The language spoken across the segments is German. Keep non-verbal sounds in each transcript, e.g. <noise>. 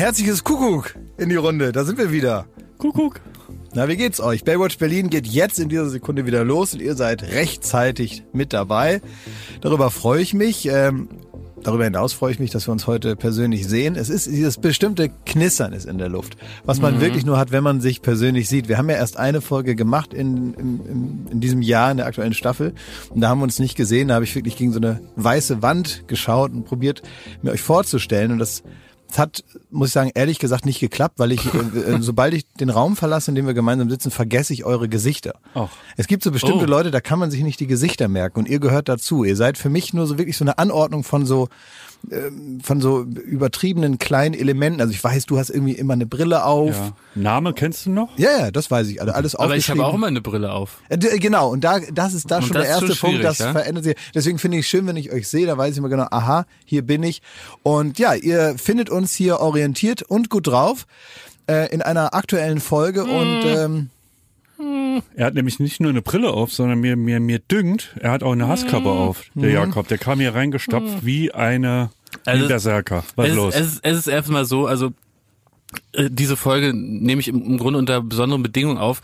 Herzliches Kuckuck in die Runde. Da sind wir wieder. Kuckuck. Na, wie geht's euch? Baywatch Berlin geht jetzt in dieser Sekunde wieder los und ihr seid rechtzeitig mit dabei. Darüber freue ich mich. Ähm, darüber hinaus freue ich mich, dass wir uns heute persönlich sehen. Es ist dieses bestimmte Knistern ist in der Luft, was man wirklich nur hat, wenn man sich persönlich sieht. Wir haben ja erst eine Folge gemacht in, in, in, in diesem Jahr in der aktuellen Staffel und da haben wir uns nicht gesehen. Da habe ich wirklich gegen so eine weiße Wand geschaut und probiert, mir euch vorzustellen und das es hat, muss ich sagen, ehrlich gesagt nicht geklappt, weil ich, äh, äh, <laughs> sobald ich den Raum verlasse, in dem wir gemeinsam sitzen, vergesse ich eure Gesichter. Ach. Es gibt so bestimmte Oh. Leute, da kann man sich nicht die Gesichter merken und ihr gehört dazu. Ihr seid für mich nur so wirklich so eine Anordnung von so von so übertriebenen kleinen Elementen. Also ich weiß, du hast irgendwie immer eine Brille auf. Ja. Name kennst du noch? Ja, ja, das weiß ich. Also alles Aber ich habe auch immer eine Brille auf. Äh, Genau, und da, das ist da Und schon das der erste schon Punkt, das ja? verändert sich. Deswegen finde ich es schön, wenn ich euch sehe, da weiß ich immer genau, aha, hier bin ich. Und ja, ihr findet uns hier orientiert und gut drauf äh, in einer aktuellen Folge Hm. und ähm, <laughs> Er hat nämlich nicht nur eine Brille auf, sondern mir, mir, mir düngt, er hat auch eine Hasskappe auf, der Jakob. Der kam hier reingestopft wie eine Also, ein Berserker. Was es, los? Es, ist- es ist erstmal so, also äh, diese Folge nehme ich im, im Grunde unter besonderen Bedingungen auf.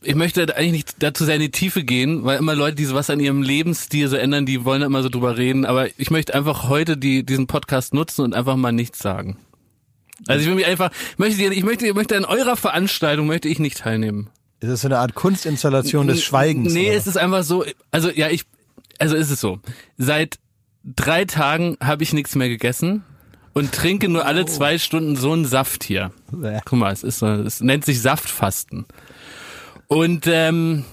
Ich möchte eigentlich nicht dazu sehr in die Tiefe gehen, weil immer Leute, die sowas an ihrem Lebensstil so ändern, die wollen da immer so drüber reden. Aber ich möchte einfach heute die, diesen Podcast nutzen und einfach mal nichts sagen. Also ich will mich einfach, möchte, ich möchte, ich möchte an eurer Veranstaltung möchte ich nicht teilnehmen. Ist das so eine Art Kunstinstallation des Schweigens? Nee, oder es ist einfach so, also ja, ich, also ist es so. Seit drei Tagen habe ich nichts mehr gegessen und trinke nur alle zwei Stunden so einen Saft hier. Guck mal, es ist so, es nennt sich Saftfasten. Und ähm,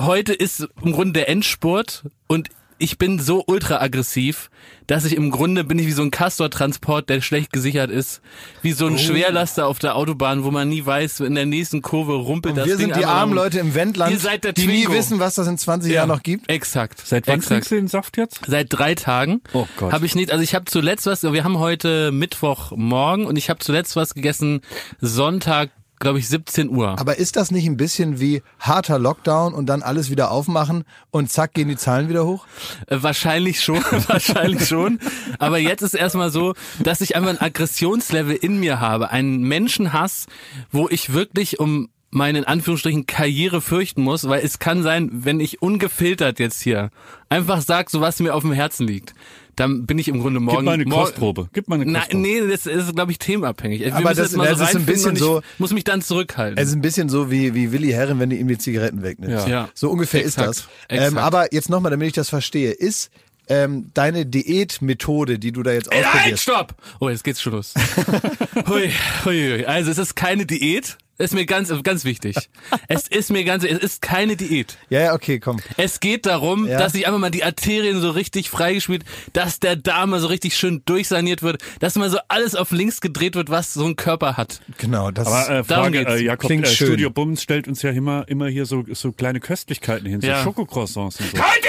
heute ist im Grunde der Endspurt und ich bin so ultra aggressiv, dass ich im Grunde bin ich wie so ein Castor-Transport, der schlecht gesichert ist, wie Oh. so ein Schwerlaster auf der Autobahn, wo man nie weiß, in der nächsten Kurve rumpelt Und das wir Ding sind die armen. Leute im Wendland, Ihr seid der die nie wissen, was das in 20 Jahren noch gibt. Exakt. Seit wann Exakt. trinkst du den Saft jetzt? Seit drei Tagen Oh Gott. habe ich nicht, also ich habe zuletzt was, wir haben heute Mittwochmorgen und ich habe zuletzt was gegessen Sonntag, glaube ich 17 Uhr. Aber ist das nicht ein bisschen wie harter Lockdown und dann alles wieder aufmachen und zack gehen die Zahlen wieder hoch? Äh, wahrscheinlich schon, <laughs> wahrscheinlich schon. Aber jetzt ist erstmal so, dass ich einfach ein Aggressionslevel in mir habe, einen Menschenhass, wo ich wirklich um meine in Anführungsstrichen Karriere fürchten muss, weil es kann sein, wenn ich ungefiltert jetzt hier einfach sag, so was mir auf dem Herzen liegt, dann bin ich im Grunde morgen Gib mal eine morgen- Kostprobe. Gib mal eine Na, Kostprobe. nee, das ist, glaube ich, themenabhängig. Wir Aber das- das ist ein bisschen so- muss mich dann zurückhalten. Es ist ein bisschen so wie, wie Willi Herren, wenn du ihm die Zigaretten wegnimmst. Ja. Ja. So ungefähr Exakt. ist das. Ähm, Exakt. aber jetzt nochmal, damit ich das verstehe, ist ähm, deine Diätmethode, die du da jetzt Ey, Nein, ausprobierst, stopp! Oh, jetzt geht's schon los. <laughs> hui, hui, hui. Also es ist keine Diät. Ist mir ganz, ganz wichtig. <laughs> Es ist mir ganz, es ist keine Diät. ja, ja, okay, komm. Es geht darum, Ja. dass sich einfach mal die Arterien so richtig freigespielt, dass der Darm mal so richtig schön durchsaniert wird, dass mal so alles auf links gedreht wird, was so ein Körper hat. Genau, das Aber äh, Darum Frage, geht's. äh, Jakob, Klingt äh, schön. Studio Bums stellt uns ja immer, immer hier so, so kleine Köstlichkeiten hin, so Ja. Schokocroissants und so. Holt die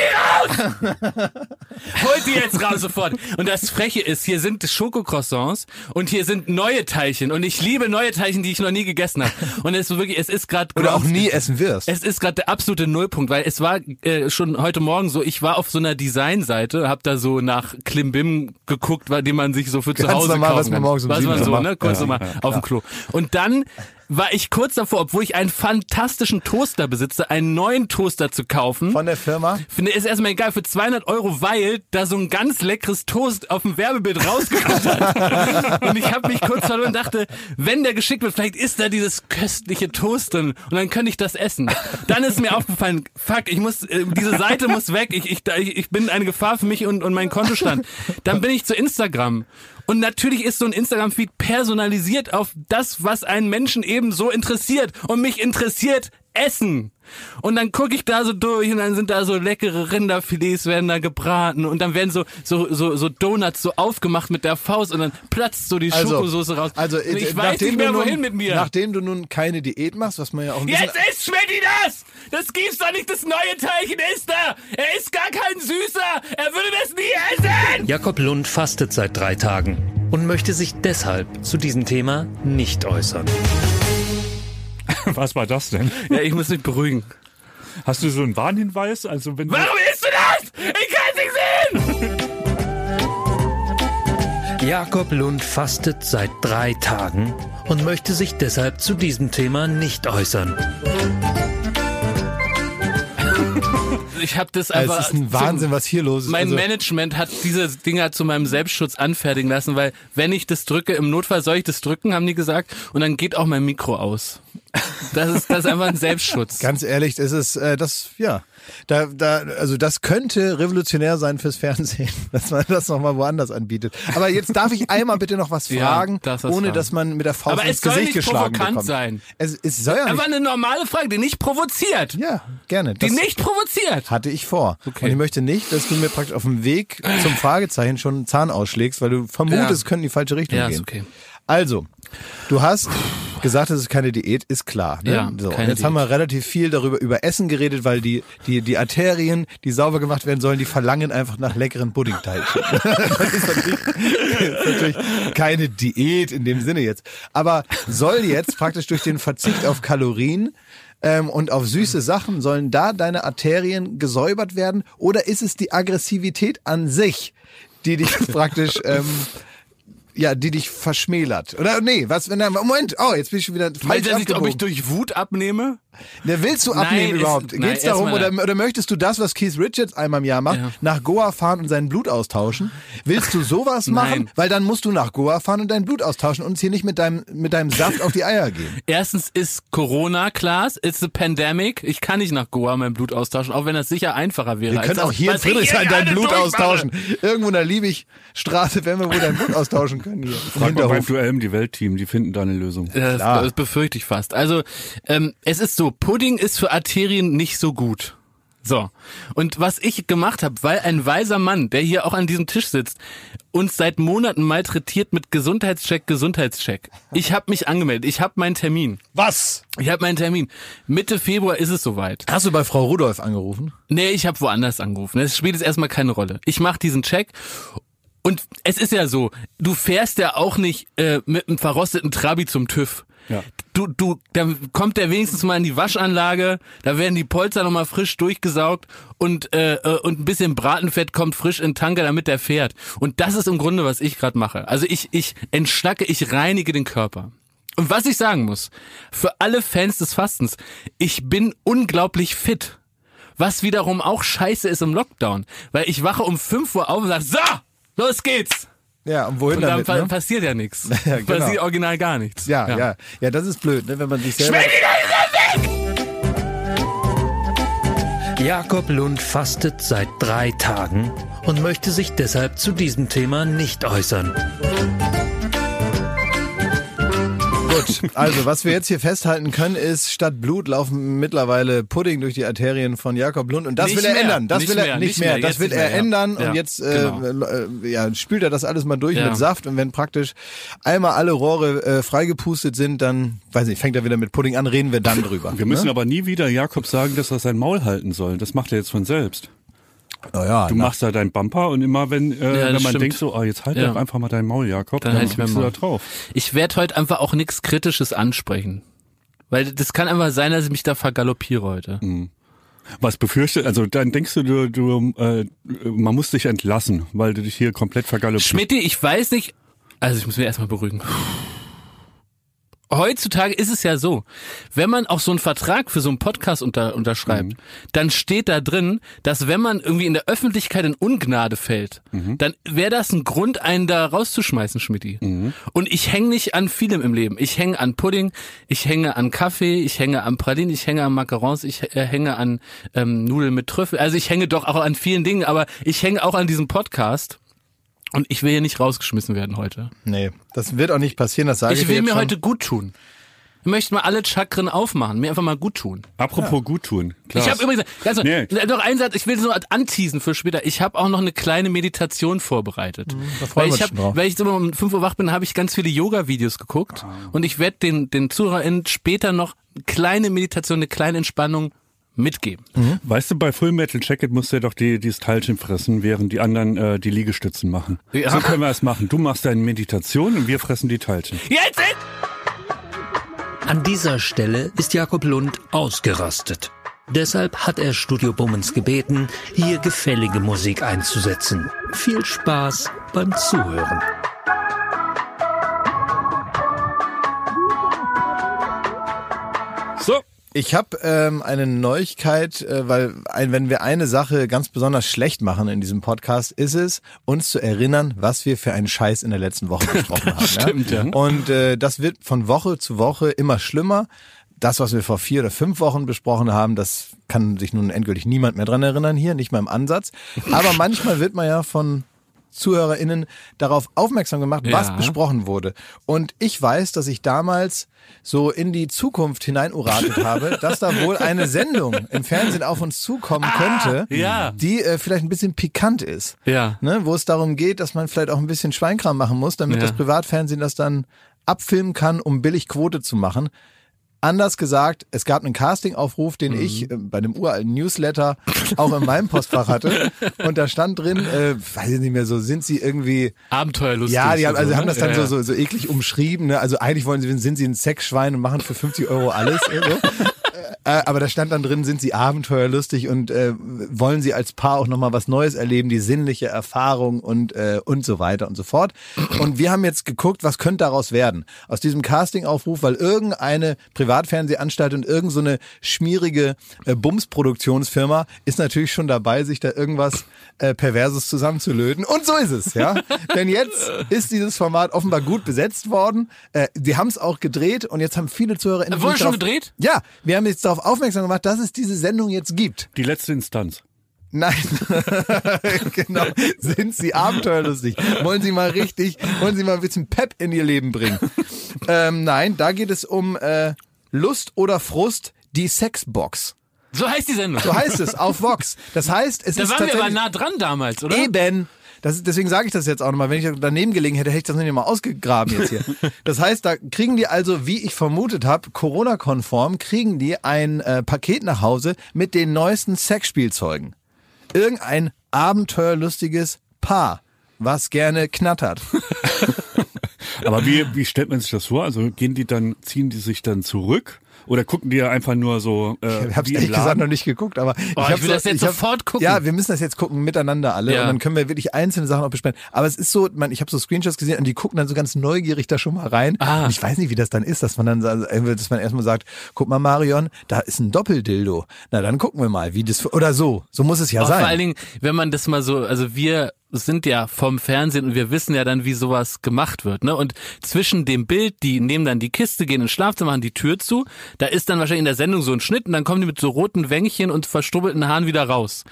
raus! <laughs> Holt die jetzt raus sofort. Und das Freche ist, hier sind Schokocroissants und hier sind neue Teilchen. Und ich liebe neue Teilchen, die ich noch nie gegessen habe. Und es ist wirklich, es ist gerade oder auch nie essen wirst. Es ist gerade der absolute Nullpunkt, weil es war äh, schon heute Morgen so, ich war auf so einer Designseite, hab da so nach Klimbim geguckt, weil- den man sich so für zu Ganz Hause normal, kaufen was man morgens um was man so ne, kurz Ja, nochmal auf dem Klo. Und dann war ich kurz davor, obwohl ich einen fantastischen Toaster besitze, einen neuen Toaster zu kaufen. Von der Firma? Finde ist erstmal egal für 200 Euro, weil da so ein ganz leckeres Toast auf dem Werbebild rausgekommen hat. <laughs> und ich habe mich kurz verloren und dachte, wenn der geschickt wird, vielleicht ist da dieses köstliche Toast drin und dann könnte ich das essen. Dann ist mir aufgefallen, fuck, ich muss, äh, diese Seite muss weg, ich, ich, ich bin eine Gefahr für mich und, und meinen Kontostand. Dann bin ich zu Instagram. Und natürlich ist so ein Instagram-Feed personalisiert auf das, was einen Menschen eben so interessiert. Und mich interessiert Essen. Und dann gucke ich da so durch und dann sind da so leckere Rinderfilets werden da gebraten und dann werden so so so so Donuts so aufgemacht mit der Faust und dann platzt so die Schokosoße raus. Also, und ich äh, weiß nicht mehr nun, wohin mit mir. Nachdem du nun keine Diät machst, was man ja auch ein. Jetzt isst Schmidti das! Das gibt's doch nicht, das neue Teilchen ist da! Er ist gar kein Süßer! Er würde das nie essen! Jakob Lund fastet seit drei Tagen und möchte sich deshalb zu diesem Thema nicht äußern. <laughs> Was war das denn? Ja, ich muss mich beruhigen. Hast du so einen Warnhinweis? Also wenn Warum isst du das? Ich kann's nicht sehen! Jakob Lund fastet seit drei Tagen und möchte sich deshalb zu diesem Thema nicht äußern. <laughs> Ich habe das Also einfach. es ist ein Wahnsinn, was hier los ist. Mein also, Management hat diese Dinger zu meinem Selbstschutz anfertigen lassen, weil wenn ich das drücke, im Notfall soll ich das drücken, haben die gesagt, und dann geht auch mein Mikro aus. Das ist, das ist einfach ein Selbstschutz. Ganz ehrlich, das ist äh, das, ja, da, da, also das könnte revolutionär sein fürs Fernsehen, <laughs> dass man das nochmal woanders anbietet. Aber jetzt darf ich einmal bitte noch was Ja, fragen, darfst was ohne fragen. dass man mit der Faust Aber ins es soll Gesicht nicht geschlagen provokant bekommt. sein. Es, es soll ja Einfach nicht. eine normale Frage, die nicht provoziert. Ja, gerne. Die Das nicht provoziert. hatte ich vor. Okay. Und ich möchte nicht, dass du mir praktisch auf dem Weg zum Fragezeichen schon einen Zahn ausschlägst, weil du vermutest, Ja. es könnte in die falsche Richtung Ja, gehen. ist okay. Also, du hast gesagt, es ist keine Diät, ist klar. Ne? Ja, so, jetzt haben wir relativ viel darüber über Essen geredet, weil die, die, die Arterien, die sauber gemacht werden sollen, die verlangen einfach nach leckeren Puddingteilchen. <laughs> das ist natürlich, ist natürlich keine Diät in dem Sinne jetzt. Aber soll jetzt praktisch durch den Verzicht auf Kalorien ähm, und auf süße Sachen, sollen da deine Arterien gesäubert werden? Oder ist es die Aggressivität an sich, die dich praktisch... Ähm, ja, die dich verschmälert. Oder nee, was wenn Moment, oh, jetzt bin ich schon wieder falsch Meint er sich, ob ich durch Wut abnehme? Ne, willst du Nein, abnehmen ist- überhaupt? nein, Geht's darum erstmal- oder, oder möchtest du das, was Keith Richards einmal im Jahr macht, Ja. nach Goa fahren und sein Blut austauschen? Willst du sowas machen? Nein. Weil dann musst du nach Goa fahren und dein Blut austauschen und uns hier nicht mit deinem mit deinem Saft auf die Eier gehen. <laughs> Erstens ist Corona, Klaas, it's a pandemic. Ich kann nicht nach Goa mein Blut austauschen, auch wenn das sicher einfacher wäre. Wir können auch hier in ich Friedrichshain dein Blut austauschen. Irgendwo in der Liebigstraße werden wir wohl dein Blut austauschen können hier. Frag mal beim. Duell die Weltteam, die finden da eine Lösung. Das, Klar. das befürchte ich fast. Also ähm, es ist so, Pudding ist für Arterien nicht so gut. So. Und was ich gemacht habe, weil ein weiser Mann, der hier auch an diesem Tisch sitzt, uns seit Monaten malträtiert mit Gesundheitscheck, Gesundheitscheck. Ich habe mich angemeldet. Ich habe meinen Termin. Was? Ich habe meinen Termin. Mitte Februar ist es soweit. Hast du bei Frau Rudolph angerufen? Nee, ich habe woanders angerufen. Das spielt jetzt erstmal keine Rolle. Ich mache diesen Check. Und es ist ja so, du fährst ja auch nicht äh, mit einem verrosteten Trabi zum TÜV. Ja. Du, du, dann kommt der wenigstens mal in die Waschanlage, da werden die Polster nochmal frisch durchgesaugt und, äh, äh, und ein bisschen Bratenfett kommt frisch in den Tanker, damit der fährt. Und das ist im Grunde, was ich gerade mache. Also ich, ich entschlacke, ich reinige den Körper. Und was ich sagen muss, für alle Fans des Fastens, ich bin unglaublich fit. Was wiederum auch scheiße ist im Lockdown. Weil ich wache um 5 Uhr auf und sage, so, los geht's. Ja, und wohin Und dann damit? pa Ne? passiert ja nichts. <laughs> Ja, genau. Passiert original gar nichts. Ja, ja, ja, das ist blöd, ne, wenn man sich selber. Jakob Lund fastet seit drei Tagen und möchte sich deshalb zu diesem Thema nicht äußern. Gut, also was wir jetzt hier festhalten können, ist, statt Blut laufen mittlerweile Pudding durch die Arterien von Jakob Lund und das Nicht will er mehr, ändern. Das nicht will er mehr, nicht mehr. mehr, Das jetzt will er mehr, ändern Ja, und jetzt genau. äh, äh, ja, spült er das alles mal durch Ja. mit Saft und wenn praktisch einmal alle Rohre äh, freigepustet sind, dann weiß nicht, fängt er wieder mit Pudding an, reden wir dann drüber. Wir müssen ne? aber nie wieder Jakob sagen, dass er sein Maul halten soll. Das macht er jetzt von selbst. Oh ja, Du na, machst da deinen Bumper und immer wenn, äh, das wenn man stimmt. denkt so, oh, jetzt halt Ja. doch einfach mal dein Maul, Jakob, Dann dann, halt kriegst du da drauf. Ich werde heute einfach auch nichts Kritisches ansprechen. Weil das kann einfach sein, dass ich mich da vergaloppiere heute. Was befürchtet, also dann denkst du, du, du äh, man muss dich entlassen, weil du dich hier komplett vergaloppierst. Schmidti, ich weiß nicht. Also ich muss mich erstmal beruhigen. Heutzutage ist es ja so, wenn man auch so einen Vertrag für so einen Podcast unter, unterschreibt, dann steht da drin, dass wenn man irgendwie in der Öffentlichkeit in Ungnade fällt, dann wäre das ein Grund, einen da rauszuschmeißen, Schmidti. Und ich hänge nicht an vielem im Leben. Ich hänge an Pudding, ich hänge an Kaffee, ich hänge an Pralinen, ich hänge an Macarons, ich äh, hänge an ähm, Nudeln mit Trüffel. Also ich hänge doch auch an vielen Dingen, aber ich hänge auch an diesem Podcast. Und ich will hier nicht rausgeschmissen werden heute. nee, das wird auch nicht passieren, das sage ich, Ich will dir jetzt mir schon. heute gut tun. Ich möchte mal alle Chakren aufmachen, mir einfach mal gut tun. Apropos gut tun. Klaas. Ich habe übrigens, ganz Nee. noch einen Satz, ich will so anteasen für später. Ich habe auch noch eine kleine Meditation vorbereitet. freuen weil ich hab, weil ich so um 5 Uhr wach bin, habe ich ganz viele Yoga-Videos geguckt und ich werde den, den ZuhörerInnen später noch eine kleine Meditation, eine kleine Entspannung mitgeben. Weißt du, bei Full Metal Jacket musst du ja doch die, dieses Teilchen fressen, während die anderen äh, die Liegestützen machen. Ja. So können wir es machen. Du machst deine Meditation und wir fressen die Teilchen. Jetzt! An dieser Stelle ist Jakob Lund ausgerastet. Deshalb hat er Studio Bummens gebeten, hier gefällige Musik einzusetzen. Viel Spaß beim Zuhören. Ich habe ähm, eine Neuigkeit, äh, weil ein, wenn wir eine Sache ganz besonders schlecht machen in diesem Podcast, ist es, uns zu erinnern, was wir für einen Scheiß in der letzten Woche <laughs> besprochen haben. stimmt, ja. Und äh, das wird von Woche zu Woche immer schlimmer. Das, was wir vor vier oder fünf Wochen besprochen haben, das kann sich nun endgültig niemand mehr dran erinnern hier, nicht mal im Ansatz. Aber manchmal wird man ja von ZuhörerInnen darauf aufmerksam gemacht, was Ja. besprochen wurde. Und ich weiß, dass ich damals so in die Zukunft hineinuratet <laughs> habe, dass da wohl eine Sendung im Fernsehen auf uns zukommen könnte, ja. die äh, vielleicht ein bisschen pikant ist. Ja. Ne, wo es darum geht, dass man vielleicht auch ein bisschen Schweinkram machen muss, damit Ja. das Privatfernsehen das dann abfilmen kann, um billig Quote zu machen. Anders gesagt, es gab einen Castingaufruf, den ich äh, bei einem uralten Newsletter auch in meinem Postfach hatte. <laughs> Und da stand drin, äh, weiß ich nicht mehr so, sind sie irgendwie Abenteuerlustig. ja, die haben, also so, haben ne? das dann ja, so, so, so eklig umschrieben. Ne? Also eigentlich wollen sie, sind sie ein Sexschwein und machen für 50 Euro alles. äh, so. Äh, aber da stand dann drin, sind sie abenteuerlustig und äh, wollen sie als Paar auch nochmal was Neues erleben, die sinnliche Erfahrung und, äh, und so weiter und so fort. Und wir haben jetzt geguckt, was könnte daraus werden. Aus diesem Castingaufruf, weil irgendeine Privatfernsehanstalt und irgend so eine schmierige äh, Bums-Produktionsfirma ist natürlich schon dabei, sich da irgendwas äh, Perverses zusammenzulöten. Und so ist es, ja. <laughs> Denn jetzt ist dieses Format offenbar gut besetzt worden. Äh, die haben es auch gedreht und jetzt haben viele Zuhörer in Wurde schon gedreht? Ja, wir haben jetzt darauf aufmerksam gemacht, dass es diese Sendung jetzt gibt. Die letzte Instanz. Nein, <laughs> genau. Sind Sie abenteuerlustig? Wollen Sie mal richtig, wollen Sie mal ein bisschen Pep in Ihr Leben bringen? ähm, nein, da geht es um äh, Lust oder Frust, die Sexbox. So heißt die Sendung. So heißt es auf Vox. Das heißt, es da ist waren wir aber nah dran damals, oder? eben. Das, deswegen sage ich das jetzt auch nochmal. Wenn ich daneben gelegen hätte, hätte ich das nicht mal ausgegraben jetzt hier. <laughs> Das heißt, da kriegen die also, wie ich vermutet habe, Corona-konform, kriegen die ein äh, Paket nach Hause mit den neuesten Sexspielzeugen. Irgendein abenteuerlustiges Paar, was gerne knattert. <laughs> Aber wie, wie stellt man sich das vor? Also gehen die dann, ziehen die sich dann zurück? Oder gucken die einfach nur so äh, Ich habe ehrlich gesagt noch nicht geguckt, aber Oh, hab ich will das jetzt hab- sofort gucken. Ja, wir müssen das jetzt gucken miteinander alle Ja. und dann können wir wirklich einzelne Sachen auch besprechen. Aber es ist so, man, ich habe so Screenshots gesehen und die gucken dann so ganz neugierig da schon mal rein. Ah. Und ich weiß nicht, wie das dann ist, dass man dann, also, dass man erstmal sagt, guck mal Marion, da ist ein Doppeldildo. Na dann gucken wir mal, wie das oder so. So muss es ja Aber sein. vor allen Dingen, wenn man das mal so, also wir sind ja vom Fernsehen und wir wissen ja dann, wie sowas gemacht wird, ne? Und zwischen dem Bild, die nehmen dann die Kiste, gehen ins Schlafzimmer, machen die Tür zu, da ist dann wahrscheinlich in der Sendung so ein Schnitt und dann kommen die mit so roten Wängchen und verstrubbelten Haaren wieder raus.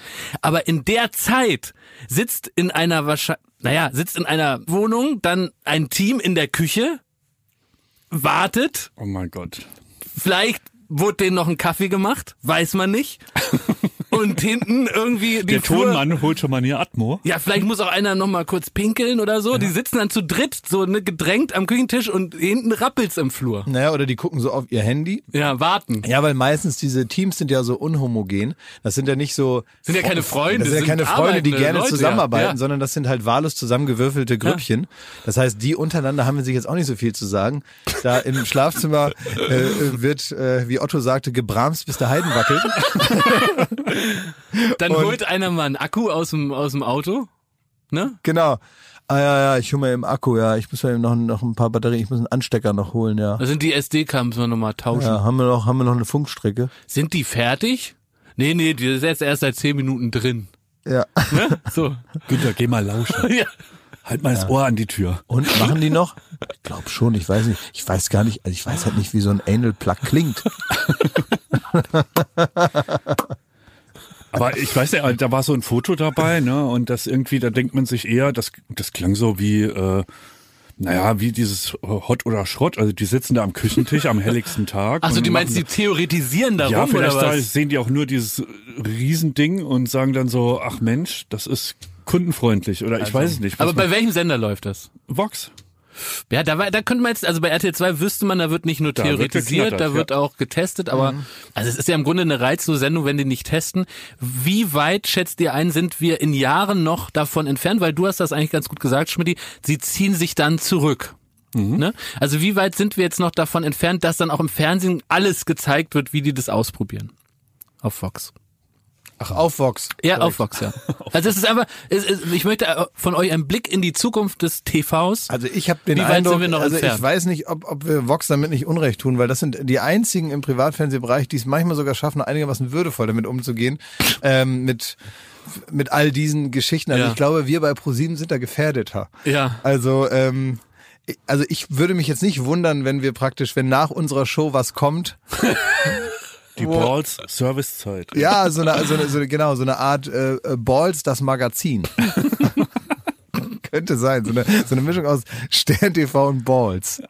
Aber in der Zeit sitzt in einer wahrscheinlich, naja, sitzt in einer Wohnung dann ein Team in der Küche, wartet, Oh mein Gott. vielleicht wurde denen noch ein Kaffee gemacht, weiß man nicht. <laughs> Und hinten irgendwie die Der Flur- Tonmann holt schon mal eine Atmo. ja, vielleicht muss auch einer noch mal kurz pinkeln oder so. Die sitzen dann zu dritt, so ne, gedrängt am Küchentisch und hinten rappelt's im Flur. naja, oder die gucken so auf ihr Handy. Ja, warten. Ja, weil meistens diese Teams sind ja so unhomogen. Das sind ja nicht so. Sind ja keine Freunde, Das sind ja sind keine Freunde, die gerne Leute, zusammenarbeiten, ja. Ja. sondern das sind halt wahllos zusammengewürfelte Grüppchen. Das heißt, die untereinander haben sich jetzt auch nicht so viel zu sagen. Da im <laughs> Schlafzimmer äh, wird, äh, wie Otto sagte, gebramst, bis der Heiden wackelt. <laughs> Dann Und- holt einer mal einen Akku aus dem, aus dem Auto. Ne? genau. Ah ja, ja, ich hole mal eben Akku, ja. Ich muss mal eben noch, noch ein paar Batterien, ich muss einen Anstecker noch holen, ja. Da sind die SD-Karten, müssen wir nochmal tauschen. Ja, haben wir noch, haben wir noch eine Funkstrecke? Sind die fertig? Nee, nee, die ist jetzt erst seit zehn Minuten drin. Ja. Ne? <laughs> So. Günther, geh mal lauschen. <laughs> ja. Halt mal das Ohr an die Tür. Und machen die noch? Ich glaube schon, ich weiß nicht. Ich weiß gar nicht, also ich weiß halt nicht, wie so ein Anal Plug klingt. <laughs> Aber ich weiß ja, da war so ein Foto dabei, ne? Und das irgendwie, da denkt man sich eher, das, das klang so wie, äh, naja, wie dieses Hot oder Schrott. Also die sitzen da am Küchentisch am helligsten Tag. Und die meinst, die theoretisieren darum Ja, oder vielleicht da was? sehen die auch nur dieses Riesending und sagen dann so, ach Mensch, das ist kundenfreundlich oder ich weiß es nicht. Aber bei man- welchem Sender läuft das? Vox. Ja, da, war, da könnte man jetzt, also bei RTL 2 wüsste man, da wird nicht nur Da wird theoretisiert, geknattert, da wird auch getestet, aber also es ist ja im Grunde eine reizlose Sendung, wenn die nicht testen. Wie weit schätzt ihr ein, sind wir in Jahren noch davon entfernt? Weil du hast das eigentlich ganz gut gesagt, Schmidt, sie ziehen sich dann zurück. Ne? Also wie weit sind wir jetzt noch davon entfernt, dass dann auch im Fernsehen alles gezeigt wird, wie die das ausprobieren? Auf Fox. Ach, auf Vox. Ja, auf Vox, ja. <laughs> Also es ist einfach, es, es, ich möchte äh, von euch einen Blick in die Zukunft des TVs. Also ich habe den Wie weit Eindruck, sind wir noch also entfernt? ich weiß nicht, ob, ob wir Vox damit nicht Unrecht tun, weil das sind die einzigen im Privatfernsehbereich, die es manchmal sogar schaffen, einigermaßen würdevoll damit umzugehen, ähm, mit mit all diesen Geschichten. Also Ja. ich glaube, wir bei ProSieben sind da gefährdeter. Ja. Also ähm, also ich würde mich jetzt nicht wundern, wenn wir praktisch, wenn nach unserer Show was kommt, <laughs> Die Wo- Balls Servicezeit. ja, so eine, so eine, so eine genau, so eine Art äh, äh, Balls, das Magazin. <laughs> Könnte sein, so eine, so eine Mischung aus Stern TV und Balls.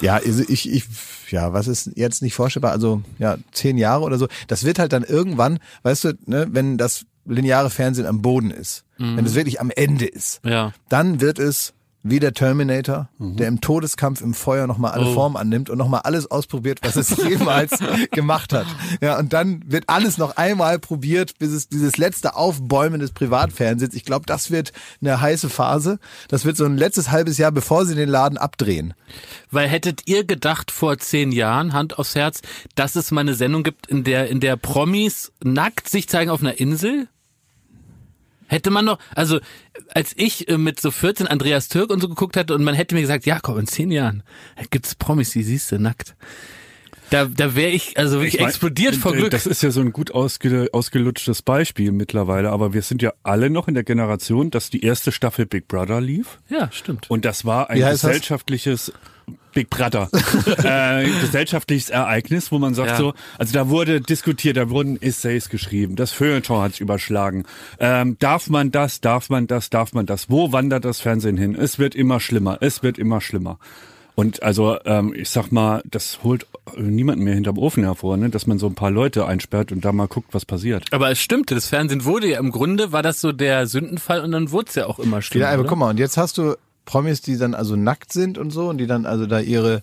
Ja, also ich, ich, ja, was ist jetzt nicht vorstellbar? Also, ja, zehn Jahre oder so. Das wird halt dann irgendwann, weißt du, ne, wenn das lineare Fernsehen am Boden ist, wenn es wirklich am Ende ist, Ja. dann wird es wie der Terminator, der im Todeskampf im Feuer nochmal alle Oh. Formen annimmt und nochmal alles ausprobiert, was es jemals <laughs> gemacht hat. Ja, und dann wird alles noch einmal probiert, bis es dieses letzte Aufbäumen des Privatfernsehens. Ich glaube, das wird eine heiße Phase. Das wird so ein letztes halbes Jahr, bevor sie den Laden abdrehen. Weil hättet ihr gedacht vor zehn Jahren, Hand aufs Herz, dass es mal eine Sendung gibt, in der, in der Promis nackt sich zeigen auf einer Insel? Hätte man noch, also als ich äh, mit so 14 Andreas Türk und so geguckt hatte und man hätte mir gesagt, ja komm, in zehn Jahren gibt's Promis, die siehst du nackt. Da, da wäre ich also wirklich Ich mein, explodiert vor äh, Glück. Das ist ja so ein gut ausge, ausgelutschtes Beispiel mittlerweile, aber wir sind ja alle noch in der Generation, dass die erste Staffel Big Brother lief. ja, stimmt. Und das war ein das? gesellschaftliches Big Brother, <laughs> äh, gesellschaftliches Ereignis, wo man sagt Ja. so, also da wurde diskutiert, da wurden Essays geschrieben, das Feuilleton hat sich überschlagen. Ähm, darf man das, darf man das, darf man das? Wo wandert das Fernsehen hin? Es wird immer schlimmer, es wird immer schlimmer. Und also ähm, ich sag mal, das holt niemanden mehr hinterm Ofen hervor, ne? dass man so ein paar Leute einsperrt und da mal guckt, was passiert. Aber es stimmte, das Fernsehen wurde ja im Grunde, war das so der Sündenfall und dann wurde es ja auch immer schlimmer. Ja, aber oder? guck mal, und jetzt hast du Promis, die dann also nackt sind und so und die dann also da ihre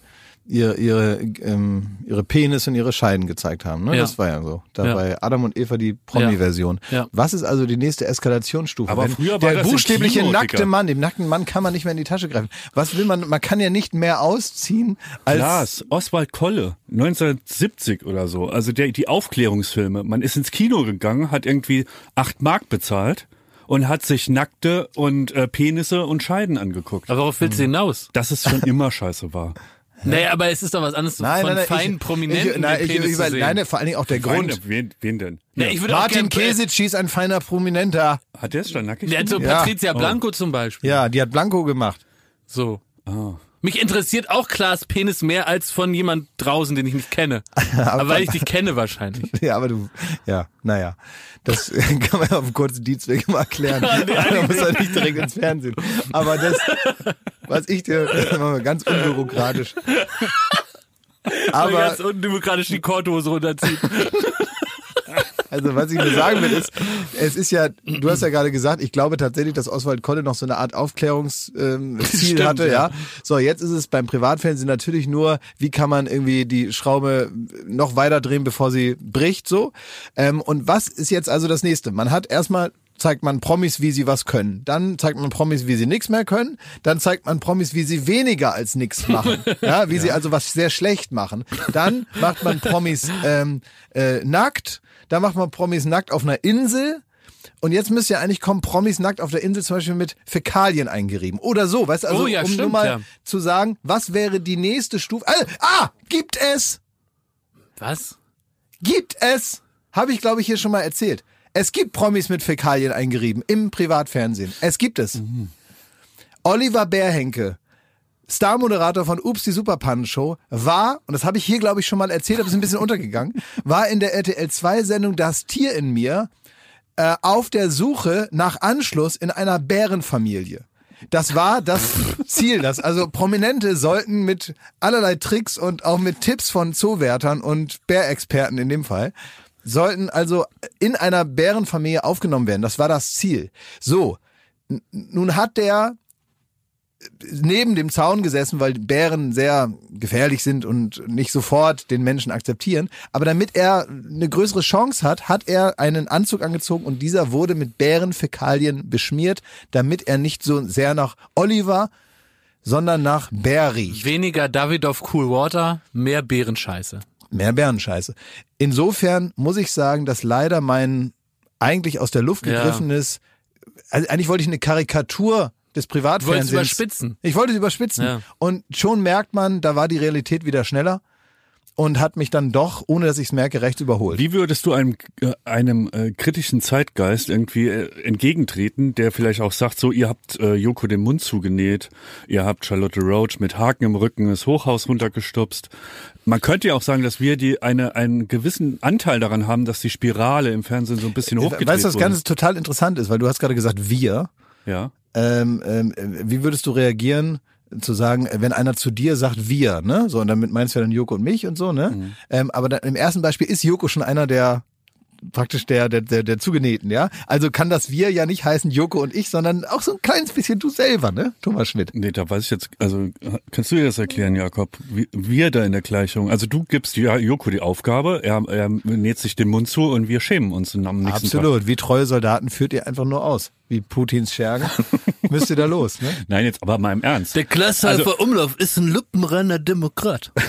ihre ihre ähm, ihre Penis und ihre Scheiden gezeigt haben. Ne? Ja. Das war ja so. Da Ja. bei Adam und Eva die Promi-Version. Ja. Was ist also die nächste Eskalationsstufe? Aber Wenn früher war der das buchstäbliche Kino, nackte Dicker. Mann, dem nackten Mann kann man nicht mehr in die Tasche greifen. Was will man? Man kann ja nicht mehr ausziehen als Lars, Oswald Kolle, 1970 oder so. Also der, die Aufklärungsfilme. Man ist ins Kino gegangen, hat irgendwie acht Mark bezahlt und hat sich Nackte und äh, Penisse und Scheiden angeguckt. Aber worauf willst du hinaus? Dass es schon <laughs> immer scheiße war. Naja, aber es ist doch was anderes Nein, von nein, nein, feinen ich, Prominenten. ich, nein, ich, ich, zu sehen. nein, vor allen Dingen auch der Grund. Wen, wen denn? Ja, ich würde auch Martin Kesic ist ein feiner Prominenter. Hat der es schon nackig? Ja, so gemacht? Ja. Patricia Blanco zum Beispiel. Ja, die hat Blanco gemacht. So. Ah. Mich interessiert auch Klaas Penis mehr als von jemand draußen, den ich nicht kenne. <laughs> aber weil ich dich kenne wahrscheinlich. <laughs> Ja, aber du, ja, naja. Das <laughs> kann man auf einem kurzen Dienstweg mal erklären. Man muss ja nicht direkt ins Fernsehen. Aber das, was ich dir, das machen wir ganz unbürokratisch. Aber ganz undemokratisch die Korthose runterzieht. Also was ich nur sagen will, ist, es ist ja, du hast ja gerade gesagt, ich glaube tatsächlich, dass Oswald Kolle noch so eine Art Aufklärungsziel ähm, Stimmt, hatte, ja. ja. So, jetzt ist es beim Privatfernsehen natürlich nur, wie kann man irgendwie die Schraube noch weiter drehen, bevor sie bricht, so. Ähm, und was ist jetzt also das nächste? Man hat erstmal zeigt man Promis, wie sie was können. Dann zeigt man Promis, wie sie nichts mehr können. Dann zeigt man Promis, wie sie weniger als nichts machen. <laughs> Ja, wie sie also was sehr schlecht machen. Dann macht man Promis ähm, äh, nackt. Dann macht man Promis nackt auf einer Insel. Und jetzt müsste ja eigentlich kommen, Promis nackt auf der Insel zum Beispiel mit Fäkalien eingerieben. Oder so, weißt du, also Oh ja, um nur stimmt, mal ja. zu sagen, was wäre die nächste Stufe? Ah, ah gibt es! Was? Gibt es! Habe ich, glaube ich, hier schon mal erzählt. Es gibt Promis mit Fäkalien eingerieben im Privatfernsehen. Es gibt es. Oliver Bärhenke, Starmoderator von Ups, die Superpannen-Show, war, und das habe ich hier, glaube ich, schon mal erzählt, aber ist ein bisschen <laughs> untergegangen, war in der RTL-2-Sendung Das Tier in mir äh, auf der Suche nach Anschluss in einer Bärenfamilie. Das war das <laughs> Ziel, das also Prominente sollten mit allerlei Tricks und auch mit Tipps von Zoowärtern und Bärexperten in dem Fall sollten also in einer Bärenfamilie aufgenommen werden. Das war das Ziel. So, nun hat der neben dem Zaun gesessen, weil Bären sehr gefährlich sind und nicht sofort den Menschen akzeptieren. Aber damit er eine größere Chance hat, hat er einen Anzug angezogen und dieser wurde mit Bärenfäkalien beschmiert, damit er nicht so sehr nach Oliver, sondern nach Bär riecht. Weniger Davidoff Cool Water, mehr Bärenscheiße. mehr Bärenscheiße. Insofern muss ich sagen, dass leider mein eigentlich aus der Luft Ja. gegriffenes, also eigentlich wollte ich eine Karikatur des Privatfernsehens. Du wolltest überspitzen. Ich wollte es überspitzen. Ja. Und schon merkt man, da war die Realität wieder schneller und hat mich dann doch, ohne dass ich es merke, rechts überholt. Wie würdest du einem, äh, einem äh, kritischen Zeitgeist irgendwie äh, entgegentreten, der vielleicht auch sagt, so, ihr habt äh, Joko den Mund zugenäht, ihr habt Charlotte Roach mit Haken im Rücken das Hochhaus runtergestupst. Man könnte ja auch sagen, dass wir die eine, einen gewissen Anteil daran haben, dass die Spirale im Fernsehen so ein bisschen hochgedreht Weißt du, was wurde. ganz total interessant ist, weil du hast gerade gesagt, wir. ja. Ähm, ähm, wie würdest du reagieren, zu sagen, wenn einer zu dir sagt, wir, ne? So, und damit meinst du ja dann Joko und mich und so, ne? Mhm. Ähm, aber dann, im ersten Beispiel ist Joko schon einer der praktisch der, der, der, der Zugenähten, ja? Also kann das wir ja nicht heißen Joko und ich, sondern auch so ein kleines bisschen du selber, ne? Thomas Schmidt. Nee, da weiß ich jetzt, also kannst du dir das erklären, Jakob? Wir da in der Gleichung, also du gibst ja Joko die Aufgabe, er, er näht sich den Mund zu und wir schämen uns am nächsten Absolut. Wie treue Soldaten führt ihr einfach nur aus. Wie Putins Schergen. <laughs> Müsst ihr da los, ne? Tag. Nein, jetzt aber mal im Ernst. Der Klasshalfer Also- Umlauf ist ein luppenreiner Demokrat. <laughs>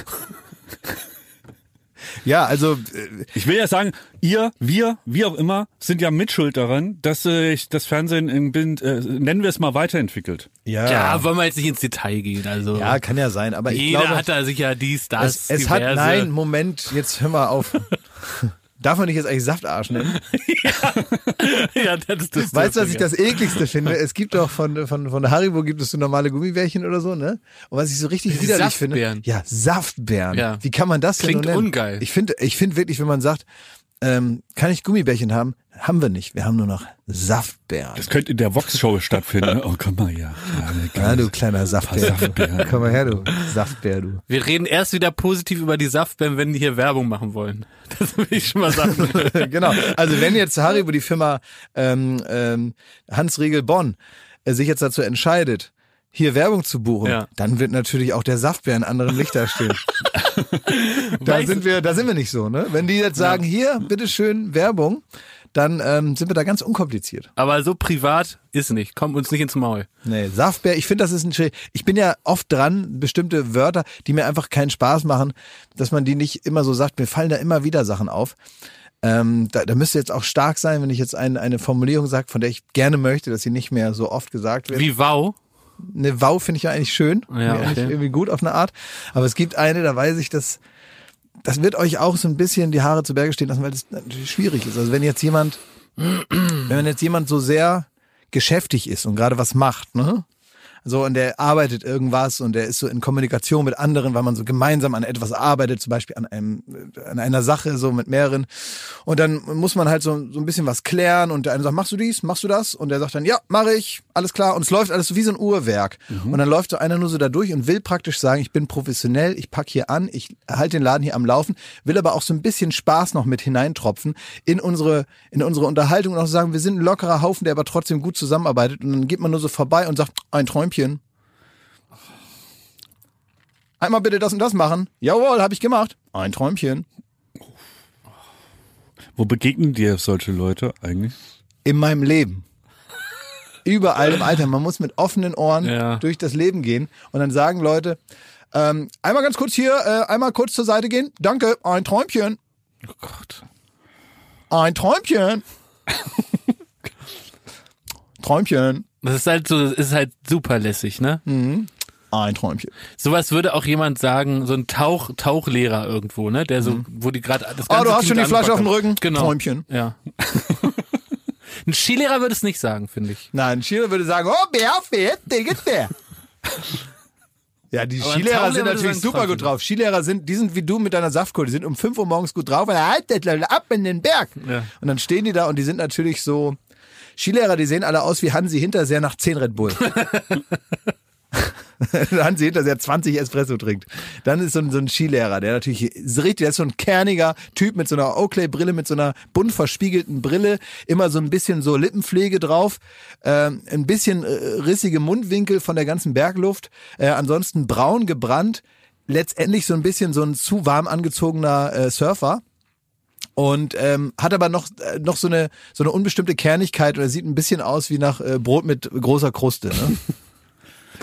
Ja, also äh, Ich will ja sagen, ihr, wir, wie auch immer, sind ja mitschuld daran, dass sich das Fernsehen in Bild, äh, nennen wir es mal, weiterentwickelt. ja, Ja, wollen wir jetzt nicht ins Detail gehen. Also ja, kann ja sein, aber ich jeder glaube, hat da sicher dies, das, es, es hat, nein, Moment, jetzt hör mal auf. <laughs> Darf man nicht jetzt eigentlich Saftarsch nennen? <laughs> ja, das ist das Weißt du, was ich das ekligste finde? Es gibt doch von, von, von Haribo gibt es so normale Gummibärchen oder so, ne? Und was ich so richtig widerlich finde. Saftbeeren. Ja, Saftbeeren. Ja. Wie kann man das denn Klingt nur nennen? ungeil. Ich finde, ich finde wirklich, wenn man sagt, ähm, kann ich Gummibärchen haben? Haben wir nicht. Wir haben nur noch Saftbeeren. Das könnte in der Vox-Show stattfinden. Oh, komm mal hier. Ja, Ja, du kleiner Saftbär. Saftbeeren. <laughs> Komm mal her, du Saftbär, du. Wir reden erst wieder positiv über die Saftbeeren, wenn die hier Werbung machen wollen. <laughs> Das will ich schon mal sagen. <laughs> genau. Also wenn jetzt Haribo, die Firma ähm, ähm, Hans Riegel Bonn, äh, sich jetzt dazu entscheidet, hier Werbung zu buchen, Ja. dann wird natürlich auch der Saftbär in anderem Licht <laughs> da stehen. da Weißt sind wir, da sind wir nicht so, ne? Wenn die jetzt sagen, hier, bitteschön, Werbung, dann ähm, sind wir da ganz unkompliziert. Aber so privat ist nicht. Kommt uns nicht ins Maul. Nee, Saftbär, ich finde, das ist ein Schritt. Ich bin ja oft dran, bestimmte Wörter, die mir einfach keinen Spaß machen, dass man die nicht immer so sagt, mir fallen da immer wieder Sachen auf. Ähm, da, da müsste jetzt auch stark sein, wenn ich jetzt ein, eine Formulierung sage, von der ich gerne möchte, dass sie nicht mehr so oft gesagt wird. Wie wow. Eine Wow finde ich ja eigentlich schön, Ja, eigentlich okay. irgendwie gut auf eine Art. Aber es gibt eine, da weiß ich, dass das wird euch auch so ein bisschen die Haare zu Berge stehen lassen, weil das natürlich schwierig ist. Also wenn jetzt jemand, wenn jetzt jemand so sehr geschäftig ist und gerade was macht, ne? So, und der arbeitet irgendwas und der ist so in Kommunikation mit anderen, weil man so gemeinsam an etwas arbeitet, zum Beispiel an einem, an einer Sache, so mit mehreren. Und dann muss man halt so, so ein bisschen was klären und der eine sagt, machst du dies, machst du das? Und der sagt dann, ja, mache ich, alles klar. Und es läuft alles so wie so ein Uhrwerk. Und dann läuft so einer nur so da durch und will praktisch sagen, ich bin professionell, ich pack hier an, ich halte den Laden hier am Laufen, will aber auch so ein bisschen Spaß noch mit hineintropfen in unsere, in unsere Unterhaltung und auch sagen, wir sind ein lockerer Haufen, der aber trotzdem gut zusammenarbeitet. Und dann geht man nur so vorbei und sagt, ein Träumchen. Einmal bitte das und das machen. Jawohl, habe ich gemacht. Ein Träumchen. Wo begegnen dir solche Leute eigentlich? In meinem Leben. Überall im Alter. Man muss mit offenen Ohren Ja. durch das Leben gehen. Und dann sagen Leute, ähm, einmal ganz kurz hier, äh, einmal kurz zur Seite gehen. Danke, ein Träumchen. Oh Gott. Ein Träumchen. Träumchen. Das ist halt so, das ist halt super lässig, ne? Ein Träumchen. Sowas würde auch jemand sagen, so ein Tauch, Tauchlehrer irgendwo, ne? Der so, wo die gerade das Ah, ganze du hast Team schon die Flasche auf dem. Rücken. Genau. Träumchen. Ja. <laughs> ein Skilehrer würde es nicht sagen, finde ich. Nein, ein Skilehrer würde sagen, oh, Bär, fährt, Digga, Bär. <laughs> Ja, die Aber Skilehrer sind natürlich super Träumchen. gut drauf. Skilehrer sind, die sind wie du mit deiner Saftkohle, die sind um 5 Uhr morgens gut drauf, weil haltet Leute ab in den Berg. Ja. Und dann stehen die da und die sind natürlich so, Skilehrer, die sehen alle aus wie Hansi Hinterseher nach 10 Red Bull. <laughs> Hansi Hinterseher 20 Espresso trinkt. Dann ist so ein, so ein Skilehrer, der natürlich richtig, der ist so ein kerniger Typ mit so einer Oakley-Brille, mit so einer bunt verspiegelten Brille, immer so ein bisschen so Lippenpflege drauf, ähm, ein bisschen äh, rissige Mundwinkel von der ganzen Bergluft, äh, ansonsten braun gebrannt, letztendlich so ein bisschen so ein zu warm angezogener äh, Surfer und ähm, hat aber noch äh, noch so eine so eine unbestimmte Kernigkeit oder sieht ein bisschen aus wie nach äh, Brot mit großer Kruste. Ne? <laughs>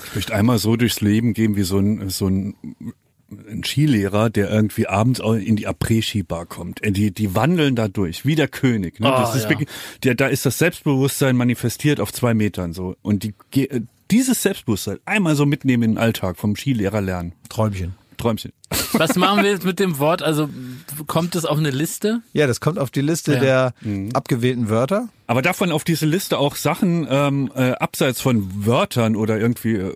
Ich möchte einmal so durchs Leben gehen wie so ein, so ein ein Skilehrer, der irgendwie abends in die Après-Ski-Bar kommt. Äh, Die, die wandeln da durch, wie der König. Ne? Oh, das ist ja. wirklich, der, da ist das Selbstbewusstsein manifestiert auf zwei Metern so. Und die, äh, dieses Selbstbewusstsein einmal so mitnehmen in den Alltag vom Skilehrer lernen. Träumchen. Träumchen. Was machen wir jetzt mit dem Wort? Also kommt es auf eine Liste? Ja, das kommt auf die Liste Ja. der abgewählten Wörter. Aber davon auf diese Liste auch Sachen ähm, äh, abseits von Wörtern oder irgendwie äh,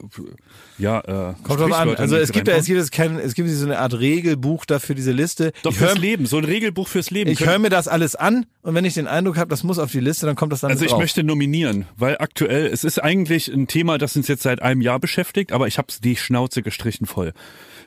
ja äh, Kommt drauf an. Sprichwörtern Also es gibt ja, es gibt jetzt kein, es gibt so eine Art Regelbuch dafür diese Liste. Doch ich fürs höre Leben, so ein Regelbuch fürs Leben. ich Können- hör mir das alles an und wenn ich den Eindruck habe, das muss auf die Liste, dann kommt das dann Also ich drauf. möchte nominieren, weil aktuell, es ist eigentlich ein Thema, das uns jetzt seit einem Jahr beschäftigt, aber ich habe die Schnauze gestrichen voll.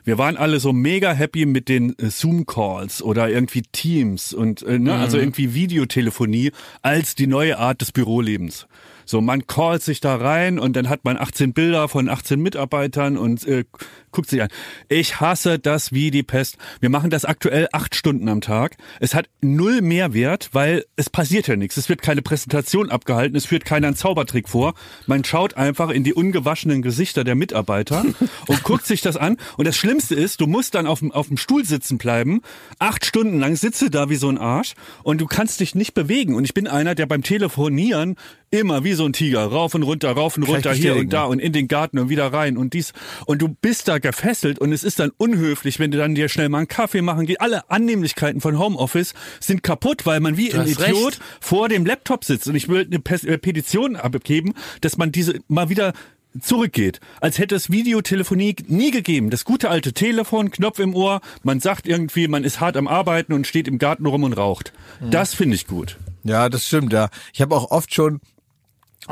Wir waren alle so mega happy mit den äh, Zoom-Calls oder irgendwie Teams und äh, ne, also irgendwie Videotelefonie als die neue Art des Bürolebens. So, man callt sich da rein und dann hat man 18 Bilder von 18 Mitarbeitern und äh, guckt sich an. Ich hasse das wie die Pest. Wir machen das aktuell acht Stunden am Tag. Es hat null Mehrwert, weil es passiert ja nichts. Es wird keine Präsentation abgehalten, es führt keiner einen Zaubertrick vor. Man schaut einfach in die ungewaschenen Gesichter der Mitarbeiter <laughs> und guckt sich das an. Und das Schlimmste ist, du musst dann auf dem, auf dem Stuhl sitzen bleiben. Acht Stunden lang sitze da wie so ein Arsch und du kannst dich nicht bewegen. Und ich bin einer, der beim Telefonieren immer wie so ein Tiger rauf und runter, rauf und runter, hier und da und in den Garten und wieder rein und dies. Und du bist da gefesselt und es ist dann unhöflich, wenn du dann dir schnell mal einen Kaffee machen gehst. Alle Annehmlichkeiten von Homeoffice sind kaputt, weil man wie ein hast Idiot recht. vor dem Laptop sitzt. Und ich will eine äh, Petition abgeben, dass man diese mal wieder zurückgeht, als hätte es Videotelefonie nie gegeben. Das gute alte Telefon, Knopf im Ohr, man sagt irgendwie, man ist hart am Arbeiten und steht im Garten rum und raucht. Das finde ich gut. Ja, das stimmt, ja. Ich habe auch oft schon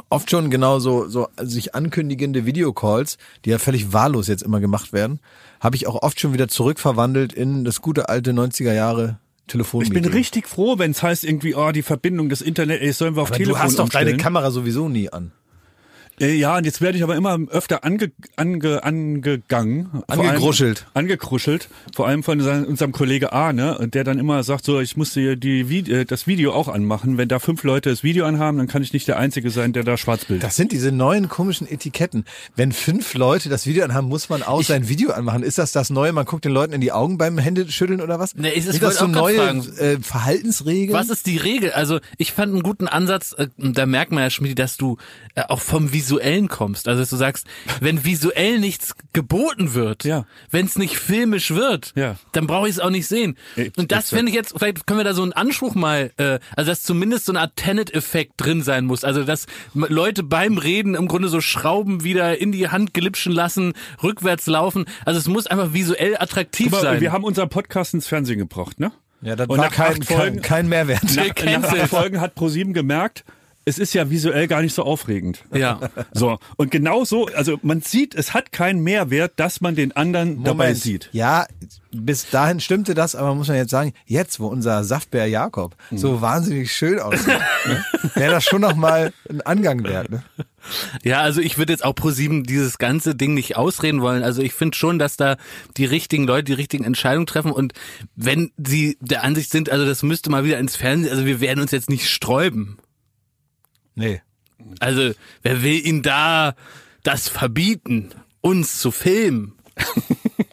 oft schon genau so, so sich ankündigende Videocalls, die ja völlig wahllos jetzt immer gemacht werden, habe ich auch oft schon wieder zurückverwandelt in das gute alte 90er Jahre Ich Telefonmeeting. bin richtig froh, wenn es heißt irgendwie, oh, die Verbindung des Internet, ey, sollen wir auf Aber Telefon du hast doch deine umstellen? Kamera sowieso nie an. Äh, Ja, und jetzt werde ich aber immer öfter ange, ange, angegangen. Vor Angekruschelt. Allem, angekruschelt. Vor allem von unserem Kollege Arne, und der dann immer sagt, so, ich muss dir die, Vi- äh, das Video auch anmachen. Wenn da fünf Leute das Video anhaben, dann kann ich nicht der Einzige sein, der da schwarz bildet. Das sind diese neuen komischen Etiketten. Wenn fünf Leute das Video anhaben, muss man auch sein Video anmachen. Ist das das Neue? Man guckt den Leuten in die Augen beim Händeschütteln oder was? Nee, ich- ich sind das so neue äh, Verhaltensregeln? Was ist die Regel? Also ich fand einen guten Ansatz, äh, da merkt man ja, Schmidt, dass du äh, auch vom Visuellen kommst. Also dass du sagst, wenn visuell nichts geboten wird, Ja. wenn es nicht filmisch wird, Ja. dann brauche ich es auch nicht sehen. Äh, Und das finde ich jetzt, vielleicht können wir da so einen Anspruch mal, äh, also dass zumindest so eine Art Tenet-Effekt drin sein muss. Also dass Leute beim Reden im Grunde so Schrauben wieder in die Hand glitschen lassen, rückwärts laufen. Also es muss einfach visuell attraktiv Guck mal, sein. wir haben unseren Podcast ins Fernsehen gebracht, ne? ja, das Und war nach kein, acht Folgen- kein, kein Mehrwert. <laughs> Nach, nach Folgen hat ProSieben gemerkt, es ist ja visuell gar nicht so aufregend. ja. <laughs> So, und genau so, also man sieht, es hat keinen Mehrwert, dass man den anderen dabei sieht. Ja, bis dahin stimmte das, aber muss man jetzt sagen, jetzt, wo unser Saftbär Jakob Mhm. so wahnsinnig schön aussieht, ne, wäre das schon noch mal ein Angang wert. Ne? Ja, also ich würde jetzt auch pro sieben dieses ganze Ding nicht ausreden wollen. Also ich finde schon, dass da die richtigen Leute die richtigen Entscheidungen treffen und wenn sie der Ansicht sind, also das müsste mal wieder ins Fernsehen, also wir werden uns jetzt nicht sträuben. Nee. Also wer will ihnen da das verbieten, uns zu filmen? <laughs>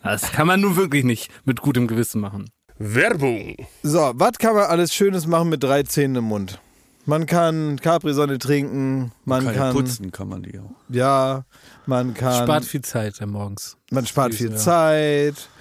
Das kann man nun wirklich nicht mit gutem Gewissen machen. Werbung. So, was kann man alles Schönes machen mit drei Zähnen im Mund? Man kann Capri-Sonne trinken, man Kann, kann, putzen kann man die auch. ja, man kann, Spart viel Zeit morgens. man spart viel ja. Zeit.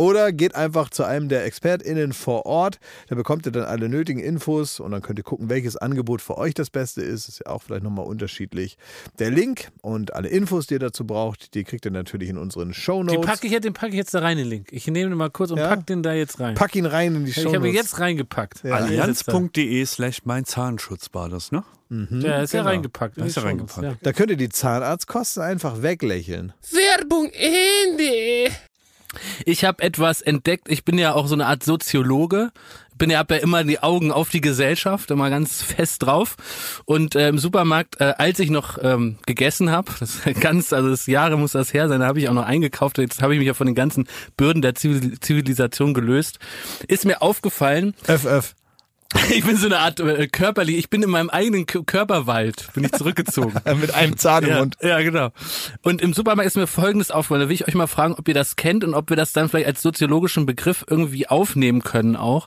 Oder geht einfach zu einem der ExpertInnen vor Ort. Da bekommt ihr dann alle nötigen Infos und dann könnt ihr gucken, welches Angebot für euch das Beste ist. Ist ja auch vielleicht nochmal unterschiedlich. Der Link und alle Infos, die ihr dazu braucht, die kriegt ihr natürlich in unseren Show Den Notes. packe ich, jetzt- den pack ich jetzt da rein, den Link. Ich nehme den mal kurz und Ja? pack den da jetzt rein. Pack ihn rein in die Show ich habe ihn Notes. jetzt reingepackt. Ja. Allianz.de slash mein Zahnschutz war das, ne? Ja, ist ja Genau. reingepackt. Da ist er Shownotes, reingepackt. Da könnt ihr die Zahnarztkosten einfach weglächeln. Werbung Ende. Ich habe etwas entdeckt. Ich bin ja auch so eine Art Soziologe. Bin ja, hab ja immer die Augen auf die Gesellschaft, immer ganz fest drauf. Und äh, im Supermarkt, äh, als ich noch ähm, gegessen habe, <laughs> das ganz, also das Jahre muss das her sein, da habe ich auch noch eingekauft. Jetzt habe ich mich ja von den ganzen Bürden der Zivil Zivilisation gelöst. Ist mir aufgefallen, öff. <laughs> ich bin so eine Art äh, körperlich, ich bin in meinem eigenen K Körperwald, bin ich zurückgezogen. <laughs> Mit einem Zahn im Ja, Mund. ja, genau. Und im Supermarkt ist mir Folgendes aufgefallen. Da will ich euch mal fragen, ob ihr das kennt und ob wir das dann vielleicht als soziologischen Begriff irgendwie aufnehmen können auch.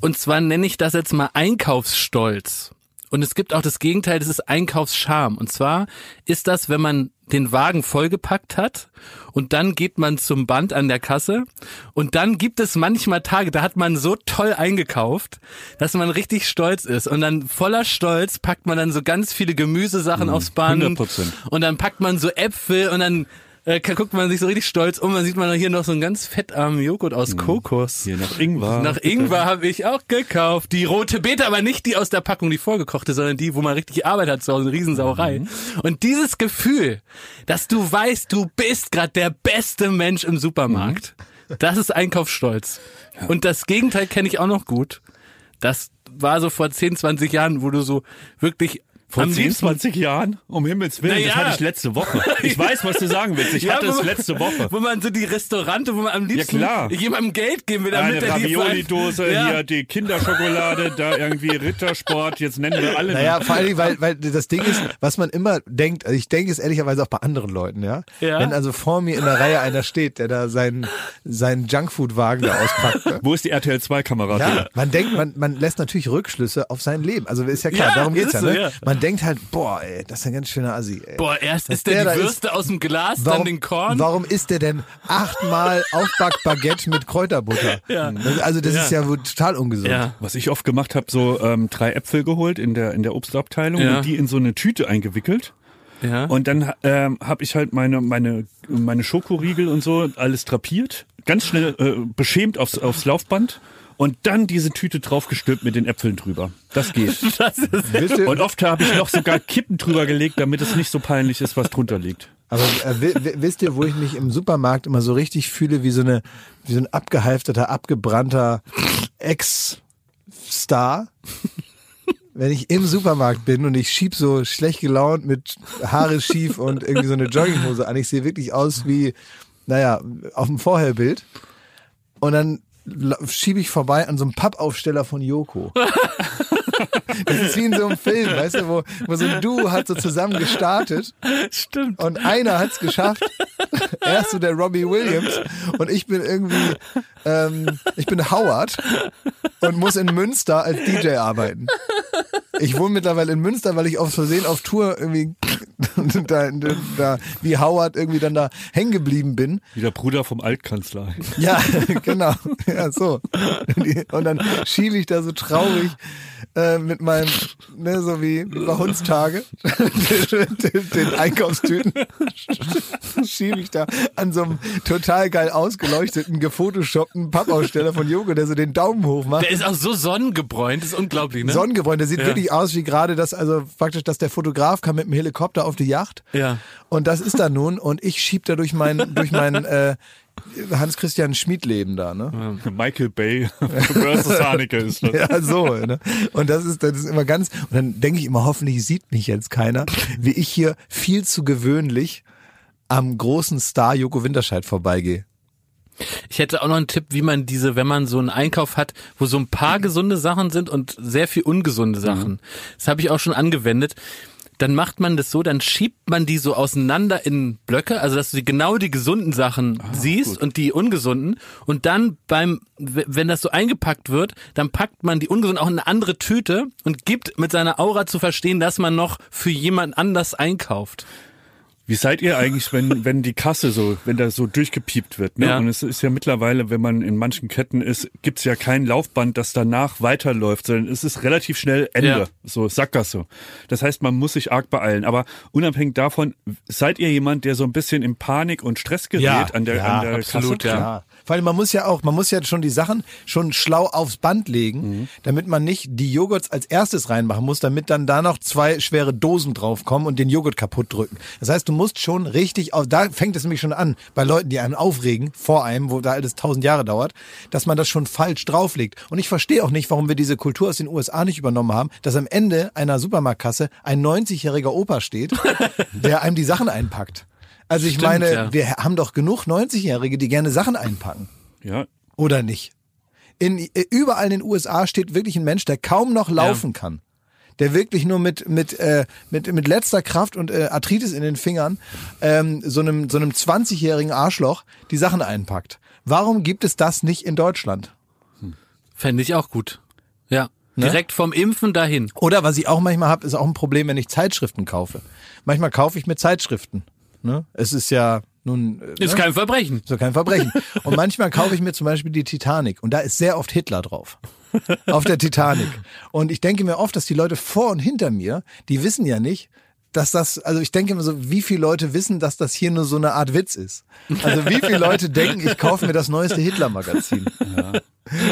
Und zwar nenne ich das jetzt mal Einkaufsstolz. Und es gibt auch das Gegenteil, das ist Einkaufsscham. Und zwar ist das, wenn man den Wagen vollgepackt hat und dann geht man zum Band an der Kasse und dann gibt es manchmal Tage, da hat man so toll eingekauft, dass man richtig stolz ist und dann voller Stolz packt man dann so ganz viele Gemüsesachen aufs Band 100%. und dann packt man so Äpfel und dann äh, guckt man sich so richtig stolz um, dann sieht man hier noch so einen ganz fettarmen Joghurt aus Kokos. Hier nach Ingwer. Nach Ingwer habe ich auch gekauft. Die rote Beete, aber nicht die aus der Packung, die vorgekochte, sondern die, wo man richtig Arbeit hat, so eine Riesensauerei. Und dieses Gefühl, dass du weißt, du bist gerade der beste Mensch im Supermarkt, das ist Einkaufsstolz. Und das Gegenteil kenne ich auch noch gut. Das war so vor 10, 20 Jahren, wo du so wirklich Vor am 10, liebsten 20 Jahren? Um Himmels Willen, das Naja. hatte ich letzte Woche. Ich weiß, was du sagen willst. Ich <laughs> Ja, hatte es letzte Woche. Wo man so die Restaurante, wo man am liebsten klar. jemandem Geld geben will, damit Eine er die Ravioli-Dose, Ja. hier die Kinderschokolade, da irgendwie Rittersport, jetzt nennen wir alle. Naja, vor allem, weil, weil das Ding ist, was man immer denkt, also ich denke es ehrlicherweise auch bei anderen Leuten, ja? Ja. Wenn also vor mir in der Reihe einer steht, der da seinen, seinen Junkfood-Wagen da auspackt. Ne? Wo ist die RTL 2-Kamera? Ja, man denkt, man, man lässt natürlich Rückschlüsse auf sein Leben. Also ist ja klar, Ja, darum geht's ja, so, ne? ja. Man denkt halt, boah, ey, das ist ein ganz schöner Assi, ey. Boah, erst ist der, der die Würste aus dem Glas, Warum, dann den Korn. warum isst der denn achtmal <laughs> Aufbackbaguette mit Kräuterbutter? Ja. Also das Ja. ist ja wohl total ungesund. Ja. Was ich oft gemacht habe, so ähm, drei Äpfel geholt in der in der Obstabteilung Ja. und die in so eine Tüte eingewickelt. Ja. Und dann ähm, habe ich halt meine meine meine Schokoriegel und so alles drapiert, ganz schnell äh, beschämt aufs aufs Laufband und dann diese Tüte draufgestülpt mit den Äpfeln drüber. Das geht. <laughs> das Und oft habe ich noch sogar Kippen drüber gelegt, damit es nicht so peinlich ist, was drunter liegt. Aber äh, wi- wi- wisst ihr, wo ich mich im Supermarkt immer so richtig fühle, wie so eine, wie so ein abgehalfterter, abgebrannter Ex-Star? Wenn ich im Supermarkt bin und ich schieb so schlecht gelaunt mit Haare schief und irgendwie so eine Jogginghose an, ich sehe wirklich aus wie, naja, auf dem Vorherbild. Und dann schiebe ich vorbei an so einem Pappaufsteller von Yoko. <laughs> Das ist wie in so einem Film, weißt du, wo, wo so ein Duo hat so zusammen gestartet stimmt. und einer hat's geschafft. Er ist so der Robbie Williams und ich bin irgendwie, ähm, ich bin Howard und muss in Münster als DJ arbeiten. Ich wohne mittlerweile in Münster, weil ich aus Versehen auf Tour irgendwie <laughs> da, da, wie Howard irgendwie dann da hängen geblieben bin. Wie der Bruder vom Altkanzler. Ja, <laughs> genau. <laughs> Ja, so. Und dann schiele ich da so traurig äh, mit meinem, ne, so wie bei Hundstage, den, <laughs> den Einkaufstüten, <laughs> schiebe ich da an so einem total geil ausgeleuchteten, gefotoshoppten Pappaussteller von Jogo, der so den Daumen hoch macht. Der ist auch so sonnengebräunt, das ist unglaublich, ne? Sonnengebräunt, der sieht Ja. wirklich aus wie gerade das, also praktisch, dass der Fotograf kam mit dem Helikopter auf die Yacht. Ja. Und das ist da nun und ich schieb da durch mein, durch mein äh, Hans-Christian Schmid-Leben da, ne? <laughs> Michael Bay versus Haneke ist das. <laughs> Ja, so. Ne? Und das ist, das ist immer ganz, und dann denke ich immer, hoffentlich sieht mich jetzt keiner, wie ich hier viel zu gewöhnlich am großen Star Joko Winterscheid vorbeigehe. Ich hätte auch noch einen Tipp, wie man diese, wenn man so einen Einkauf hat, wo so ein paar gesunde Sachen sind und sehr viel ungesunde Sachen. Das habe ich auch schon angewendet. Dann macht man das so, dann schiebt man die so auseinander in Blöcke, also dass du die, genau die gesunden Sachen siehst und die ungesunden. Und dann beim, wenn das so eingepackt wird, dann packt man die ungesunden auch in eine andere Tüte und gibt mit seiner Aura zu verstehen, dass man noch für jemand anders einkauft. Wie seid ihr eigentlich, wenn, <laughs> wenn die Kasse so, wenn da so durchgepiept wird? Ne? Ja. Und es ist ja mittlerweile, wenn man in manchen Ketten ist, gibt's ja kein Laufband, das danach weiterläuft, sondern es ist relativ schnell Ende. Ja. So Sackgasse. Das heißt, man muss sich arg beeilen. Aber unabhängig davon, seid ihr jemand, der so ein bisschen in Panik und Stress gerät an der, ja, an der absolut, Kasse? ja. Allem, man muss ja auch, man muss ja schon die Sachen schon schlau aufs Band legen, damit man nicht die Joghurts als erstes reinmachen muss, damit dann da noch zwei schwere Dosen draufkommen und den Joghurt kaputt drücken. Das heißt, du musst schon richtig auf, da fängt es nämlich schon an, bei Leuten, die einen aufregen, vor einem, wo da alles tausend Jahre dauert, dass man das schon falsch drauflegt. Und ich verstehe auch nicht, warum wir diese Kultur aus den USA nicht übernommen haben, dass am Ende einer Supermarktkasse ein 90-jähriger Opa steht, <laughs> der einem die Sachen einpackt. Also ich Stimmt, meine, ja. wir haben doch genug 90-Jährige, die gerne Sachen einpacken. Ja. Oder nicht? In, äh, überall in den USA steht wirklich ein Mensch, der kaum noch laufen kann. Der wirklich nur mit, mit, äh, mit, mit letzter Kraft und äh, Arthritis in den Fingern ähm, so einem, so einem 20-jährigen Arschloch die Sachen einpackt. Warum gibt es das nicht in Deutschland? Fände ich auch gut. Ja. Ne? Direkt vom Impfen dahin. Oder was ich auch manchmal habe, ist auch ein Problem, wenn ich Zeitschriften kaufe. Manchmal kaufe ich mir Zeitschriften. Ne? Es ist ja nun. äh, Ist ne? kein Verbrechen. Doch kein Verbrechen. Und manchmal kaufe ich mir zum Beispiel die Titanic und da ist sehr oft Hitler drauf. Auf der Titanic. Und ich denke mir oft, dass die Leute vor und hinter mir, die wissen ja nicht, dass das, also ich denke immer so, wie viele Leute wissen, dass das hier nur so eine Art Witz ist. Also wie viele Leute denken, ich kaufe mir das neueste Hitler-Magazin.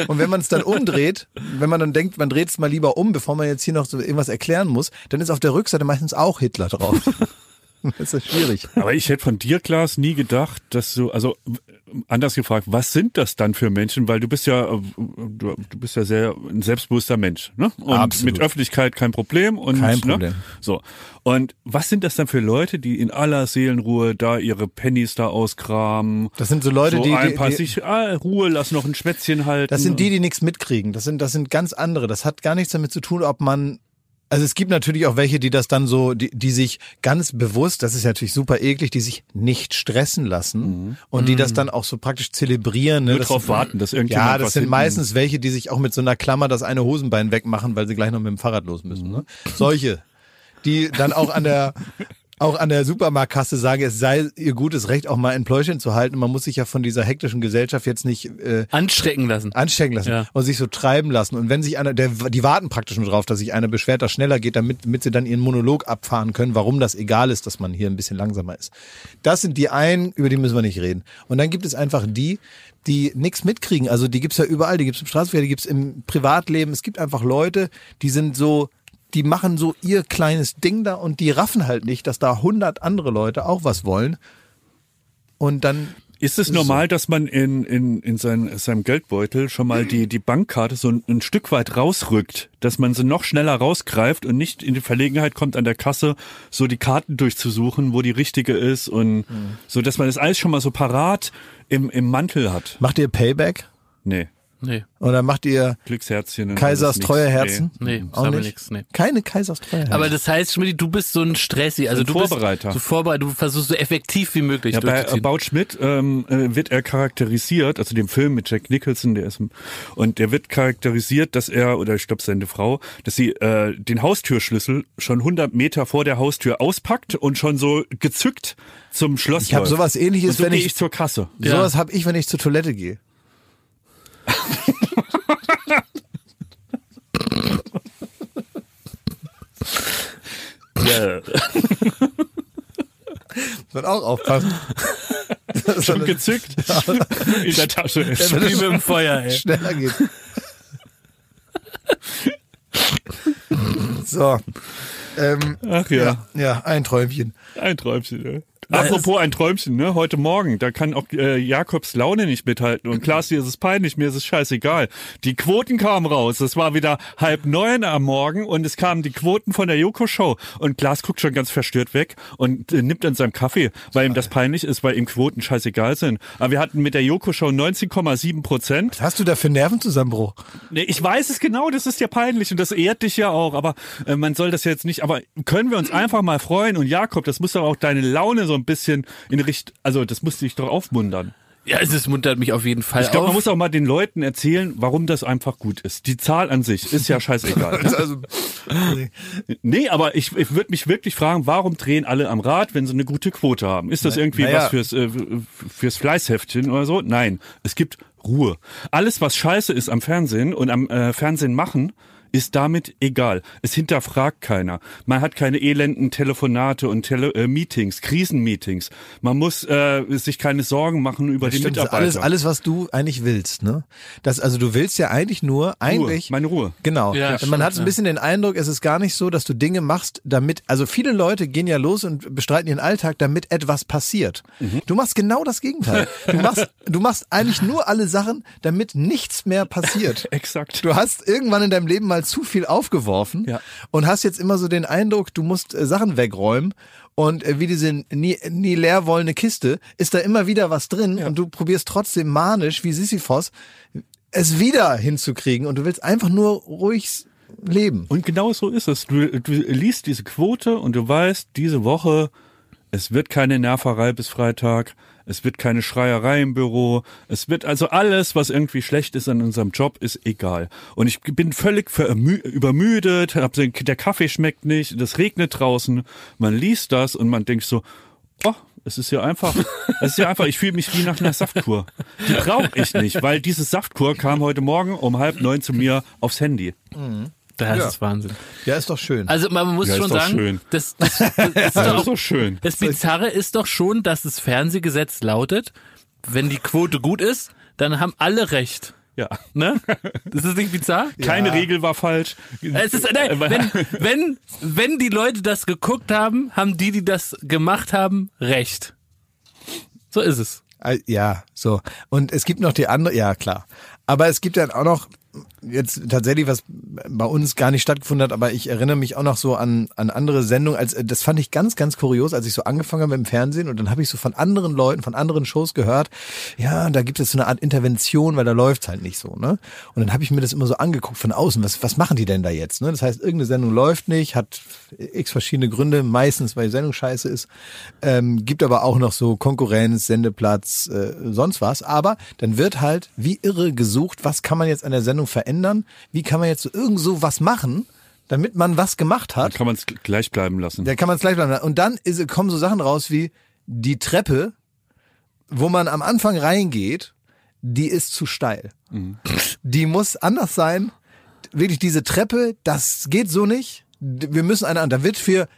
Und wenn man es dann umdreht, wenn man dann denkt, man dreht es mal lieber um, bevor man jetzt hier noch so irgendwas erklären muss, dann ist auf der Rückseite meistens auch Hitler drauf. <laughs> Das ist schwierig. Aber ich hätte von dir, Klaas, nie gedacht, dass du, also anders gefragt, was sind das dann für Menschen? Weil du bist ja, äh, du, bist ja sehr ein selbstbewusster Mensch, ne? Und Absolut. mit Öffentlichkeit kein Problem und Kein Ne? Problem. So. Und was sind das dann für Leute, die in aller Seelenruhe da ihre Pennies da auskramen? Das sind so Leute, so die, ein die, paar die sich ah, Ruhe, lass noch ein Schwätzchen halten. Das sind die, die nichts mitkriegen. Das sind, das sind ganz andere. Das hat gar nichts damit zu tun, ob man. Also es gibt natürlich auch welche, die das dann so, die, die sich ganz bewusst, das ist natürlich super eklig, die sich nicht stressen lassen und die das dann auch so praktisch zelebrieren. Ne? Nur Das drauf warten, dass irgendjemand Ja, das sind hinten- meistens welche, die sich auch mit so einer Klammer das eine Hosenbein wegmachen, weil sie gleich noch mit dem Fahrrad los müssen. Ne? Solche, die dann auch an der <laughs> auch an der Supermarktkasse sagen, es sei ihr gutes Recht, auch mal ein Pläuschen zu halten. Man muss sich ja von dieser hektischen Gesellschaft jetzt nicht äh, Anstecken lassen. anstecken lassen Ja. und sich so treiben lassen. Und wenn sich einer, der, die warten praktisch nur drauf, dass sich einer beschwert, dass schneller geht, damit, damit sie dann ihren Monolog abfahren können, warum das egal ist, dass man hier ein bisschen langsamer ist. Das sind die einen, über die müssen wir nicht reden. Und dann gibt es einfach die, die nichts mitkriegen. Also die gibt's ja überall, die gibt's im Straßenverkehr, die gibt's im Privatleben. Es gibt einfach Leute, die sind so, die machen so ihr kleines Ding da und die raffen halt nicht, dass da hundert andere Leute auch was wollen. Und dann Ist es normal, dass man in, in, in sein, seinem Geldbeutel schon mal die, die Bankkarte so ein, ein Stück weit rausrückt, dass man sie noch schneller rausgreift und nicht in die Verlegenheit kommt, an der Kasse so die Karten durchzusuchen, wo die richtige ist und so, dass man das alles schon mal so parat im, im Mantel hat? macht ihr Payback? Nee. Nee, Oder macht ihr Glücksherzchen. und Kaisers treue Herzen? nee, Auch sagen wir nicht? nix, nee. Keine Kaisers treue Herzen. Aber das heißt, Schmidt, du bist so ein Stressi, also Ein du Vorbereiter. bist so Vorbereiter, du versuchst so effektiv wie möglich Ja, bei. About Schmidt ähm, äh, wird er charakterisiert, also dem Film mit Jack Nicholson, der ist und der wird charakterisiert, dass er oder ich glaube seine Frau, dass sie äh, den Haustürschlüssel schon 100 Meter vor der Haustür auspackt und schon so gezückt zum Schloss Ich hab läuft. sowas ähnliches, und so wenn ich- ich zur Kasse. Ja. Sowas habe ich, wenn ich zur Toilette gehe. Muss man auch aufpassen. Schon gezückt in der Tasche. Wie mit dem Feuer, ey. schneller geht. so. Ähm, Ach ja, ja, ja, ein Träumchen. ein Träumchen. Ja. Apropos ein Träumchen, ne? Heute Morgen, da kann auch äh, Jakobs Laune nicht mithalten. Und klar, dir ist es peinlich, mir ist es scheißegal. Die Quoten kamen raus. Es war wieder halb neun am Morgen und es kamen die Quoten von der Joko-Show. Und Klaas guckt schon ganz verstört weg und äh, nimmt an seinem Kaffee, weil ihm das peinlich ist, weil ihm Quoten scheißegal sind. Aber wir hatten mit der Joko-Show 19,7 Prozent. Was hast du da für Nervenzusammenbruch? Nee, ich weiß es genau, das ist ja peinlich und das ehrt dich ja auch, aber äh, man soll das jetzt nicht, aber können wir uns einfach mal freuen und Jakob, das muss doch auch deine Laune so ein bisschen in Richtung, also das muss dich doch aufmuntern. Ja, es ist- muntert mich auf jeden Fall Ich glaube, man muss auch mal den Leuten erzählen, warum das einfach gut ist. Die Zahl an sich ist ja <laughs> scheißegal. Also, nee, aber ich, ich würde mich wirklich fragen, warum drehen alle am Rad, wenn sie eine gute Quote haben? Ist das irgendwie naja. was fürs, äh, fürs Fleißheftchen oder so? Nein, es gibt Ruhe. Alles, was scheiße ist am Fernsehen und am äh, Fernsehen machen, ist damit egal. Es hinterfragt keiner. Man hat keine elenden Telefonate und Tele äh, Meetings, Krisenmeetings. Man muss äh, sich keine Sorgen machen über das die stimmt, das ist Mitarbeiter. alles, alles, was du eigentlich willst, ne? Das, also du willst ja eigentlich nur, eigentlich. meine Ruhe. Genau. Ja, man stimmt, hat so ein ja. bisschen den Eindruck, es ist gar nicht so, dass du Dinge machst, damit, also viele Leute gehen ja los und bestreiten ihren Alltag, damit etwas passiert. Mhm. Du machst genau das Gegenteil. Du machst, du machst eigentlich nur alle Sachen, damit nichts mehr passiert. <laughs> Exakt. Du hast irgendwann in deinem Leben mal zu viel aufgeworfen Ja. und hast jetzt immer so den Eindruck, du musst äh, Sachen wegräumen und äh, wie diese nie, nie leer wollende Kiste ist da immer wieder was drin und du probierst trotzdem manisch wie Sisyphos es wieder hinzukriegen und du willst einfach nur ruhig leben. Und genau so ist es. Du, du liest diese Quote und du weißt, diese Woche, es wird keine Nerverei bis Freitag, es wird keine Schreierei im Büro, es wird also alles, was irgendwie schlecht ist an unserem Job, ist egal. Und ich bin völlig übermüdet, hab der Kaffee schmeckt nicht, das regnet draußen, man liest das und man denkt so, oh, es ist ja einfach, <laughs> es ist ja einfach, ich fühle mich wie nach einer Saftkur. Die brauche ich nicht, weil diese Saftkur kam heute Morgen um halb neun zu mir aufs Handy. Das Ja. ist Wahnsinn. Ja, ist doch schön. Also man muss Ja, schon doch sagen, schön. das, <laughs> das, das, ist Das doch ist so schön. das Bizarre ist doch schon, dass das Fernsehgesetz lautet, wenn die Quote gut ist, dann haben alle recht. Ja. Ne? Das ist nicht bizarr? <laughs> Keine Regel war falsch. Es ist, nein, wenn, <laughs> wenn, wenn die Leute das geguckt haben, haben die, die das gemacht haben, recht. So ist es. Äh, Ja, so. Und es gibt noch die andere, ja klar. Aber es gibt dann auch noch jetzt tatsächlich, was bei uns gar nicht stattgefunden hat, aber ich erinnere mich auch noch so an, an andere Sendungen. Als, äh, das fand ich ganz, ganz kurios, als ich so angefangen habe im Fernsehen und dann habe ich so von anderen Leuten, von anderen Shows gehört, ja, da gibt es so eine Art Intervention, weil da läuft's halt nicht so, ne? Und dann habe ich mir das immer so angeguckt von außen, was, was machen die denn da jetzt, ne? Das heißt, irgendeine Sendung läuft nicht, hat x verschiedene Gründe, meistens weil die Sendung scheiße ist, ähm, gibt aber auch noch so Konkurrenz, Sendeplatz, äh, sonst was. Aber dann wird halt wie irre gesucht, was kann man jetzt an der Sendung verändern, wie kann man jetzt so irgend so was machen, damit man was gemacht Dann hat. kann man es gleich bleiben lassen. Da kann man es gleich bleiben. Und dann ist, kommen so Sachen raus wie die Treppe, wo man am Anfang reingeht, die ist zu steil. Die muss anders sein. Wirklich diese Treppe, das geht so nicht. Wir müssen eine, da wird für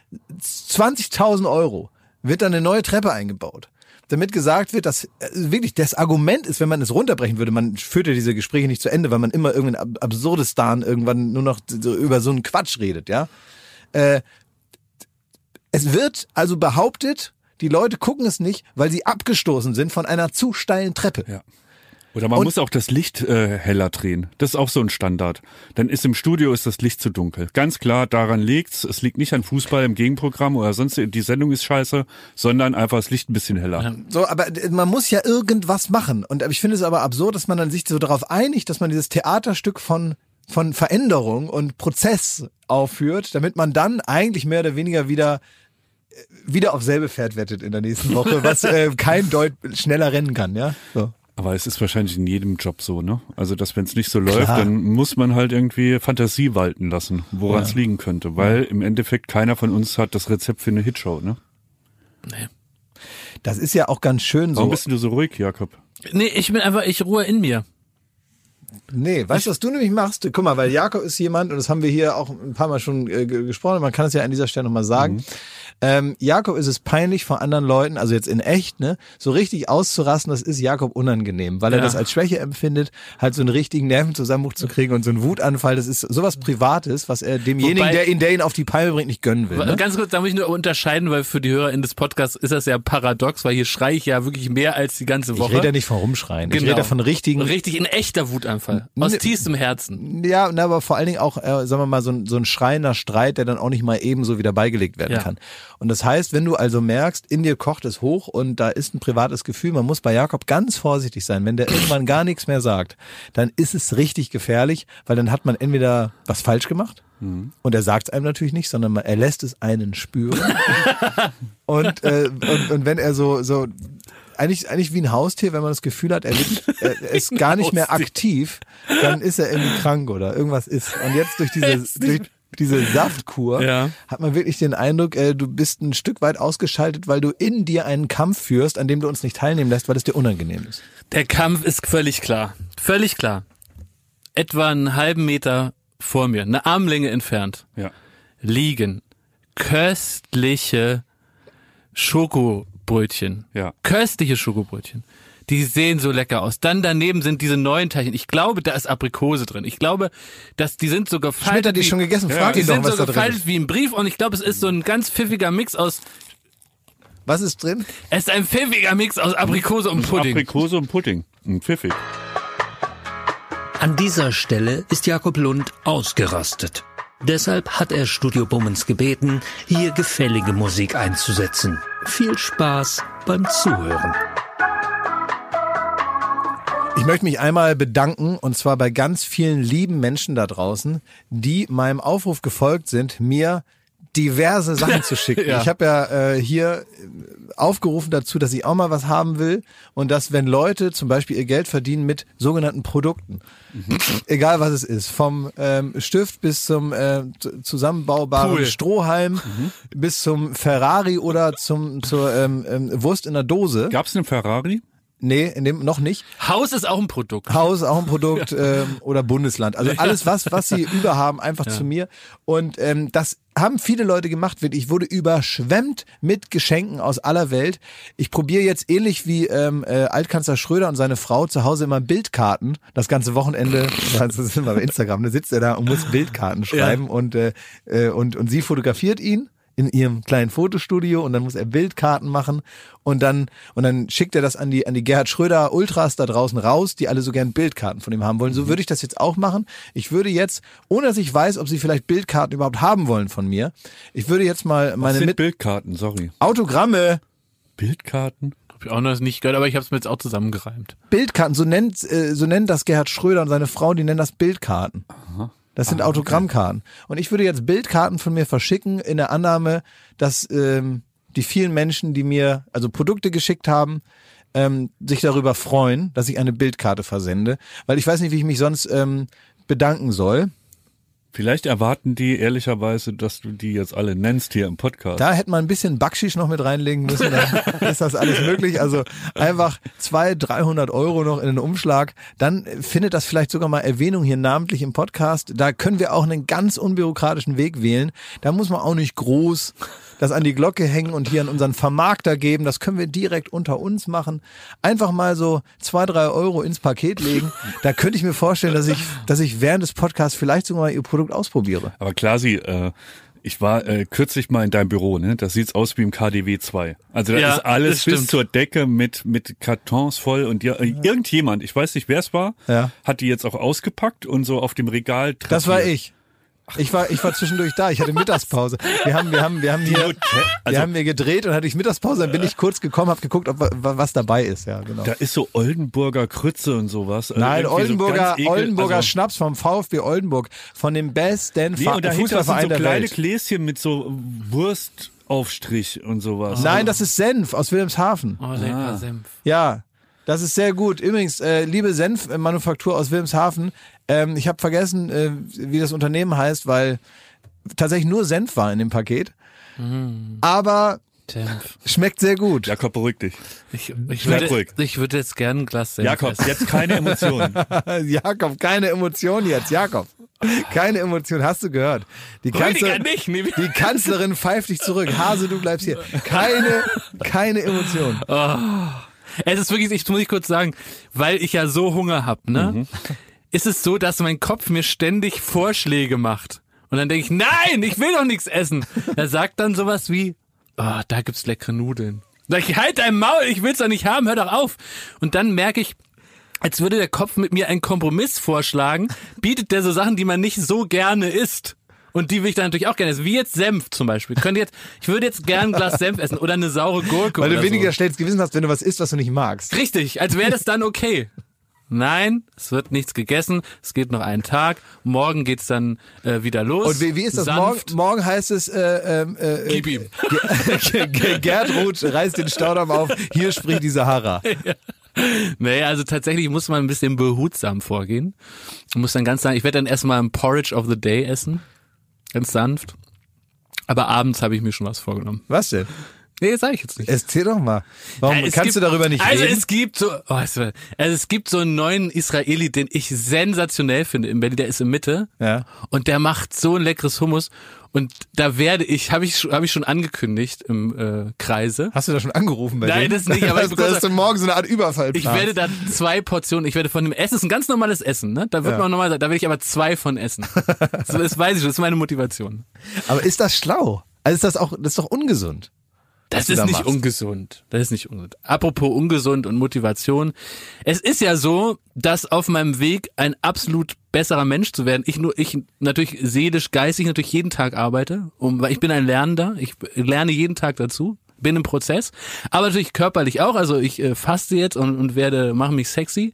20.000 Euro wird dann eine neue Treppe eingebaut. Damit gesagt wird, dass äh, wirklich das Argument ist, wenn man es runterbrechen würde, man führt ja diese Gespräche nicht zu Ende, weil man immer irgendein Ab- Absurdistan irgendwann nur noch so über so einen Quatsch redet, ja. Äh, es wird also behauptet, die Leute gucken es nicht, weil sie abgestoßen sind von einer zu steilen Treppe. Ja. Oder man Und- muss auch das Licht äh, heller drehen. Das ist auch so ein Standard. Dann ist im Studio ist das Licht zu dunkel. Ganz klar, daran liegt's. Es liegt nicht an Fußball im Gegenprogramm oder sonst die Sendung ist scheiße, sondern einfach das Licht ein bisschen heller. So, aber d- man muss ja irgendwas machen. Und ich finde es aber absurd, dass man dann sich so darauf einigt, dass man dieses Theaterstück von von Veränderung und Prozess aufführt, damit man dann eigentlich mehr oder weniger wieder äh, wieder auf selbe Pferd wettet in der nächsten Woche, was <laughs> äh, kein Deut schneller rennen kann, ja? So. Aber es ist wahrscheinlich in jedem Job so, ne? Also, dass wenn es nicht so läuft, Klar. dann muss man halt irgendwie Fantasie walten lassen, woran es liegen könnte. Weil im Endeffekt keiner von uns hat das Rezept für eine Hitshow, ne? Das ist ja auch ganz schön Warum so. bist du so ruhig, Jakob? Nee, ich bin einfach, ich ruhe in mir. Nee, weißt du, was du nämlich machst? Guck mal, weil Jakob ist jemand, und das haben wir hier auch ein paar Mal schon äh, ge- gesprochen, man kann es ja an dieser Stelle nochmal sagen. Mhm. Ähm, Jakob ist es peinlich vor anderen Leuten, also jetzt in echt, ne, so richtig auszurasten, das ist Jakob unangenehm, weil er Ja. das als Schwäche empfindet, halt so einen richtigen Nervenzusammenbruch zu kriegen und so einen Wutanfall, das ist sowas Privates, was er demjenigen, Wobei- der ihn, der ihn auf die Palme bringt, nicht gönnen will. Ne? Ganz kurz, da muss ich nur unterscheiden, weil für die Hörer in des Podcasts ist das ja paradox, weil hier schreie ich ja wirklich mehr als die ganze Ich Woche. rede ja nicht von rumschreien, ich Genau. rede von richtigen, Richtig in echter Wutanfall. Aus Ne- tiefstem Herzen. Ja, na, aber vor allen Dingen auch, äh, sagen wir mal, so ein, so ein schreiender Streit, der dann auch nicht mal ebenso wieder beigelegt werden Ja. kann. Und das heißt, wenn du also merkst, in dir kocht es hoch und da ist ein privates Gefühl, man muss bei Jakob ganz vorsichtig sein. Wenn der irgendwann gar nichts mehr sagt, dann ist es richtig gefährlich, weil dann hat man entweder was falsch gemacht und er sagt es einem natürlich nicht, sondern er lässt es einen spüren. <laughs> und, äh, und, und wenn er so, so eigentlich, eigentlich wie ein Haustier, wenn man das Gefühl hat, er, wird, er er ist gar nicht mehr aktiv, dann ist er irgendwie krank oder irgendwas ist. Und jetzt durch diese, durch diese Saftkur Ja. hat man wirklich den Eindruck, äh, du bist ein Stück weit ausgeschaltet, weil du in dir einen Kampf führst, an dem du uns nicht teilnehmen lässt, weil es dir unangenehm ist. Der Kampf ist völlig klar. Völlig klar. Etwa einen halben Meter vor mir, eine Armlänge entfernt, Ja. liegen köstliche Schokobrötchen. Ja. Köstliche Schokobrötchen. Die sehen so lecker aus. Dann daneben sind diese neuen Teilchen. Ich glaube, da ist Aprikose drin. Ich glaube, dass die sind so gefaltet. Schmidt hat die schon gegessen, frag Die ihn doch, sind was so da drin gefaltet wie ein Brief und ich glaube, es ist so ein ganz pfiffiger Mix aus, Was ist drin? es ist ein pfiffiger Mix aus Aprikose und Pudding. Aprikose und Pudding. Ein Pfiffig. An dieser Stelle ist Jakob Lund ausgerastet. Deshalb hat er Studio Bummens gebeten, hier gefällige Musik einzusetzen. Viel Spaß beim Zuhören. Ich möchte mich einmal bedanken und zwar bei ganz vielen lieben Menschen da draußen, die meinem Aufruf gefolgt sind, mir diverse Sachen zu <laughs> schicken. Ja. Ich habe ja äh, hier aufgerufen dazu, dass ich auch mal was haben will und dass wenn Leute zum Beispiel ihr Geld verdienen mit sogenannten Produkten, egal was es ist, vom ähm, Stift bis zum äh, zu- zusammenbaubaren Pool. Strohhalm bis zum Ferrari oder zum zur ähm, ähm, Wurst in der Dose. Gab's einen Ferrari? Nee, in dem noch nicht. Haus ist auch ein Produkt. Haus auch ein Produkt <laughs> ähm, oder Bundesland. Also alles, was, was sie <laughs> überhaben, einfach zu mir. Und ähm, das haben viele Leute gemacht. Ich wurde überschwemmt mit Geschenken aus aller Welt. Ich probiere jetzt ähnlich wie ähm, äh, Altkanzler Schröder und seine Frau zu Hause immer Bildkarten. Das ganze Wochenende, <laughs> das ist immer bei Instagram, da sitzt er da und muss Bildkarten schreiben und, äh, äh, und, und sie fotografiert ihn in ihrem kleinen Fotostudio und dann muss er Bildkarten machen und dann und dann schickt er das an die an die Gerhard Schröder Ultras da draußen raus, die alle so gern Bildkarten von ihm haben wollen. So würde ich das jetzt auch machen. Ich würde jetzt, ohne dass ich weiß, ob sie vielleicht Bildkarten überhaupt haben wollen von mir, ich würde jetzt mal Was meine sind mit Bildkarten? Sorry. Autogramme, Bildkarten? Hab ich auch noch nicht gehört, aber ich habe es mir jetzt auch zusammengereimt. Bildkarten, so nennt äh, so nennt das Gerhard Schröder und seine Frau, die nennen das Bildkarten. Das sind Autogrammkarten. Und ich würde jetzt Bildkarten von mir verschicken in der Annahme, dass ähm, die vielen Menschen, die mir also Produkte geschickt haben, ähm, sich darüber freuen, dass ich eine Bildkarte versende, weil ich weiß nicht, wie ich mich sonst ähm, bedanken soll. Vielleicht erwarten die ehrlicherweise, dass du die jetzt alle nennst hier im Podcast. Da hätte man ein bisschen Backschisch noch mit reinlegen müssen, dann <laughs> ist das alles möglich. Also einfach zwei, 300 Euro noch in den Umschlag, dann findet das vielleicht sogar mal Erwähnung hier namentlich im Podcast. Da können wir auch einen ganz unbürokratischen Weg wählen. Da muss man auch nicht groß das an die Glocke hängen und hier an unseren Vermarkter geben. Das können wir direkt unter uns machen. Einfach mal so zwei, drei Euro ins Paket legen. Da könnte ich mir vorstellen, dass ich, dass ich während des Podcasts vielleicht sogar mal ihr Produkt ausprobiere. Aber klar, sie, äh, Ich war äh, kürzlich mal in deinem Büro, ne? Das sieht's aus wie im KDW 2. Also da Ja, ist alles bis zur Decke mit mit Kartons voll und ja, äh, irgendjemand, ich weiß nicht, wer es war, Ja. hat die jetzt auch ausgepackt und so auf dem Regal. Das war ich. Ich war, ich war zwischendurch da. Ich hatte Mittagspause. Wir haben, wir haben, wir haben hier, Hotel- also- wir haben hier gedreht und hatte ich Mittagspause. Dann bin ich kurz gekommen, habe geguckt, ob wa- was dabei ist. Ja, genau. Da ist so Oldenburger Krütze und sowas. Also Nein, irgendwie so Oldenburger, Oldenburger also, Schnaps vom VfB Oldenburg, von dem besten Nee, und dahinter sind so Fußballverein der kleine Welt. Gläschen mit so Wurstaufstrich und sowas. Nein, das ist Senf aus Wilhelmshaven. Oh, lecker Senf. Ja, das ist sehr gut. Übrigens, äh, liebe Senfmanufaktur aus Wilhelmshaven, ähm, ich habe vergessen, äh, wie das Unternehmen heißt, weil tatsächlich nur Senf war in dem Paket. Aber Senf. schmeckt sehr gut. Jakob, beruhig dich. Ich, ich, würde, ruhig. ich würde jetzt gern ein Glas Senf Jakob, essen. jetzt keine Emotionen. <laughs> Jakob, keine Emotion jetzt, Jakob. Keine Emotion, hast du gehört. Die, Kanzler, nicht. Nee, die Kanzlerin pfeift dich zurück. Hase, du bleibst hier. Keine, keine Emotion. Es ist wirklich, ich muss ich kurz sagen, weil ich ja so Hunger hab, ne? Ist es so, dass mein Kopf mir ständig Vorschläge macht. Und dann denke ich, nein, ich will doch nichts essen. <laughs> Er sagt dann sowas wie, oh, da gibt's leckere Nudeln. Sag ich, halt dein Maul, ich will's doch nicht haben, hör doch auf. Und dann merke ich, als würde der Kopf mit mir einen Kompromiss vorschlagen, bietet der so Sachen, die man nicht so gerne isst. Und die will ich dann natürlich auch gerne essen. Wie jetzt Senf zum Beispiel. Könnte jetzt, ich würde jetzt gern ein Glas Senf essen oder eine saure Gurke Weil du weniger so. schlechtes Gewissen hast, wenn du was isst, was du nicht magst. Richtig, als wäre das dann okay. Nein, es wird nichts gegessen. Es geht noch einen Tag. Morgen geht's dann äh, wieder los. Und wie, wie ist das? Morgen, Sanft. morgen heißt es, äh, ähm, äh, Gib ihm. <laughs> Ge- Ge- Gertrud reißt den Staudamm auf, hier spricht die Sahara. <laughs> Nee, also tatsächlich muss man ein bisschen behutsam vorgehen. Ich muss dann ganz sagen, ich werde dann erstmal ein Porridge of the Day essen. Ganz sanft. Aber abends habe ich mir schon was vorgenommen. Was denn? Nee, das sage ich jetzt nicht. Erzähl doch mal. Warum Ja, kannst gibt- du darüber nicht also reden? es gibt so, oh, also es gibt so einen neuen Israeli, den ich sensationell finde in Berlin. Der ist in Mitte Ja. und der macht so ein leckeres Hummus. Und da werde ich, habe ich, habe ich schon angekündigt im äh, Kreise. Hast du da schon angerufen bei Nein, dem? das nicht, aber ich <laughs> bekomme- dass du morgen so eine Art Überfall Ich werde da zwei Portionen, ich werde von dem Essen, das ist ein ganz normales Essen, ne? Da wird Ja. man normal sagen, da werde ich aber zwei von essen. <laughs> Das, das weiß ich schon, das ist meine Motivation. Aber ist das schlau? Also ist das auch, das ist doch ungesund. Das ist da nicht machst. ungesund. Das ist nicht ungesund. Apropos ungesund und Motivation. Es ist ja so, dass auf meinem Weg ein absolut besserer Mensch zu werden, ich nur, ich natürlich seelisch, geistig natürlich jeden Tag arbeite, um, weil ich bin ein Lernender. Ich lerne jeden Tag dazu. Bin im Prozess, aber natürlich körperlich auch. Also ich äh, faste jetzt und, und werde mache mich sexy.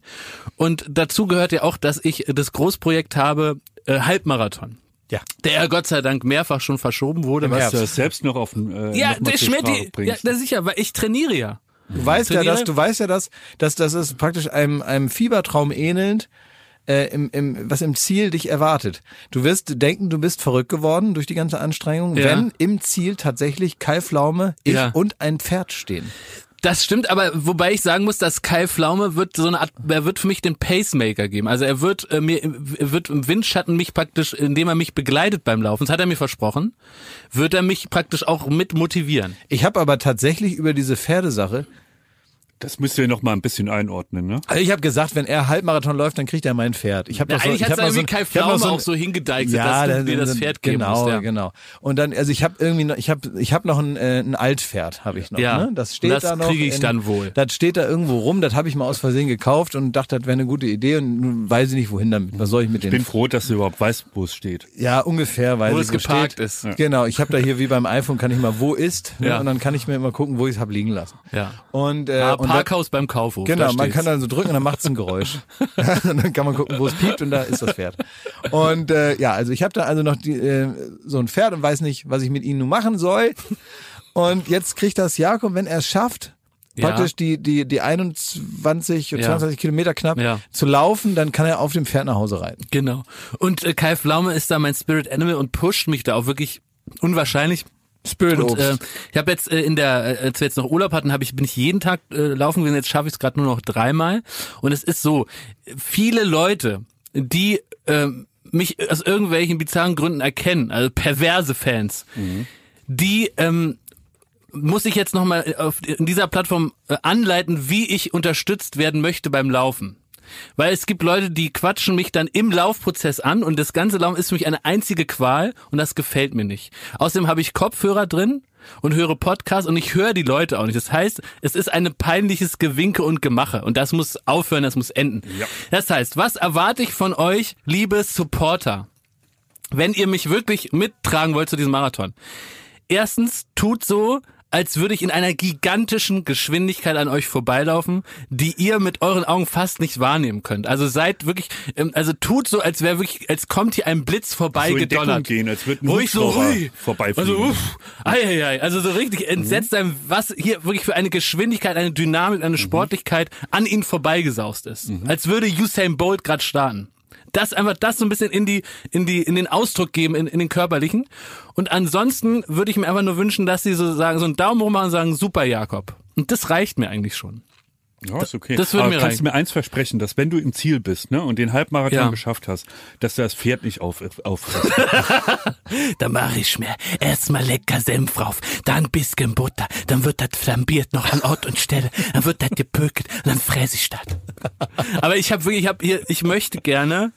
Und dazu gehört ja auch, dass ich das Großprojekt habe äh, Halbmarathon, Ja. der Gott sei Dank mehrfach schon verschoben wurde. Im was du das selbst noch auf den äh, ja, der die, ja, ist sicher, weil ich trainiere ja. Du weißt ja, dass, du weißt ja, dass, dass das ist praktisch einem, einem Fiebertraum ähnelnd, äh, im, im, was im Ziel dich erwartet. Du wirst denken, du bist verrückt geworden durch die ganze Anstrengung, Ja. wenn im Ziel tatsächlich Kai Pflaume, ich Ja. und ein Pferd stehen. Das stimmt, aber wobei ich sagen muss, dass Kai Pflaume wird so eine Art, er wird für mich den Pacemaker geben. Also er wird äh, mir, er wird im Windschatten mich praktisch, indem er mich begleitet beim Laufen, das hat er mir versprochen, wird er mich praktisch auch mit motivieren. Ich habe aber tatsächlich über diese Pferdesache, Das müsst ihr noch mal ein bisschen einordnen, ne? also ich habe gesagt, wenn er Halbmarathon läuft, dann kriegt er mein Pferd. Ich habe so, eigentlich ich hat hab irgendwie so, Kai ich Pflaume so ein- auch so hingedeichtet, ja, dass du mir das Pferd geben genau, musst. Ja. genau. Und dann, also ich habe irgendwie, noch, ich habe, ich habe noch ein, äh, ein Altpferd, habe ich noch. Ja, ne? Das steht das da noch. kriege ich in- dann wohl. Das steht da irgendwo rum. Das habe ich mal aus Versehen gekauft und dachte, das wäre eine gute Idee und nun weiß ich nicht wohin damit. Was soll ich mit Ich dem? bin froh, dass du überhaupt weißt, wo es steht. Ja, ungefähr, weil Wo ich es geparkt ist. Genau, ich habe da hier wie beim iPhone kann ich mal wo ist ne? Ja. und dann kann ich mir immer gucken, wo ich es habe liegen lassen. Ja. Und, äh, und Parkhaus beim Kaufhof. Genau, man kann dann so drücken und dann macht's ein Geräusch. <laughs> <laughs> und dann kann man gucken, wo es piept und da ist das Pferd. Und äh, ja, also ich habe da also noch die, äh, so ein Pferd und weiß nicht, was ich mit ihnen nun machen soll. Und jetzt kriegt das Jakob, wenn er es schafft, Ja. praktisch die, die, die 21 oder Ja. 22 Kilometer knapp Ja. zu laufen, dann kann er auf dem Pferd nach Hause reiten. Genau. Und äh, Kai Pflaume ist da mein Spirit Animal und pusht mich da auch wirklich unwahrscheinlich. Spirit Und Obst. äh, ich habe jetzt äh, in der, äh, als wir jetzt noch Urlaub hatten, habe ich bin ich jeden Tag äh, laufen gewesen. Jetzt schaffe ich es gerade nur noch dreimal. Und es ist so: Viele Leute, die äh, mich aus irgendwelchen bizarren Gründen erkennen, also perverse Fans, die ähm, muss ich jetzt nochmal auf in dieser Plattform äh, anleiten, wie ich unterstützt werden möchte beim Laufen. Weil es gibt Leute, die quatschen mich dann im Laufprozess an und das ganze Laufen ist für mich eine einzige Qual und das gefällt mir nicht. Außerdem habe ich Kopfhörer drin und höre Podcasts und ich höre die Leute auch nicht. Das heißt, es ist ein peinliches Gewinke und Gemache und das muss aufhören, das muss enden. Ja. Das heißt, was erwarte ich von euch, liebe Supporter, wenn ihr mich wirklich mittragen wollt zu diesem Marathon? Erstens, tut so, als würde ich in einer gigantischen Geschwindigkeit an euch vorbeilaufen, die ihr mit euren Augen fast nicht wahrnehmen könnt. Also seid wirklich, ähm, also tut so, als wäre wirklich, als kommt hier ein Blitz So in Deckung vorbeigedonnert. gehen, als würde ein Wo ich so, hui, vorbeifliegen. also, uff, ei, ei, ei, also so richtig entsetzt sein, was hier wirklich für eine Geschwindigkeit, eine Dynamik, eine Sportlichkeit an ihnen vorbeigesaust ist. Als würde Usain Bolt gerade starten. Das einfach das so ein bisschen in die, in die, in den Ausdruck geben, in, in den körperlichen. Und ansonsten würde ich mir einfach nur wünschen, dass sie so sagen, so einen Daumen hoch machen und sagen, super Jakob. Und das reicht mir eigentlich schon. Ja, ist okay. das würde Aber mir kannst reichen. du mir eins versprechen, dass wenn du im Ziel bist ne, und den Halbmarathon Ja. geschafft hast, dass du das Pferd nicht auf, auf <laughs> Da mache ich mir erstmal lecker Senf drauf, dann ein bisschen Butter, dann wird das flambiert noch an Ort und Stelle, dann wird das gepökelt und dann fräse ich das. Aber ich habe wirklich, ich habe hier, ich möchte gerne,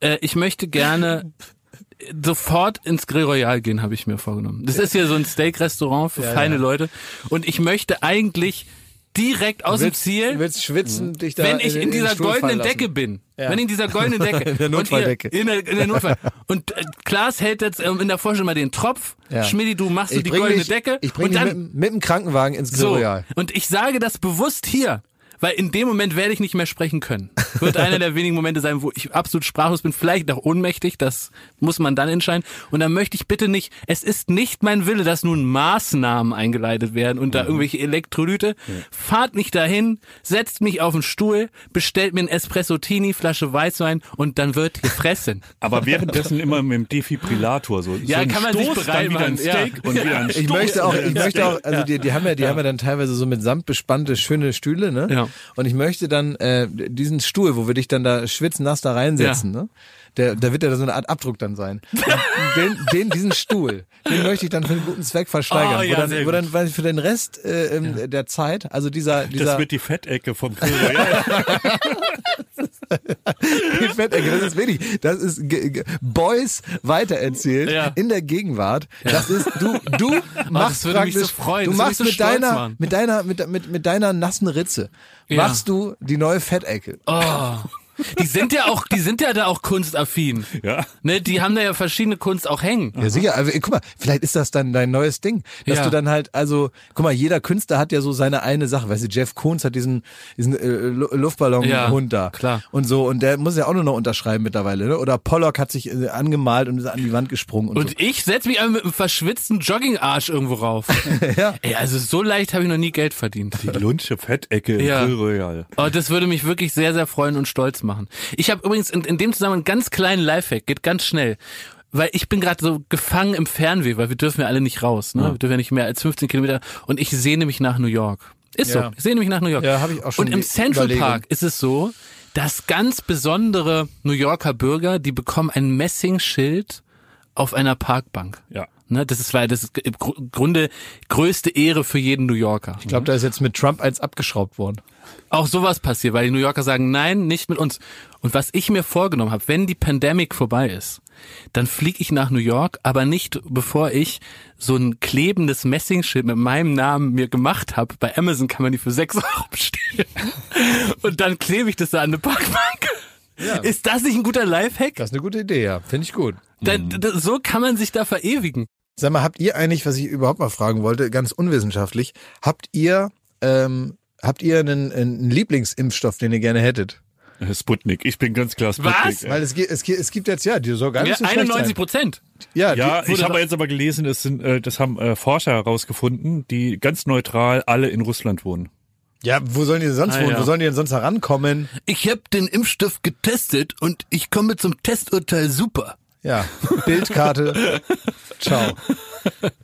äh, ich möchte gerne sofort ins Grill Royal gehen, habe ich mir vorgenommen. Das ist hier so ein Steak-Restaurant für feine Leute und ich möchte eigentlich direkt aus dem willst, Ziel Du willst schwitzen, dich da wenn ich in, den dieser goldenen. Decke bin, Ja. wenn ich in dieser goldenen Decke, <laughs> In der ihr- Notfalldecke. in der, in der Notfall. Und äh, Klaas hält jetzt ähm, in der Vorstellung mal den Tropf. Ja. Schmidti, du machst so Ich die bring goldene dich, Decke. Ich bringe und dich dann mit, mit dem Krankenwagen ins Grill so. Royal. Und ich sage das bewusst hier, weil in dem Moment werde ich nicht mehr sprechen können. Wird einer der wenigen Momente sein, wo ich absolut sprachlos bin, vielleicht auch ohnmächtig, das muss man dann entscheiden. Und dann möchte ich bitte nicht, es ist nicht mein Wille, dass nun Maßnahmen eingeleitet werden und da Mhm. irgendwelche Elektrolyte. Fahrt nicht dahin, setzt mich auf den Stuhl, bestellt mir ein Espresso-Tini, Flasche Weißwein und dann wird gefressen. Aber währenddessen immer mit dem Defibrillator so. Ja, so kann man sich Stoß, bereit dann wieder ein machen, ja. Steak und wieder ein Stoß. Ich möchte auch, ich möchte auch, also die, die haben ja, die haben ja dann teilweise so mit Samt bespannte schöne Stühle, ne? Ja. Und ich möchte dann äh, diesen Stuhl, wo wir dich dann da schwitznass da reinsetzen, ne? Der, da wird ja so eine Art Abdruck dann sein. <laughs> Den, den, diesen Stuhl, den möchte ich dann für einen guten Zweck versteigern. Oh, ja, wo dann, wo dann weil für den Rest äh, ähm, der Zeit, also dieser, dieser Das wird die Fettecke vom <laughs> Grill die Fettecke, das ist wenig. Das ist Boys weitererzählt Ja. in der Gegenwart. Das ist du du <laughs> machst würde mich praktisch so freuen. du machst so mit stolz deiner mit deiner mit, mit mit deiner nassen Ritze Ja. machst du die neue Fettecke. Oh. Die sind ja auch, die sind ja da auch kunstaffin. Ja. Ne, die haben da ja verschiedene Kunst auch hängen. Ja, sicher. Also, guck mal, vielleicht ist das dann dein neues Ding. Dass Ja. du dann halt, also, guck mal, jeder Künstler hat ja so seine eine Sache. Weißt du, Jeff Koons hat diesen, diesen äh, Lu- Luftballon-Hund Ja, da. klar. Und so, und der muss ja auch nur noch unterschreiben mittlerweile, ne? Oder Pollock hat sich äh, angemalt und ist an die Wand gesprungen und, Und so. ich setz mich einfach mit einem verschwitzten Joggingarsch irgendwo rauf. <laughs> Ja. Ey, also so leicht habe ich noch nie Geld verdient. Die Lunsche Fettecke im Ja. Grill Royal. Oh, das würde mich wirklich sehr, sehr freuen und stolz machen. Ich habe übrigens in, in dem Zusammenhang einen ganz kleinen Lifehack, geht ganz schnell. Weil ich bin gerade so gefangen im Fernweh, weil wir dürfen ja alle nicht raus. Ne? Wir dürfen ja nicht mehr als 15 Kilometer. Und ich sehne mich nach New York. Ist Ja. so. Ich sehne mich nach New York. Ja, hab ich auch schon Und im Central Überlegung. Park ist es so, dass ganz besondere New Yorker Bürger, die bekommen ein Messingschild auf einer Parkbank. Ja. Ne, das ist, weil das ist im Gru- Grunde größte Ehre für jeden New Yorker. Ich glaube, da ist jetzt mit Trump eins abgeschraubt worden. Auch sowas passiert, weil die New Yorker sagen, nein, nicht mit uns. Und was ich mir vorgenommen habe, wenn die Pandemic vorbei ist, dann fliege ich nach New York, aber nicht bevor ich so ein klebendes Messingschild mit meinem Namen mir gemacht habe. Bei Amazon kann man die für 6 <laughs> Euro bestellen. Und dann klebe ich das da an eine Parkbank. Ist das nicht ein guter Lifehack? Das ist eine gute Idee, ja. Finde ich gut. Da, da, so kann man sich da verewigen. Sag mal, habt ihr eigentlich, was ich überhaupt mal fragen wollte, ganz unwissenschaftlich, habt ihr, ähm, habt ihr einen, einen Lieblingsimpfstoff, den ihr gerne hättet? Äh, Sputnik. Ich bin ganz klar Sputnik. Was? ey. Weil es gibt, es gibt, es gibt jetzt, ja, die soll gar nicht Ja, so schlecht 91 sein. Prozent. Ja, Ja, die, ich habe jetzt aber gelesen, es sind, äh, das haben äh, Forscher herausgefunden, die ganz neutral alle in Russland wohnen. Ja, wo sollen die denn sonst Ah, wohnen? ja. Wo sollen die denn sonst herankommen? Ich habe den Impfstoff getestet und ich komme zum Testurteil super. Ja, Bildkarte. Ciao.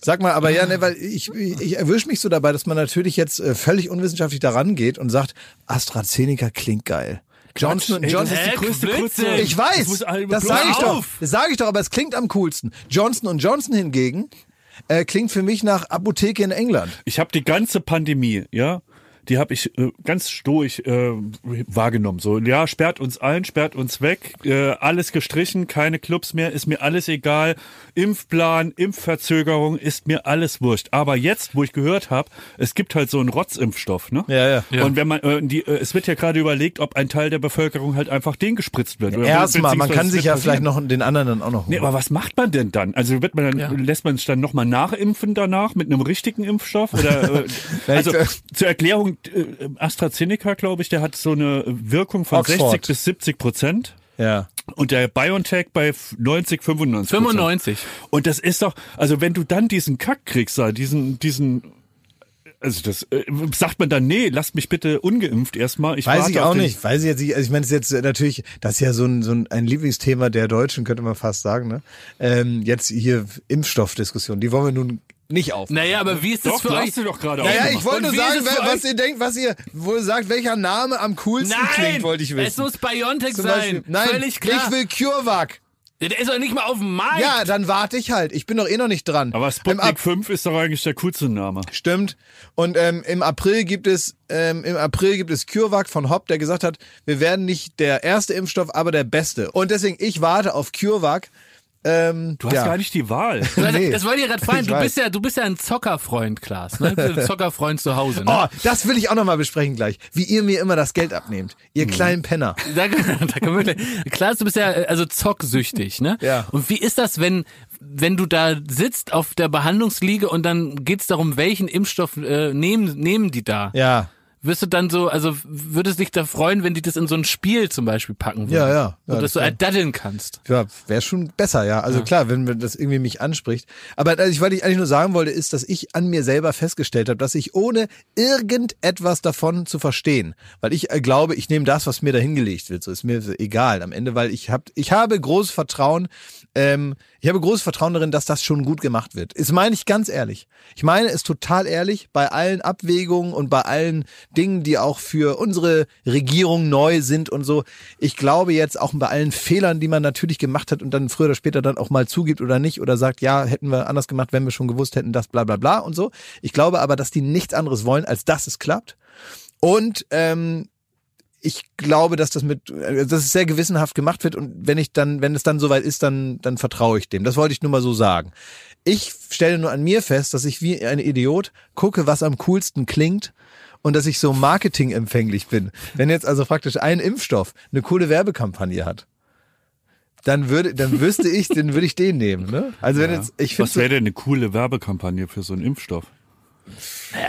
Sag mal, aber ja, ne, weil ich, ich erwische mich so dabei, dass man natürlich jetzt äh, völlig unwissenschaftlich daran geht und sagt, AstraZeneca klingt geil. Johnson Johnson ist die größte Blödsinn. Ich weiß, Das sage ich doch. Das sage ich doch, aber es klingt am coolsten. Johnson Johnson hingegen äh, klingt für mich nach Apotheke in England. Ich habe die ganze Pandemie, ja, die habe ich äh, ganz stoisch äh, wahrgenommen. So, ja, sperrt uns ein, sperrt uns weg, äh, alles gestrichen, keine Clubs mehr, ist mir alles egal. Impfplan, Impfverzögerung, ist mir alles wurscht. Aber jetzt, wo ich gehört habe, es gibt halt so einen Rotzimpfstoff, ne? Ja, ja. Ja. Und wenn man, äh, die, äh, es wird ja gerade überlegt, ob ein Teil der Bevölkerung halt einfach den gespritzt wird. Erstmal, man kann sich ja passieren. vielleicht noch den anderen dann auch noch Nee, holen. aber was macht man denn dann? Also wird man dann, Ja. lässt man es dann nochmal nachimpfen danach mit einem richtigen Impfstoff? Oder, äh, <laughs> also zur Erklärung, äh, AstraZeneca, glaube ich, der hat so eine Wirkung von Oxford. 60 bis 70 Prozent. Ja. Und der BioNTech bei 90, 95 Prozent. 95. Und das ist doch, also wenn du dann diesen Kack kriegst, da, diesen, diesen, also das, äh, sagt man dann, nee, lasst mich bitte ungeimpft erstmal. Ich Weiß warte ich auch nicht. Weiß ich jetzt nicht. Also ich meine, es ist jetzt äh, natürlich, das ist ja so ein, so ein, ein Lieblingsthema der Deutschen, könnte man fast sagen. Ne? Ähm, jetzt hier Impfstoffdiskussion, die wollen wir nun nicht auf. Naja, aber wie ist das Doch, für du euch? sie doch gerade Naja, ich wollte nur sagen, was ihr denkt, was ihr wohl sagt, welcher Name am coolsten klingt, wollte ich wissen. es muss Biontech Zum sein. Beispiel, nein, Völlig klar. ich will CureVac. Der ist doch nicht mal auf dem Markt. Ja, dann warte ich halt. Ich bin doch eh noch nicht dran. Aber Im Sputnik Ab 5 ist doch eigentlich der coolste Name. Stimmt. Und ähm, im April gibt es ähm, im April gibt es CureVac von Hopp, der gesagt hat, wir werden nicht der erste Impfstoff, aber der beste. Und deswegen ich warte auf CureVac. Ähm, Du hast ja. gar nicht die Wahl. <laughs> Nee. Das wollte ich gerade fragen. Du bist ja, du bist ja ein Zockerfreund, Klaas. Ne? Du <laughs> bist ein Zockerfreund zu Hause. Ne? Oh, das will ich auch noch mal besprechen gleich. Wie ihr mir immer das Geld abnehmt. Ihr Mhm. kleinen Penner. Da, <laughs> da können wir. Klaas, du bist ja also zocksüchtig, ne? Ja. Und wie ist das, wenn wenn du da sitzt auf der Behandlungsliege und dann geht's darum, welchen Impfstoff äh, nehmen nehmen die da? Ja. Wirst du dann so, also würdest dich da freuen, wenn die das in so ein Spiel zum Beispiel packen würden? Ja, ja. Ja, und dass das du halt daddeln kannst. Ja, wäre schon besser, ja. Also klar, wenn mir das irgendwie mich anspricht. Aber also ich, was ich eigentlich nur sagen wollte, ist, dass ich an mir selber festgestellt habe, dass ich ohne irgendetwas davon zu verstehen, weil ich äh, glaube, ich nehme das, was mir da hingelegt wird. So ist mir egal am Ende, weil ich hab, ich habe großes Vertrauen, ähm, ich habe großes Vertrauen darin, dass das schon gut gemacht wird. Das meine ich ganz ehrlich. Ich meine es total ehrlich bei allen Abwägungen und bei allen Dingen, die auch für unsere Regierung neu sind und so. Ich glaube jetzt auch bei allen Fehlern, die man natürlich gemacht hat und dann früher oder später dann auch mal zugibt oder nicht oder sagt, ja, hätten wir anders gemacht, wenn wir schon gewusst hätten, das bla bla bla und so. Ich glaube aber, dass die nichts anderes wollen, als dass es klappt. Und ähm, ich glaube, dass das mit, äh, dass es sehr gewissenhaft gemacht wird und wenn ich dann, wenn es dann soweit ist, dann, dann vertraue ich dem. Das wollte ich nur mal so sagen. Ich stelle nur an mir fest, dass ich wie ein Idiot gucke, was am coolsten klingt und dass ich so marketingempfänglich bin. Wenn jetzt also praktisch ein Impfstoff eine coole Werbekampagne hat, dann würde, dann wüsste ich, dann würde ich den nehmen. Ne? Also wenn jetzt, ich Was finde, wäre denn eine coole Werbekampagne für so einen Impfstoff?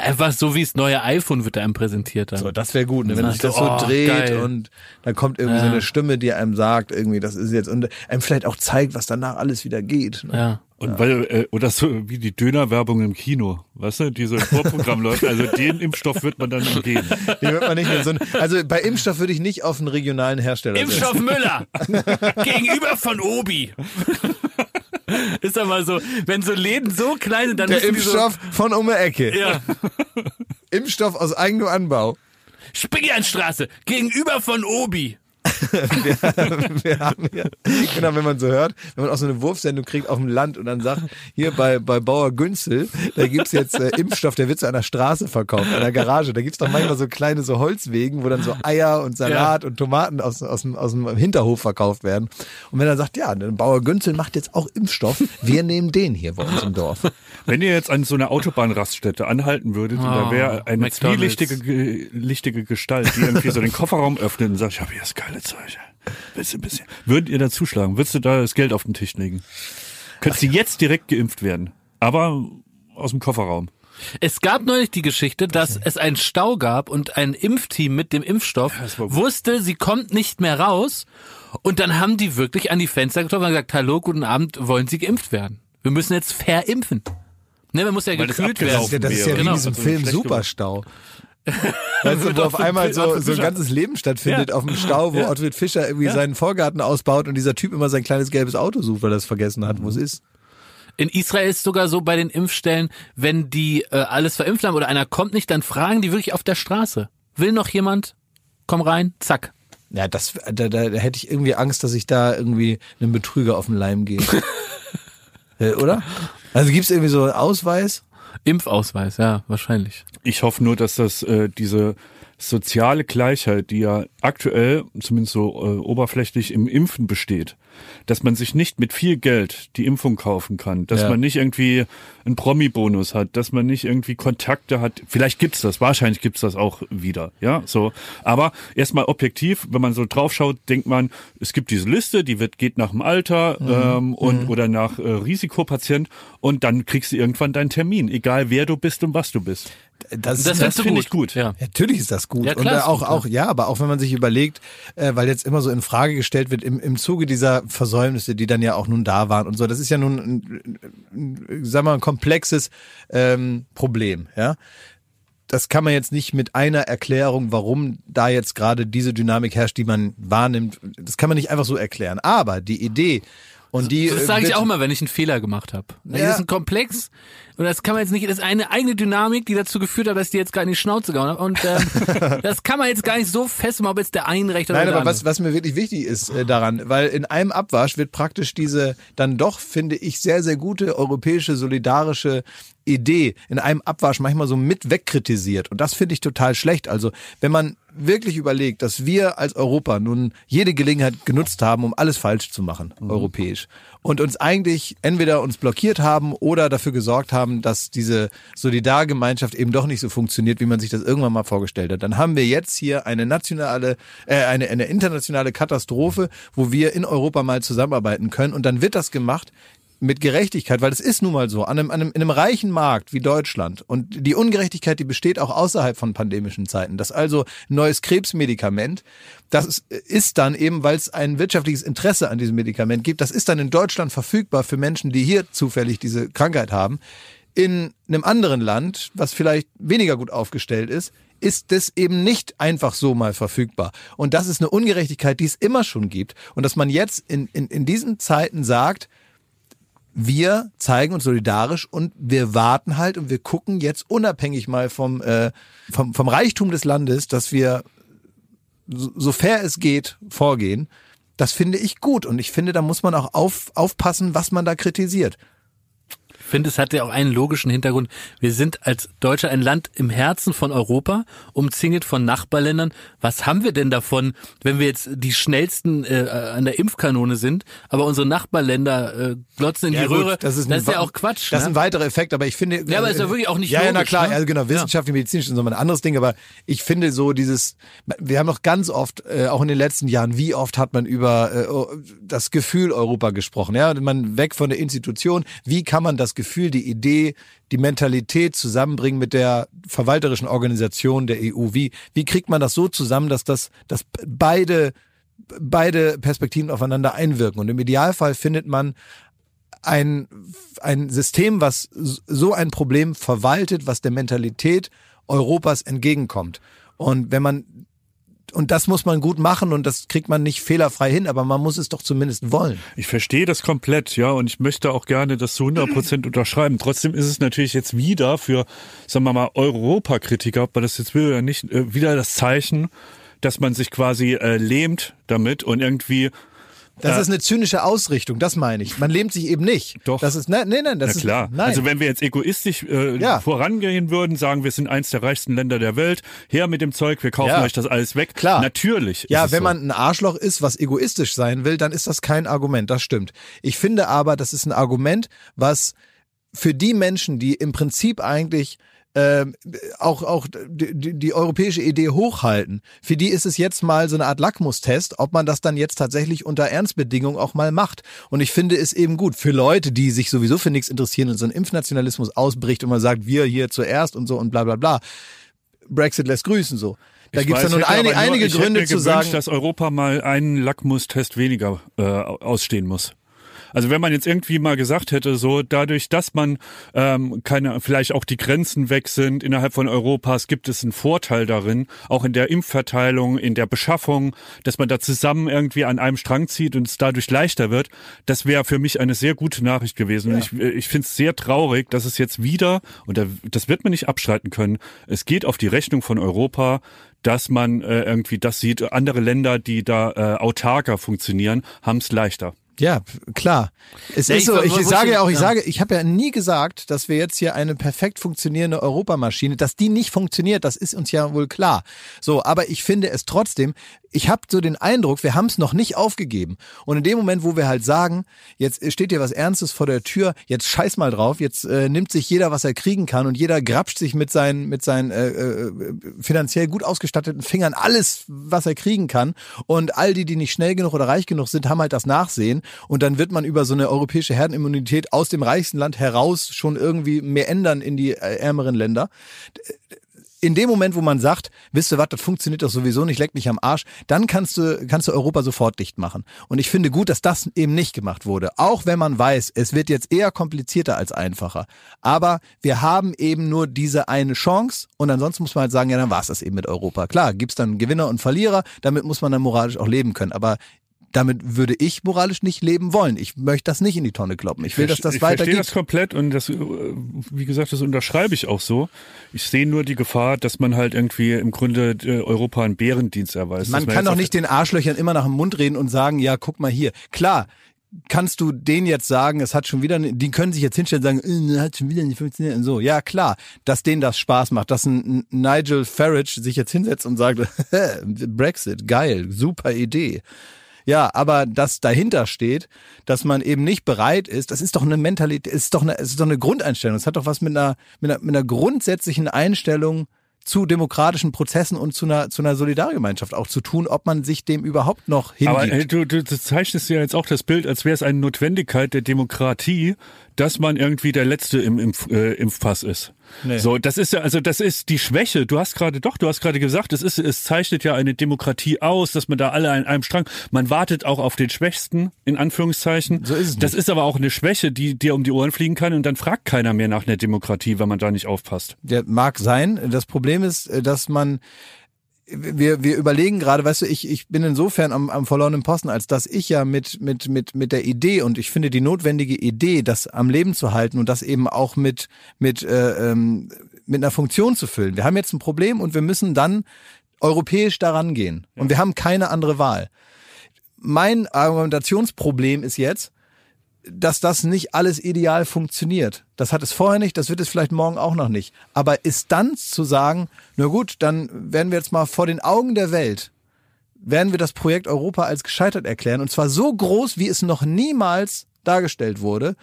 Einfach so wie das neue iPhone wird einem präsentiert. Dann. So, das wäre gut, ne? wenn sich das so Oh, dreht geil. und dann kommt irgendwie so Ja. eine Stimme, die einem sagt, irgendwie, das ist jetzt und einem vielleicht auch zeigt, was danach alles wieder geht. Ne? ja. Und weil, äh, oder so wie die Dönerwerbung im Kino, weißt du, die so im Vorprogramm <laughs> läuft, also den Impfstoff wird man dann geben. Die wird man nicht mehr so ein, also bei Impfstoff würde ich nicht auf einen regionalen Hersteller Impfstoff Müller <laughs> gegenüber von Obi. <laughs> Ist aber so, wenn so Läden so klein sind, dann Der müssen die Impfstoff von um die Ecke. So, ja. <laughs> Impfstoff aus eigenem Anbau. Spingianstraße gegenüber von Obi. <laughs> Wir haben ja, genau, wenn man so hört, wenn man auch so eine Wurfsendung kriegt auf dem Land und dann sagt, hier bei, bei Bauer Günzel, da gibt's jetzt äh, Impfstoff, der wird zu einer Straße verkauft, an der Garage. Da gibt's doch manchmal so kleine so Holzwegen, wo dann so Eier und Salat und Tomaten aus, aus, dem, aus dem Hinterhof verkauft werden. Und wenn er sagt, ja, der Bauer Günzel macht jetzt auch Impfstoff, wir nehmen den hier bei uns im Dorf. Wenn ihr jetzt an so einer Autobahnraststätte anhalten würdet und da wäre eine McDonald's. zwielichtige ge- lichtige Gestalt, die irgendwie so den Kofferraum öffnet und sagt, ich habe hier das geile Zeug. Willst du ein bisschen? Würdet ihr da zuschlagen? Würdest du da das Geld auf den Tisch legen? Könntest du jetzt direkt geimpft werden, aber aus dem Kofferraum. Es gab neulich die Geschichte, dass es einen Stau gab und ein Impfteam mit dem Impfstoff das gut. wusste, sie kommt nicht mehr raus. Und dann haben die wirklich an die Fenster getroffen und gesagt, hallo, guten Abend, wollen Sie geimpft werden? Wir müssen jetzt verimpfen. Ne, man muss ja Weil das gekühlt abgelaufen werden. Das ist ja, das ist ja wäre. wie Genau. in diesem Film Superstau. <laughs> Weißt du, wo auf einmal so, so ein ganzes Leben stattfindet auf dem Stau, wo Ottfried Fischer irgendwie seinen Vorgarten ausbaut und dieser Typ immer sein kleines gelbes Auto sucht, weil er es vergessen hat, wo es ist. In Israel ist sogar so bei den Impfstellen, wenn die äh, alles verimpft haben oder einer kommt nicht, dann fragen die wirklich auf der Straße. Will noch jemand? Komm rein, zack. Ja, das, da, da, da hätte ich irgendwie Angst, dass ich da irgendwie einem Betrüger auf den Leim gehe. <laughs> Äh, Oder? Also gibt's irgendwie so einen Ausweis? Impfausweis, ja, wahrscheinlich. Ich hoffe nur, dass das äh, diese soziale Gleichheit, die ja aktuell zumindest so äh, oberflächlich im Impfen besteht, dass man sich nicht mit viel Geld die Impfung kaufen kann, dass Ja. man nicht irgendwie einen Promi-Bonus hat, dass man nicht irgendwie Kontakte hat. Vielleicht gibt's das, wahrscheinlich gibt's das auch wieder, ja, so. Aber erstmal objektiv, wenn man so draufschaut, denkt man, es gibt diese Liste, die wird geht nach dem Alter ähm, und oder nach äh, Risikopatient und dann kriegst du irgendwann deinen Termin, egal wer du bist und was du bist. Das, Das, das finde ich gut. Ja. Natürlich ist das gut. Ja, klar und äh, auch, gut, auch, ja, aber auch wenn man sich überlegt, äh, weil jetzt immer so in Frage gestellt wird, im, im Zuge dieser Versäumnisse, die dann ja auch nun da waren und so, das ist ja nun, ein, ein, wir mal, ein komplexes ähm, Problem, ja. Das kann man jetzt nicht mit einer Erklärung, warum da jetzt gerade diese Dynamik herrscht, die man wahrnimmt, das kann man nicht einfach so erklären. Aber die Idee und die. Das äh, sage ich wird- auch mal, wenn ich einen Fehler gemacht habe. Das Ja. ist ein Komplex und das kann man jetzt nicht, das ist eine eigene Dynamik, die dazu geführt hat, dass dir jetzt gar in die Schnauze gehauen habe. Und ähm, <laughs> das kann man jetzt gar nicht so festmachen, ob jetzt der eine recht oder Nein, der aber andere. was, was mir wirklich wichtig ist äh, daran, weil in einem Abwasch wird praktisch diese dann doch, finde ich, sehr, sehr gute europäische solidarische Idee in einem Abwasch manchmal so mit wegkritisiert. Und das finde ich total schlecht. Also wenn man wirklich überlegt, dass wir als Europa nun jede Gelegenheit genutzt haben, um alles falsch zu machen, europäisch. Und uns eigentlich entweder uns blockiert haben oder dafür gesorgt haben, dass diese Solidargemeinschaft eben doch nicht so funktioniert, wie man sich das irgendwann mal vorgestellt hat. Dann haben wir jetzt hier eine nationale, äh, eine, eine internationale Katastrophe, wo wir in Europa mal zusammenarbeiten können. Und dann wird das gemacht mit Gerechtigkeit, weil es ist nun mal so, an einem, an einem, in einem reichen Markt wie Deutschland und die Ungerechtigkeit, die besteht auch außerhalb von pandemischen Zeiten, dass also ein neues Krebsmedikament, das ist, ist dann eben, weil es ein wirtschaftliches Interesse an diesem Medikament gibt, das ist dann in Deutschland verfügbar für Menschen, die hier zufällig diese Krankheit haben. In einem anderen Land, was vielleicht weniger gut aufgestellt ist, ist das eben nicht einfach so mal verfügbar. Und das ist eine Ungerechtigkeit, die es immer schon gibt. Und dass man jetzt in, in, in diesen Zeiten sagt, wir zeigen uns solidarisch und wir warten halt und wir gucken jetzt unabhängig mal vom, äh, vom, vom Reichtum des Landes, dass wir so, so fair es geht vorgehen. Das finde ich gut und ich finde, da muss man auch auf, aufpassen, was man da kritisiert. Ich finde, es hat ja auch einen logischen Hintergrund. Wir sind als Deutscher ein Land im Herzen von Europa, umzingelt von Nachbarländern. Was haben wir denn davon, wenn wir jetzt die schnellsten äh, an der Impfkanone sind, aber unsere Nachbarländer äh, glotzen in die gut, Röhre? das ist, das ist ja auch Quatsch. Das ist ne? ein weiterer Effekt, aber ich finde. Ja, aber ist ja wirklich auch nicht Ja, ja, na logisch, klar, ne? also genau, Ja. wissenschaftlich, medizinisch ist nochmal ein anderes Ding, aber ich finde so dieses, wir haben doch ganz oft, äh, auch in den letzten Jahren, wie oft hat man über äh, das Gefühl Europa gesprochen, ja, man weg von der Institution, wie kann man das Gefühl, die Idee, die Mentalität zusammenbringen mit der verwalterischen Organisation der EU, wie, wie kriegt man das so zusammen, dass das, dass beide beide Perspektiven aufeinander einwirken. Und im Idealfall findet man ein, ein System, was so ein Problem verwaltet, was der Mentalität Europas entgegenkommt. Und wenn man und das muss man gut machen und das kriegt man nicht fehlerfrei hin, aber man muss es doch zumindest wollen. Ich verstehe das komplett, ja, und ich möchte auch gerne das zu 100 Prozent unterschreiben. Trotzdem ist es natürlich jetzt wieder für, sagen wir mal, Europakritiker, ob man das jetzt will oder nicht, äh, wieder das Zeichen, dass man sich quasi äh, lähmt damit und irgendwie Das ist eine zynische Ausrichtung, das meine ich. Man lähmt sich eben nicht. Doch. Das ist, nein, nein, nein, das Na klar. ist, nein. Also wenn wir jetzt egoistisch äh, Ja. vorangehen würden, sagen, wir sind eins der reichsten Länder der Welt, her mit dem Zeug, wir kaufen Ja. euch das alles weg. Klar. Natürlich. Ja, wenn so. man ein Arschloch ist, was egoistisch sein will, dann ist das kein Argument, das stimmt. Ich finde aber, das ist ein Argument, was für die Menschen, die im Prinzip eigentlich ähm, auch, auch die, die, europäische Idee hochhalten, für die ist es jetzt mal so eine Art Lackmustest, ob man das dann jetzt tatsächlich unter Ernstbedingungen auch mal macht. Und ich finde es eben gut für Leute, die sich sowieso für nichts interessieren und so ein Impfnationalismus ausbricht und man sagt, wir hier zuerst und so und bla bla bla. Brexit lässt grüßen so. Da Ich gibt's ja nun aber einige, nur- Gründe zu gewünscht, sagen. dass Europa mal einen Lackmustest weniger äh, ausstehen muss. Also wenn man jetzt irgendwie mal gesagt hätte, so dadurch, dass man ähm, keine, vielleicht auch die Grenzen weg sind innerhalb von Europas, gibt es einen Vorteil darin, auch in der Impfverteilung, in der Beschaffung, dass man da zusammen irgendwie an einem Strang zieht und es dadurch leichter wird. Das wäre für mich eine sehr gute Nachricht gewesen. Und ich, ich finde es sehr traurig, dass es jetzt wieder, und da, das wird man nicht abstreiten können, es geht auf die Rechnung von Europa, dass man äh, irgendwie das sieht, andere Länder, die da äh, autarker funktionieren, haben es leichter. Ja, klar. Es Ja, ist ich so, ich wusste- sage ja auch, ich ja. sage, ich habe ja nie gesagt, dass wir jetzt hier eine perfekt funktionierende Europamaschine, dass die nicht funktioniert, das ist uns ja wohl klar. So, aber ich finde es trotzdem, ich habe so den Eindruck, wir haben es noch nicht aufgegeben. Und in dem Moment, wo wir halt sagen, jetzt steht hier was Ernstes vor der Tür, jetzt scheiß mal drauf, jetzt äh, nimmt sich jeder, was er kriegen kann und jeder grapscht sich mit seinen, mit seinen äh, äh, finanziell gut ausgestatteten Fingern alles, was er kriegen kann. Und all die, die nicht schnell genug oder reich genug sind, haben halt das Nachsehen. Und dann wird man über so eine europäische Herdenimmunität aus dem reichsten Land heraus schon irgendwie mehr ändern in die äh, ärmeren Länder in dem Moment, wo man sagt, wisst ihr was, das funktioniert doch sowieso nicht, leck mich am Arsch, dann kannst du, kannst du Europa sofort dicht machen. Und ich finde gut, dass das eben nicht gemacht wurde. Auch wenn man weiß, es wird jetzt eher komplizierter als einfacher. Aber wir haben eben nur diese eine Chance und ansonsten muss man halt sagen, ja, dann war es das eben mit Europa. Klar, gibt's dann Gewinner und Verlierer, damit muss man dann moralisch auch leben können. Aber damit würde ich moralisch nicht leben wollen. Ich möchte das nicht in die Tonne kloppen. Ich will, dass das ich verstehe weitergeht. das komplett und das, äh, wie gesagt, das unterschreibe ich auch so. Ich sehe nur die Gefahr, dass man halt irgendwie im Grunde äh, Europa einen Bärendienst erweist. Man Dass kann doch nicht den Arschlöchern immer nach dem Mund reden und sagen, ja, guck mal hier. Klar, kannst du denen jetzt sagen, es hat schon wieder, die können sich jetzt hinstellen und sagen, äh, hat schon wieder nicht funktioniert und so. Ja, klar, dass denen das Spaß macht, dass ein Nigel Farage sich jetzt hinsetzt und sagt, <laughs> Brexit, geil, super Idee. Ja, aber das dahinter steht, dass man eben nicht bereit ist, das ist doch eine Mentalität, ist doch eine, ist doch eine Grundeinstellung. Das hat doch was mit einer, mit einer, mit einer grundsätzlichen Einstellung zu demokratischen Prozessen und zu einer, zu einer Solidargemeinschaft auch zu tun, ob man sich dem überhaupt noch hingibt. Aber äh, du, du, du zeichnest ja jetzt auch das Bild, als wäre es eine Notwendigkeit der Demokratie, dass man irgendwie der Letzte im Impf, äh, Impfpass ist. Nee. So, das ist ja, also das ist die Schwäche. Du hast gerade, doch, du hast gerade gesagt, es ist, es zeichnet ja eine Demokratie aus, dass man da alle an einem Strang, man wartet auch auf den Schwächsten, in Anführungszeichen. So ist es Das nicht. ist aber auch eine Schwäche, die dir um die Ohren fliegen kann und dann fragt keiner mehr nach einer Demokratie, wenn man da nicht aufpasst. Der mag sein. Das Problem ist, äh, dass man wir, wir überlegen gerade, weißt du, ich, ich bin insofern am, am verlorenen Posten, als dass ich ja mit, mit, mit, mit der Idee und ich finde die notwendige Idee, das am Leben zu halten und das eben auch mit, mit, äh, ähm, mit einer Funktion zu füllen. Wir haben jetzt ein Problem und wir müssen dann europäisch daran gehen. Und wir haben keine andere Wahl. Mein Argumentationsproblem ist jetzt, dass das nicht alles ideal funktioniert. Das hat es vorher nicht, das wird es vielleicht morgen auch noch nicht. Aber ist dann zu sagen, na gut, dann werden wir jetzt mal vor den Augen der Welt, werden wir das Projekt Europa als gescheitert erklären. Und zwar so groß, wie es noch niemals dargestellt wurde.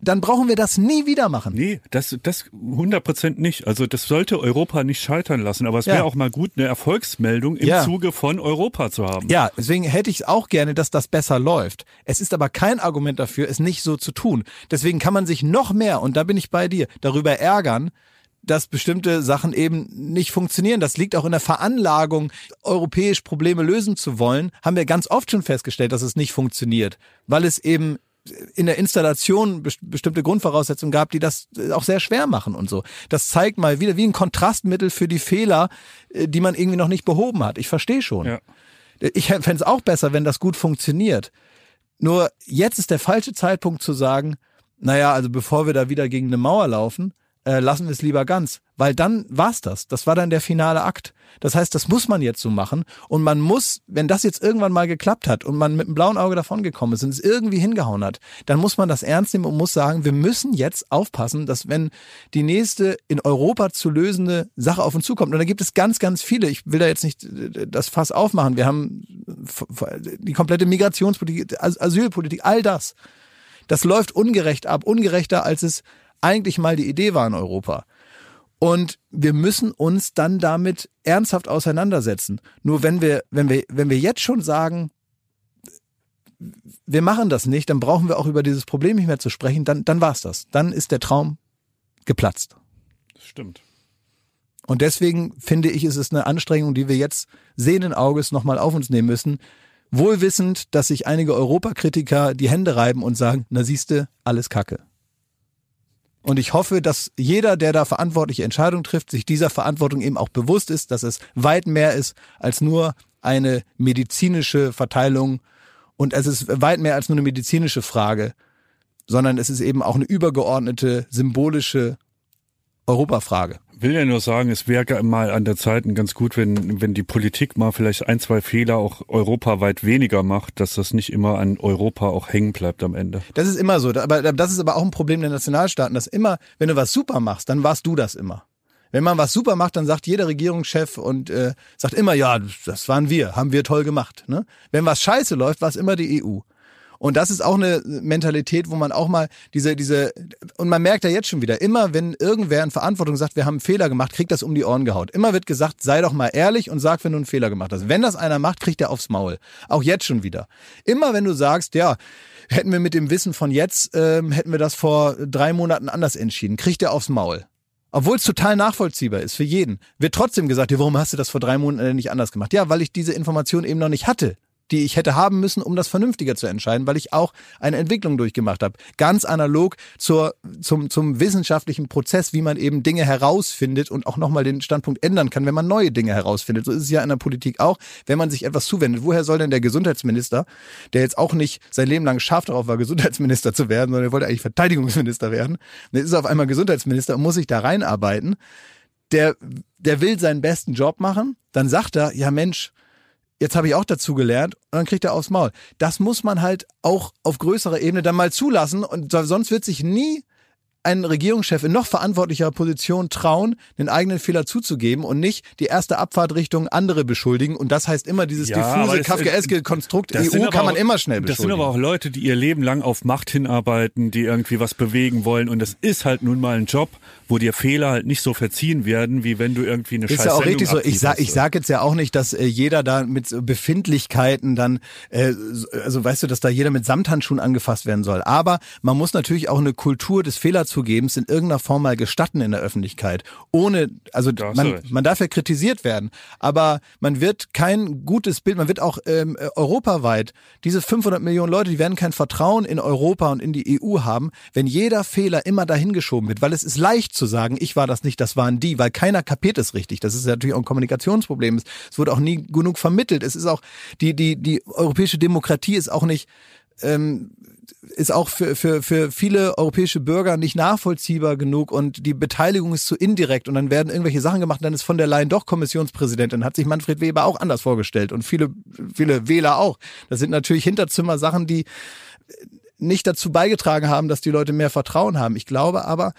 Dann brauchen wir das nie wieder machen. Nee, das, das 100 Prozent nicht. Also das sollte Europa nicht scheitern lassen. Aber es Ja. wäre auch mal gut, eine Erfolgsmeldung im Ja. Zuge von Europa zu haben. Ja, deswegen hätte ich es auch gerne, dass das besser läuft. Es ist aber kein Argument dafür, es nicht so zu tun. Deswegen kann man sich noch mehr, und da bin ich bei dir, darüber ärgern, dass bestimmte Sachen eben nicht funktionieren. Das liegt auch in der Veranlagung, europäisch Probleme lösen zu wollen. Haben wir ganz oft schon festgestellt, dass es nicht funktioniert, weil es eben in der Installation best- bestimmte Grundvoraussetzungen gab, die das äh, auch sehr schwer machen und so. Das zeigt mal wieder wie ein Kontrastmittel für die Fehler, äh, die man irgendwie noch nicht behoben hat. Ich verstehe schon. Ja. Ich fände es auch besser, wenn das gut funktioniert. Nur jetzt ist der falsche Zeitpunkt zu sagen, naja, also bevor wir da wieder gegen eine Mauer laufen, äh, lassen wir es lieber ganz. Weil dann war's das. Das war dann der finale Akt. Das heißt, das muss man jetzt so machen. Und man muss, wenn das jetzt irgendwann mal geklappt hat und man mit einem blauen Auge davongekommen ist und es irgendwie hingehauen hat, dann muss man das ernst nehmen und muss sagen, wir müssen jetzt aufpassen, dass wenn die nächste in Europa zu lösende Sache auf uns zukommt, und da gibt es ganz, ganz viele, ich will da jetzt nicht äh, das Fass aufmachen, wir haben die komplette Migrationspolitik, As- Asylpolitik, all das. Das läuft ungerecht ab, ungerechter als es eigentlich mal die Idee war in Europa. Und wir müssen uns dann damit ernsthaft auseinandersetzen. Nur wenn wir, wenn wir, wenn wir jetzt schon sagen, wir machen das nicht, dann brauchen wir auch über dieses Problem nicht mehr zu sprechen, dann, dann war's das. Dann ist der Traum geplatzt. Das stimmt. Und deswegen finde ich, ist es eine Anstrengung, die wir jetzt sehenden Auges nochmal auf uns nehmen müssen. Wohlwissend, dass sich einige Europakritiker die Hände reiben und sagen, na siehste, alles Kacke. Und ich hoffe, dass jeder, der da verantwortliche Entscheidungen trifft, sich dieser Verantwortung eben auch bewusst ist, dass es weit mehr ist als nur eine medizinische Verteilung und es ist weit mehr als nur eine medizinische Frage, sondern es ist eben auch eine übergeordnete, symbolische Europafrage. Will ja nur sagen, es wäre mal an der Zeit ganz gut, wenn, wenn die Politik mal vielleicht ein, zwei Fehler auch europaweit weniger macht, dass das nicht immer an Europa auch hängen bleibt am Ende. Das ist immer so. Aber das ist aber auch ein Problem der Nationalstaaten, dass immer, wenn du was super machst, dann warst du das immer. Wenn man was super macht, dann sagt jeder Regierungschef und äh, sagt immer, ja, das waren wir, haben wir toll gemacht. Ne? Wenn was scheiße läuft, war es immer die EU. Und das ist auch eine Mentalität, wo man auch mal diese, diese, und man merkt ja jetzt schon wieder, immer wenn irgendwer in Verantwortung sagt, wir haben einen Fehler gemacht, kriegt das um die Ohren gehaut. Immer wird gesagt, sei doch mal ehrlich und sag, wenn du einen Fehler gemacht hast. Wenn das einer macht, kriegt er aufs Maul. Auch jetzt schon wieder. Immer wenn du sagst, ja, hätten wir mit dem Wissen von jetzt, ähm, hätten wir das vor drei Monaten anders entschieden, kriegt er aufs Maul. Obwohl es total nachvollziehbar ist für jeden, wird trotzdem gesagt, ja, warum hast du das vor drei Monaten nicht anders gemacht? Ja, weil ich diese Information eben noch nicht hatte die ich hätte haben müssen, um das vernünftiger zu entscheiden, weil ich auch eine Entwicklung durchgemacht habe. Ganz analog zur, zum, zum wissenschaftlichen Prozess, wie man eben Dinge herausfindet und auch nochmal den Standpunkt ändern kann, wenn man neue Dinge herausfindet. So ist es ja in der Politik auch, wenn man sich etwas zuwendet. Woher soll denn der Gesundheitsminister, der jetzt auch nicht sein Leben lang scharf darauf war, Gesundheitsminister zu werden, sondern er wollte eigentlich Verteidigungsminister werden, dann ist er auf einmal Gesundheitsminister und muss sich da reinarbeiten. Der, der will seinen besten Job machen, dann sagt er, ja Mensch, jetzt habe ich auch dazu gelernt und dann kriegt er aufs Maul. Das muss man halt auch auf größerer Ebene dann mal zulassen und sonst wird sich nie ein Regierungschef in noch verantwortlicherer Position trauen, den eigenen Fehler zuzugeben und nicht die erste Abfahrtrichtung andere beschuldigen. Und das heißt immer dieses Ja, diffuse, kafkaeske Konstrukt Das EU kann man auch- immer schnell Das beschuldigen. sind aber auch Leute, die ihr Leben lang auf Macht hinarbeiten, die irgendwie was bewegen wollen. Und das ist halt nun mal ein Job, wo dir Fehler halt nicht so verziehen werden, wie wenn du irgendwie eine Ist scheiß ja auch Sendung richtig so. Ich sag, ich sag jetzt ja auch nicht, dass äh, jeder da mit Befindlichkeiten dann, äh, so- also weißt du, dass da jeder mit Samthandschuhen angefasst werden soll. Aber man muss natürlich auch eine Kultur des Fehlerzugebens in irgendeiner Form mal gestatten in der Öffentlichkeit. Ohne, also du man, man darf ja kritisiert werden, aber man wird kein gutes Bild, man wird auch ähm, äh, europaweit, diese 500 Millionen Leute, die werden kein Vertrauen in Europa und in die EU haben, wenn jeder Fehler immer dahin geschoben wird, weil es ist leicht zu sagen, ich war das nicht, das waren die, weil keiner kapiert es richtig. Das ist ja natürlich auch ein Kommunikationsproblem. Es wurde auch nie genug vermittelt. Es ist auch, die, die, die europäische Demokratie ist auch nicht, ähm, ist auch für, für, für viele europäische Bürger nicht nachvollziehbar genug und die Beteiligung ist zu indirekt und dann werden irgendwelche Sachen gemacht und dann ist von der Leyen doch Kommissionspräsidentin, hat sich Manfred Weber auch anders vorgestellt und viele, viele Wähler auch. Das sind natürlich Hinterzimmer-Sachen, die nicht dazu beigetragen haben, dass die Leute mehr Vertrauen haben. Ich glaube aber,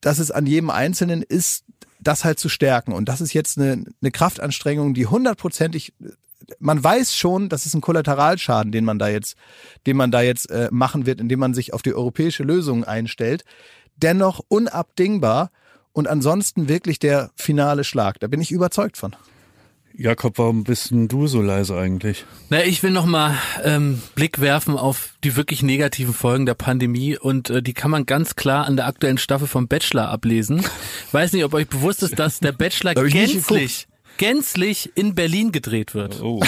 dass es an jedem Einzelnen ist, das halt zu stärken. Und das ist jetzt eine, eine Kraftanstrengung, die hundertprozentig, man weiß schon, das ist ein Kollateralschaden, den man da jetzt, den man da jetzt äh, machen wird, indem man sich auf die europäische Lösung einstellt. Dennoch unabdingbar und ansonsten wirklich der finale Schlag. Da bin ich überzeugt von. Jakob, warum bist denn du so leise eigentlich? Na, ich will noch mal ähm, Blick werfen auf die wirklich negativen Folgen der Pandemie und äh, die kann man ganz klar an der aktuellen Staffel vom Bachelor ablesen. Weiß nicht, ob euch bewusst ist, dass der Bachelor <laughs> gänzlich gänzlich in Berlin gedreht wird. Oh.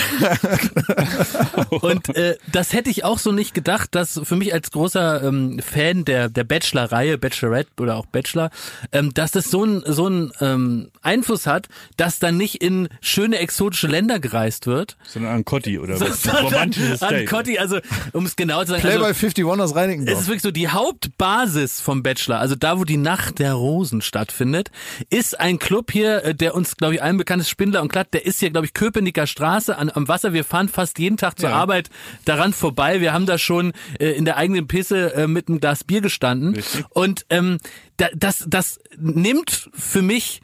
Und äh, das hätte ich auch so nicht gedacht, dass für mich als großer ähm, Fan der der Bachelor-Reihe, Bachelorette oder auch Bachelor, ähm, dass das so ein so ein ähm, Einfluss hat, dass dann nicht in schöne exotische Länder gereist wird, Sondern an Cotti oder was? sondern Romantisches an. Cotti, also um es genau zu sagen, Playboy also, 51 aus es ist Reinickendorf. wirklich so, die Hauptbasis vom Bachelor, also da, wo die Nacht der Rosen stattfindet, ist ein Club hier, äh, der uns, glaube ich, allen bekannt ist, Spindler und Klatt, der ist hier, glaube ich, Köpenicker Straße an, am Wasser. Wir fahren fast jeden Tag zur Ja. Arbeit daran vorbei. Wir haben da schon äh, in der eigenen Pisse äh, mit einem Glas Bier gestanden. Richtig. Und ähm, da, das, das nimmt für mich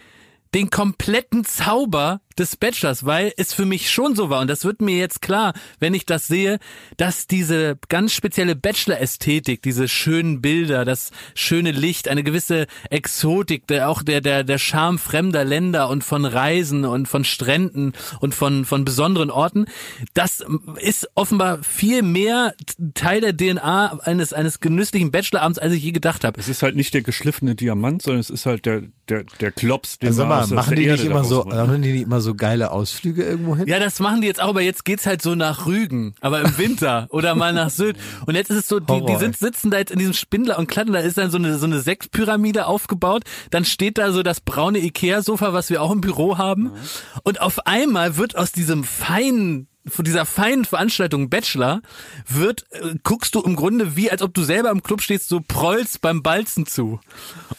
den kompletten Zauber des Bachelors, weil es für mich schon so war und das wird mir jetzt klar, wenn ich das sehe, dass diese ganz spezielle Bachelor-Ästhetik, diese schönen Bilder, das schöne Licht, eine gewisse Exotik, der auch der der der Charme fremder Länder und von Reisen und von Stränden und von von besonderen Orten, das ist offenbar viel mehr Teil der DNA eines eines genüsslichen Bachelorabends, als ich je gedacht habe. Es ist halt nicht der geschliffene Diamant, sondern es ist halt der, der, der Klops, den Also man mal, machen der die nicht immer so, machen die nicht immer so geile Ausflüge irgendwo hin? Ja, das machen die jetzt auch, aber jetzt geht's halt so nach Rügen, aber im Winter <laughs> oder mal nach Sylt. Und jetzt ist es so, die, die sind, sitzen da jetzt in diesem Spindler und Klatten, da ist dann so eine, so eine Sechspyramide aufgebaut, dann steht da so das braune Ikea-Sofa, was wir auch im Büro haben. Und auf einmal wird aus diesem feinen von dieser feinen Veranstaltung Bachelor wird, äh, guckst du im Grunde wie, als ob du selber im Club stehst, so prollst beim Balzen zu.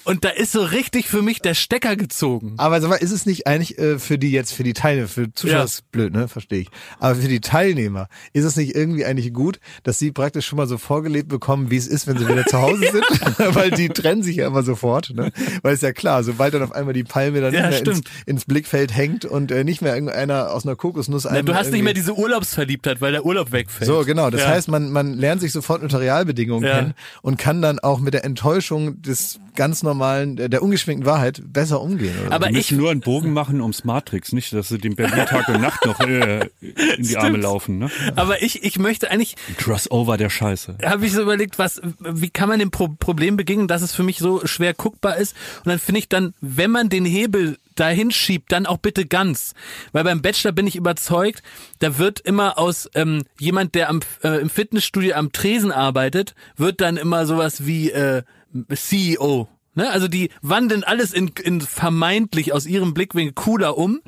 Und da ist so richtig für mich der Stecker gezogen. Aber sag mal, ist es nicht eigentlich äh, für die jetzt, für die Teilnehmer, für Zuschauer Ja. ist blöd, ne? Verstehe ich. Aber für die Teilnehmer ist es nicht irgendwie eigentlich gut, dass sie praktisch schon mal so vorgelebt bekommen, wie es ist, wenn sie wieder zu Hause sind? <laughs> Weil die trennen sich ja immer sofort, ne? Weil ist ja klar, sobald dann auf einmal die Palme dann Ja, ins, ins Blickfeld hängt und äh, nicht mehr irgendeiner aus einer Kokosnuss Na, du hast nicht mehr diese Urlaubsverliebtheit, weil der Urlaub wegfällt. so, genau. Das Ja. heißt, man, man lernt sich sofort unter Realbedingungen Ja. kennen und kann dann auch mit der Enttäuschung des ganz normalen, der ungeschminkten Wahrheit besser umgehen. Oder? Aber Die ich, müssen nur einen Bogen machen ums Matrix, nicht, dass sie den Berlin Tag und Nacht noch äh, in die Arme laufen. Ne? aber ich, ich möchte eigentlich, Crossover der Scheiße. habe ich so überlegt, was, wie kann man dem Pro Problem begegnen, dass es für mich so schwer guckbar ist? Und dann finde ich dann, wenn man den Hebel dahin schiebt, dann auch bitte ganz. Weil beim Bachelor bin ich überzeugt, da wird immer aus ähm, jemand, der am, äh, im Fitnessstudio am Tresen arbeitet, wird dann immer sowas wie äh, CEO. Ne? Also die wandeln alles in, in vermeintlich aus ihrem Blickwinkel cooler um.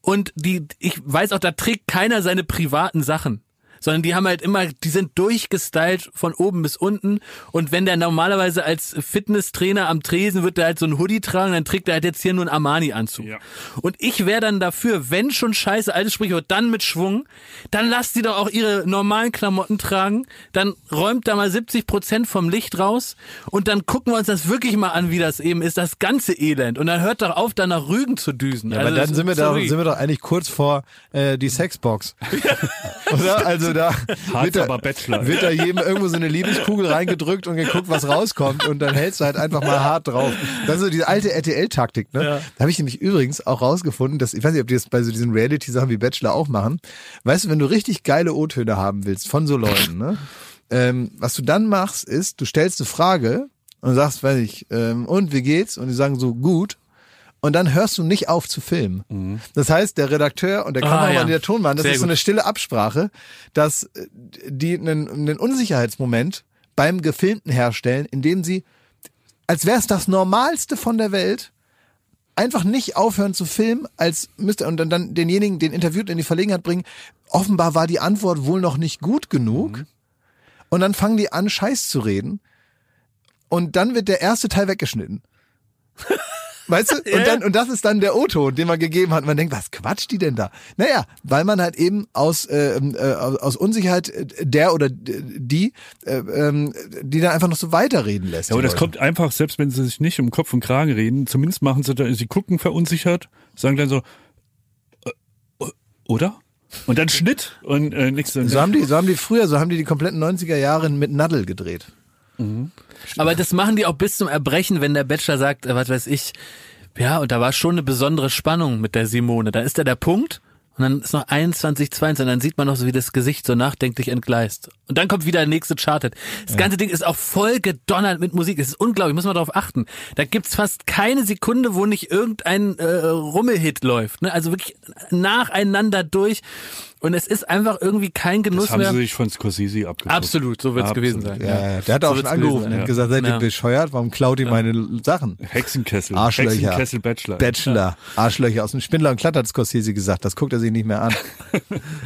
Und die, ich weiß auch, da trägt keiner seine privaten Sachen sondern die haben halt immer, die sind durchgestylt von oben bis unten. Und wenn der normalerweise als Fitnesstrainer am Tresen wird der halt so ein Hoodie tragen, dann trägt er halt jetzt hier nur einen Armani-Anzug. Ja. Und ich wäre dann dafür, wenn schon scheiße, altes Sprichwort, dann mit Schwung, dann lasst die doch auch ihre normalen Klamotten tragen, dann räumt da mal 70 Prozent vom Licht raus und dann gucken wir uns das wirklich mal an, wie das eben ist, das ganze Elend. Und dann hört doch auf, da nach Rügen zu düsen. Ja, Also aber dann sind wir, da, sind wir doch eigentlich kurz vor äh, die Sexbox. <laughs> Oder? Also da wird, da wird da jedem irgendwo so eine Liebeskugel reingedrückt und geguckt, was rauskommt und dann hältst du halt einfach mal hart drauf. Das ist so diese alte RTL-Taktik. Ne? Da habe ich nämlich übrigens auch rausgefunden, dass, ich weiß nicht, ob die das bei so diesen Reality-Sachen wie Bachelor auch machen. Weißt du, wenn du richtig geile O-Töne haben willst von so Leuten, ne? ähm, was du dann machst, ist, du stellst eine Frage und sagst, weiß ich, ähm, und wie geht's? Und die sagen so, gut. Und dann hörst du nicht auf zu filmen. Das heißt, der Redakteur und der Ah, Kameramann, ja. und der Tonmann, das Sehr ist so eine stille Absprache, dass äh, die einen, einen Unsicherheitsmoment beim Gefilmten herstellen, indem sie, als wäre es das Normalste von der Welt, einfach nicht aufhören zu filmen, als müsste und dann, dann denjenigen, den interviewt in die Verlegenheit bringen. Offenbar war die Antwort wohl noch nicht gut genug. Und dann fangen die an, Scheiß zu reden. Und dann wird der erste Teil weggeschnitten. <laughs> Weißt du? <laughs> Und, dann, und das ist dann der O-Ton, den man gegeben hat. Man denkt, was quatscht die denn da? Naja, weil man halt eben aus, äh, äh, aus Unsicherheit äh, der oder die, äh, ähm, die dann einfach noch so weiterreden lässt. Ja, aber das kommt einfach, selbst wenn sie sich nicht um Kopf und Kragen reden, zumindest machen sie da, sie gucken verunsichert, sagen dann so, äh, äh, oder? Und dann Schnitt und äh, nichts. So haben die, so haben die früher, so haben die die kompletten 90er Jahre mit Nadel gedreht. <laughs> Aber das machen die auch bis zum Erbrechen, wenn der Bachelor sagt, äh, was weiß ich, ja, und da war schon eine besondere Spannung mit der Simone. Da ist da der Punkt und dann ist noch 21, 22 und dann sieht man noch so, wie das Gesicht so nachdenklich entgleist. Und dann kommt wieder der nächste Charted. Das ganze Ding ist auch voll gedonnert mit Musik. Es ist unglaublich, muss man darauf achten. Da gibt's fast keine Sekunde, wo nicht irgendein äh, Rummelhit läuft. Ne? Also wirklich nacheinander durch. Und es ist einfach irgendwie kein Genuss das haben mehr. sie sich von Scorsese abgeguckt. Absolut, so wird's Absolut. gewesen sein. Ja, ja. der hat auch So schon angerufen gewesen und sein. hat gesagt, seid ihr Ja. bescheuert? Warum klaut ihr meine Sachen? Hexenkessel. Arschlöcher. Hexenkessel Bachelor. Bachelor, Arschlöcher aus dem Spindler und Klatt hat Scorsese gesagt. Das guckt er sich nicht mehr an. <laughs>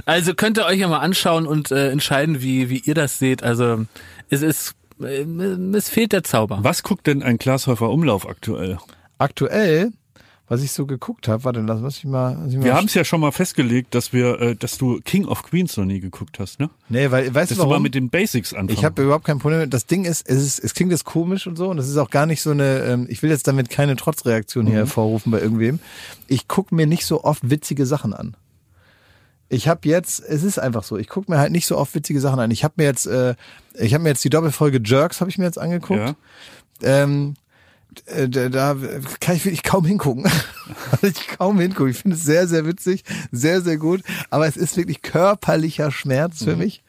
Also könnt ihr euch ja mal anschauen und äh, entscheiden, wie, wie ihr das seht. Also es ist, äh, es fehlt der Zauber. Was guckt denn ein Glashäufer Umlauf aktuell? Aktuell, was ich so geguckt habe, warte, lass lass ich mal. Lass ich mal Wir haben es ja schon mal festgelegt, dass wir, äh, dass du King of Queens noch nie geguckt hast, ne? Nee, weil, weißt Dass du du mal warum? mit den Basics anfangen. Ich habe überhaupt kein Problem. Das Ding ist, es ist, es klingt jetzt komisch und so, und das ist auch gar nicht so eine. Ähm, ich will jetzt damit keine Trotzreaktion hier hervorrufen bei irgendwem. Ich guck mir nicht so oft witzige Sachen an. Ich habe jetzt, es ist einfach so. Ich guck mir halt nicht so oft witzige Sachen an. Ich habe mir jetzt, äh, ich habe mir jetzt die Doppelfolge Jerks habe ich mir jetzt angeguckt. ja. Ähm, äh, da, da kann ich wirklich kaum hingucken. <laughs> Ich kaum hingucken. Ich finde es sehr, sehr witzig, sehr, sehr gut. Aber es ist wirklich körperlicher Schmerz für mich.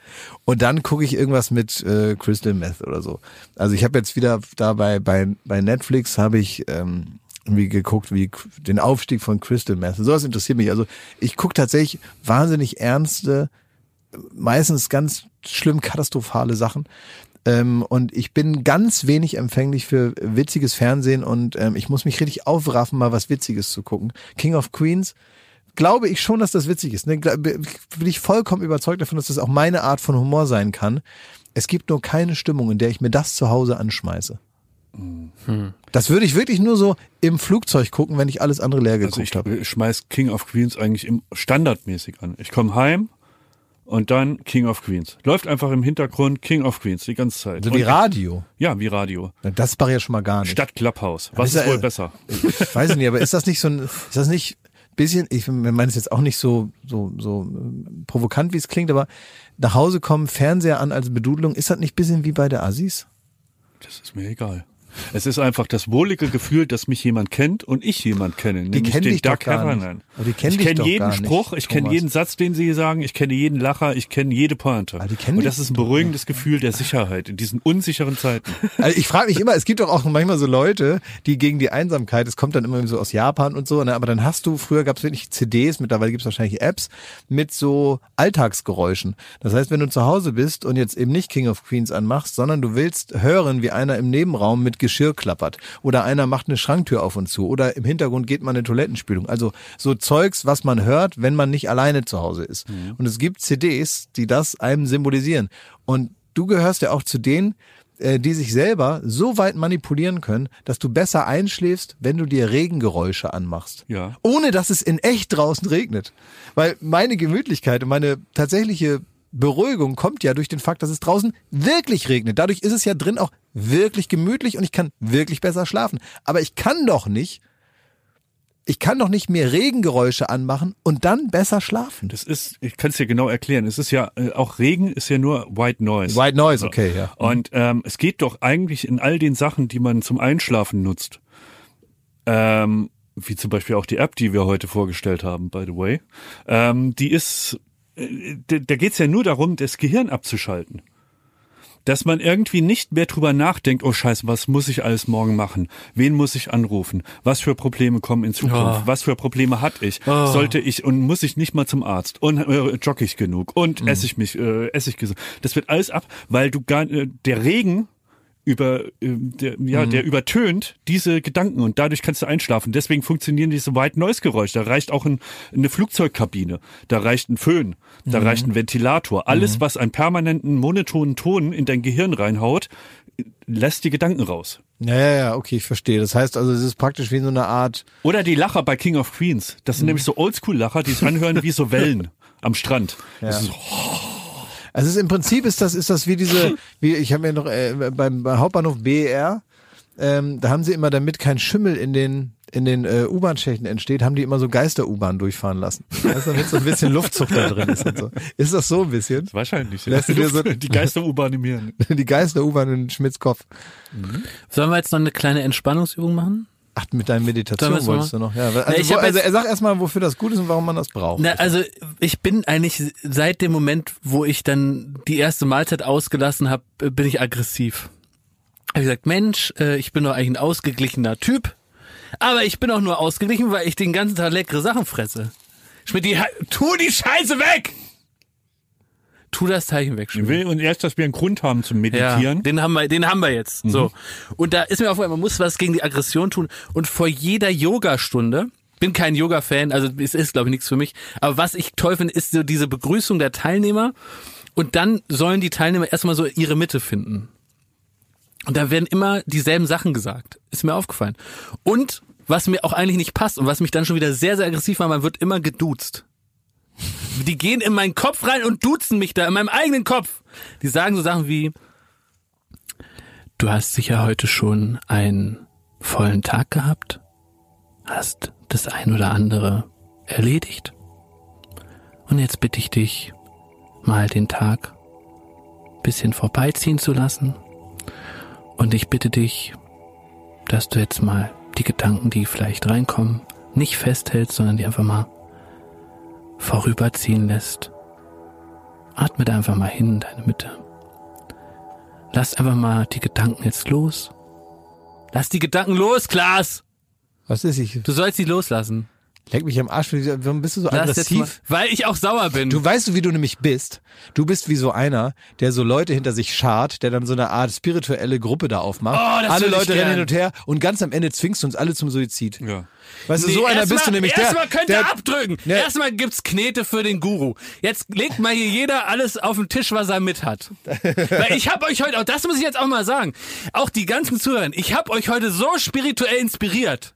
Und dann gucke ich irgendwas mit äh, Crystal Meth oder so. Also ich habe jetzt wieder da bei, bei, bei Netflix habe ich ähm, irgendwie geguckt, wie den Aufstieg von Crystal Meth. Sowas interessiert mich. Also ich gucke tatsächlich wahnsinnig ernste, meistens ganz schlimm katastrophale Sachen. Ähm, und ich bin ganz wenig empfänglich für witziges Fernsehen und ähm, ich muss mich richtig aufraffen, mal was Witziges zu gucken. King of Queens glaube ich schon, dass das witzig ist. Ne? Bin ich vollkommen überzeugt davon, dass das auch meine Art von Humor sein kann. Es gibt nur keine Stimmung, in der ich mir das zu Hause anschmeiße. Das würde ich wirklich nur so im Flugzeug gucken, wenn ich alles andere leer Also geguckt ich habe. schmeiß King of Queens eigentlich im standardmäßig an. Ich komme heim und dann King of Queens. Läuft einfach im Hintergrund King of Queens die ganze Zeit. So wie Und- Radio. Ja, wie Radio. Das war ja schon mal gar nicht. Stadt Clubhouse. Was ist ist wohl besser? Ich weiß nicht, aber ist das nicht so ein, ist das nicht bisschen, ich meine es jetzt auch nicht so, so, so ähm, provokant, wie es klingt, aber nach Hause kommen, Fernseher an als Bedudelung, ist das nicht bisschen wie bei der Assis? Das ist mir egal. Es ist einfach das wohlige Gefühl, dass mich jemand kennt und ich jemand kenne. Die kennen dich doch Doug gar nicht. Die kennen ich kenne doch jeden nicht, Spruch, ich kenne jeden Satz, den sie sagen, ich kenne jeden Lacher, ich kenne jede Pointe. Und das ist ein beruhigendes Gefühl der Sicherheit in diesen unsicheren Zeiten. <laughs> Also ich frage mich immer, es gibt doch auch manchmal so Leute, die gegen die Einsamkeit, es kommt dann immer so aus Japan und so, ne, aber dann hast du, früher gab es wirklich CDs, mittlerweile gibt es wahrscheinlich Apps mit so Alltagsgeräuschen. Das heißt, wenn du zu Hause bist und jetzt eben nicht King of Queens anmachst, sondern du willst hören, wie einer im Nebenraum mit Geschirr klappert oder einer macht eine Schranktür auf und zu oder im Hintergrund geht mal eine Toilettenspülung. Also so Zeugs, was man hört, wenn man nicht alleine zu Hause ist. Und es gibt CDs, die das einem symbolisieren. Und du gehörst ja auch zu denen, äh, die sich selber so weit manipulieren können, dass du besser einschläfst, wenn du dir Regengeräusche anmachst. Ja. Ohne dass es in echt draußen regnet. Weil meine Gemütlichkeit und meine tatsächliche Beruhigung kommt ja durch den Fakt, dass es draußen wirklich regnet. Dadurch ist es ja drin auch wirklich gemütlich und ich kann wirklich besser schlafen. Aber ich kann doch nicht, ich kann doch nicht mehr Regengeräusche anmachen und dann besser schlafen. Das ist, ich kann es dir genau erklären. Es ist ja, äh, auch Regen ist ja nur White Noise. White Noise, okay, ja. Und ähm, es geht doch eigentlich in all den Sachen, die man zum Einschlafen nutzt, ähm, wie zum Beispiel auch die App, die wir heute vorgestellt haben, by the way, ähm, die ist, da, da geht's ja nur darum, das Gehirn abzuschalten. Dass man irgendwie nicht mehr drüber nachdenkt, oh scheiße, was muss ich alles morgen machen? Wen muss ich anrufen? Was für Probleme kommen in Zukunft? Was für Probleme hatte ich? Sollte ich und muss ich nicht mal zum Arzt? Und äh, jogge ich genug? Und esse ich mich, äh, esse ich gesund? Das wird alles ab, weil du gar, äh, der Regen über ähm, der, ja der übertönt diese Gedanken und dadurch kannst du einschlafen. Deswegen funktionieren diese White Noise Geräusche. Da reicht auch ein, eine Flugzeugkabine, da reicht ein Föhn, da reicht ein Ventilator. Alles, was einen permanenten monotonen Ton in dein Gehirn reinhaut, lässt die Gedanken raus. Ja, ja, ja, okay, ich verstehe. Das heißt also, es ist praktisch wie so eine Art, Oder die Lacher bei King of Queens. Das sind nämlich so Oldschool-Lacher, die sich anhören wie so Wellen <laughs> am Strand. Das ist so, Also es ist im Prinzip ist das ist das wie diese wie ich habe mir noch äh, beim, beim Hauptbahnhof BER ähm, da haben sie immer damit kein Schimmel in den in den äh, U-Bahn-Schächten entsteht, haben die immer so Geister-U-Bahn durchfahren lassen. Weißt du, damit so ein bisschen Luftzug da drin ist und so. Ist das so ein bisschen? wahrscheinlich. Lässt du dir so- die Geister-U-Bahn im Hirn. <laughs> Die Geister-U-Bahn in Schmidts Kopf. Sollen wir jetzt noch eine kleine Entspannungsübung machen? Ach, mit deiner Meditation Sollen wir wolltest du noch. Ja, also, ich wo, also sagt erstmal, wofür das gut ist und warum man das braucht. Na, also ich bin eigentlich seit dem Moment, wo ich dann die erste Mahlzeit ausgelassen habe, bin ich aggressiv. Hab ich gesagt, Mensch, äh, ich bin doch eigentlich ein ausgeglichener Typ, aber ich bin auch nur ausgeglichen, weil ich den ganzen Tag leckere Sachen fresse. Schmidt, die, tu die Scheiße weg! Tu das Zeichen weg, will und erst, dass wir einen Grund haben zum Ja, Meditieren. den haben wir, den haben wir jetzt. So. Und da ist mir aufgefallen, man muss was gegen die Aggression tun. Und vor jeder Yogastunde, bin kein Yoga-Fan, also es ist, glaube ich, nichts für mich. Aber was ich toll finde, ist so diese Begrüßung der Teilnehmer. Und dann sollen die Teilnehmer erstmal so ihre Mitte finden. Und da werden immer dieselben Sachen gesagt. Ist mir aufgefallen. Und was mir auch eigentlich nicht passt und was mich dann schon wieder sehr, sehr aggressiv macht, man wird immer geduzt. Die gehen in meinen Kopf rein und duzen mich da, in meinem eigenen Kopf. Die sagen so Sachen wie, du hast sicher heute schon einen vollen Tag gehabt, hast das ein oder andere erledigt. Und jetzt bitte ich dich, mal den Tag bisschen vorbeiziehen zu lassen. Und ich bitte dich, dass du jetzt mal die Gedanken, die vielleicht reinkommen, nicht festhältst, sondern die einfach mal vorüberziehen lässt. Atme da einfach mal hin in deine Mitte. Lass einfach mal die Gedanken jetzt los. Lass die Gedanken los, Klaas! Was ist ich? Du sollst sie loslassen. Leck mich am Arsch, warum bist du so Lass mal, aggressiv? weil ich auch sauer bin. Du weißt wie du nämlich bist? Du bist wie so einer, der so Leute hinter sich schart, der dann so eine Art spirituelle Gruppe da aufmacht. Oh, das alle Leute rennen hin und her und ganz am Ende zwingst du uns alle zum Suizid. Ja. Weißt du, Nee, so einer bist du nämlich der. Erstmal könnt der, ihr abdrücken. Nee. Erstmal gibt's Knete für den Guru. Jetzt legt mal hier jeder alles auf den Tisch, was er mit hat. <laughs> Weil ich habe euch heute, auch das muss ich jetzt auch mal sagen, auch die ganzen Zuhörer, ich habe euch heute so spirituell inspiriert.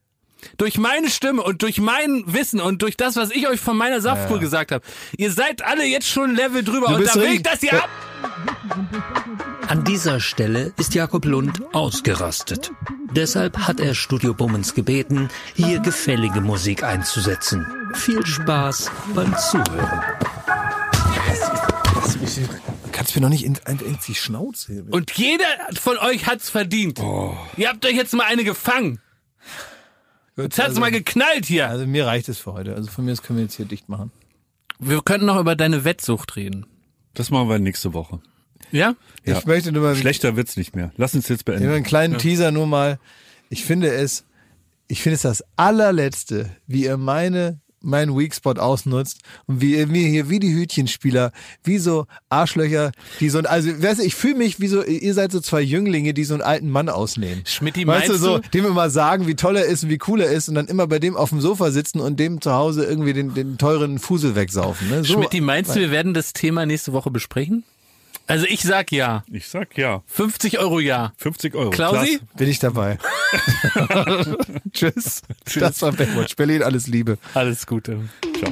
Durch meine Stimme und durch mein Wissen und durch das, was ich euch von meiner Saftkur gesagt habe. Ihr seid alle jetzt schon ein Level drüber Du und bist da will richtig- ich, dass ihr ab... An dieser Stelle ist Jakob Lund ausgerastet. Deshalb hat er Studio Bummens gebeten, hier gefällige Musik einzusetzen. Viel Spaß beim Zuhören. Kannst mir noch nicht in, in, in die Schnauze. Und jeder von euch hat's verdient. Ihr habt euch jetzt mal eine gefangen. Jetzt hat's mal geknallt hier. Also mir reicht es für heute. Also von mir aus können wir jetzt hier dicht machen. Wir könnten noch über deine Wettsucht reden. Das machen wir nächste Woche. Ja? Ja. Ich möchte nur mal Schlechter wird's nicht mehr. Lass uns jetzt beenden. einen kleinen Teaser nur mal. Ich finde es, ich finde es das allerletzte, wie ihr meine, meinen Weakspot ausnutzt und wie mir hier wie die Hütchenspieler, wie so Arschlöcher, die so ein, also, weißt du, ich fühle mich wie so, ihr seid so zwei Jünglinge, die so einen alten Mann ausnehmen. Schmidti, Weißt du, so, dem immer sagen, wie toll er ist und wie cool er ist und dann immer bei dem auf dem Sofa sitzen und dem zu Hause irgendwie den, den teuren Fusel wegsaufen, ne? So, Schmidti, meinst du, wir werden das Thema nächste Woche besprechen? Also ich sag ja. Ich sag ja. 50 Euro ja. 50 Euro. Klausi? Klasse. bin ich dabei. <laughs> Tschüss. Das war Baywatch Berlin, alles Liebe. Alles Gute. Ciao.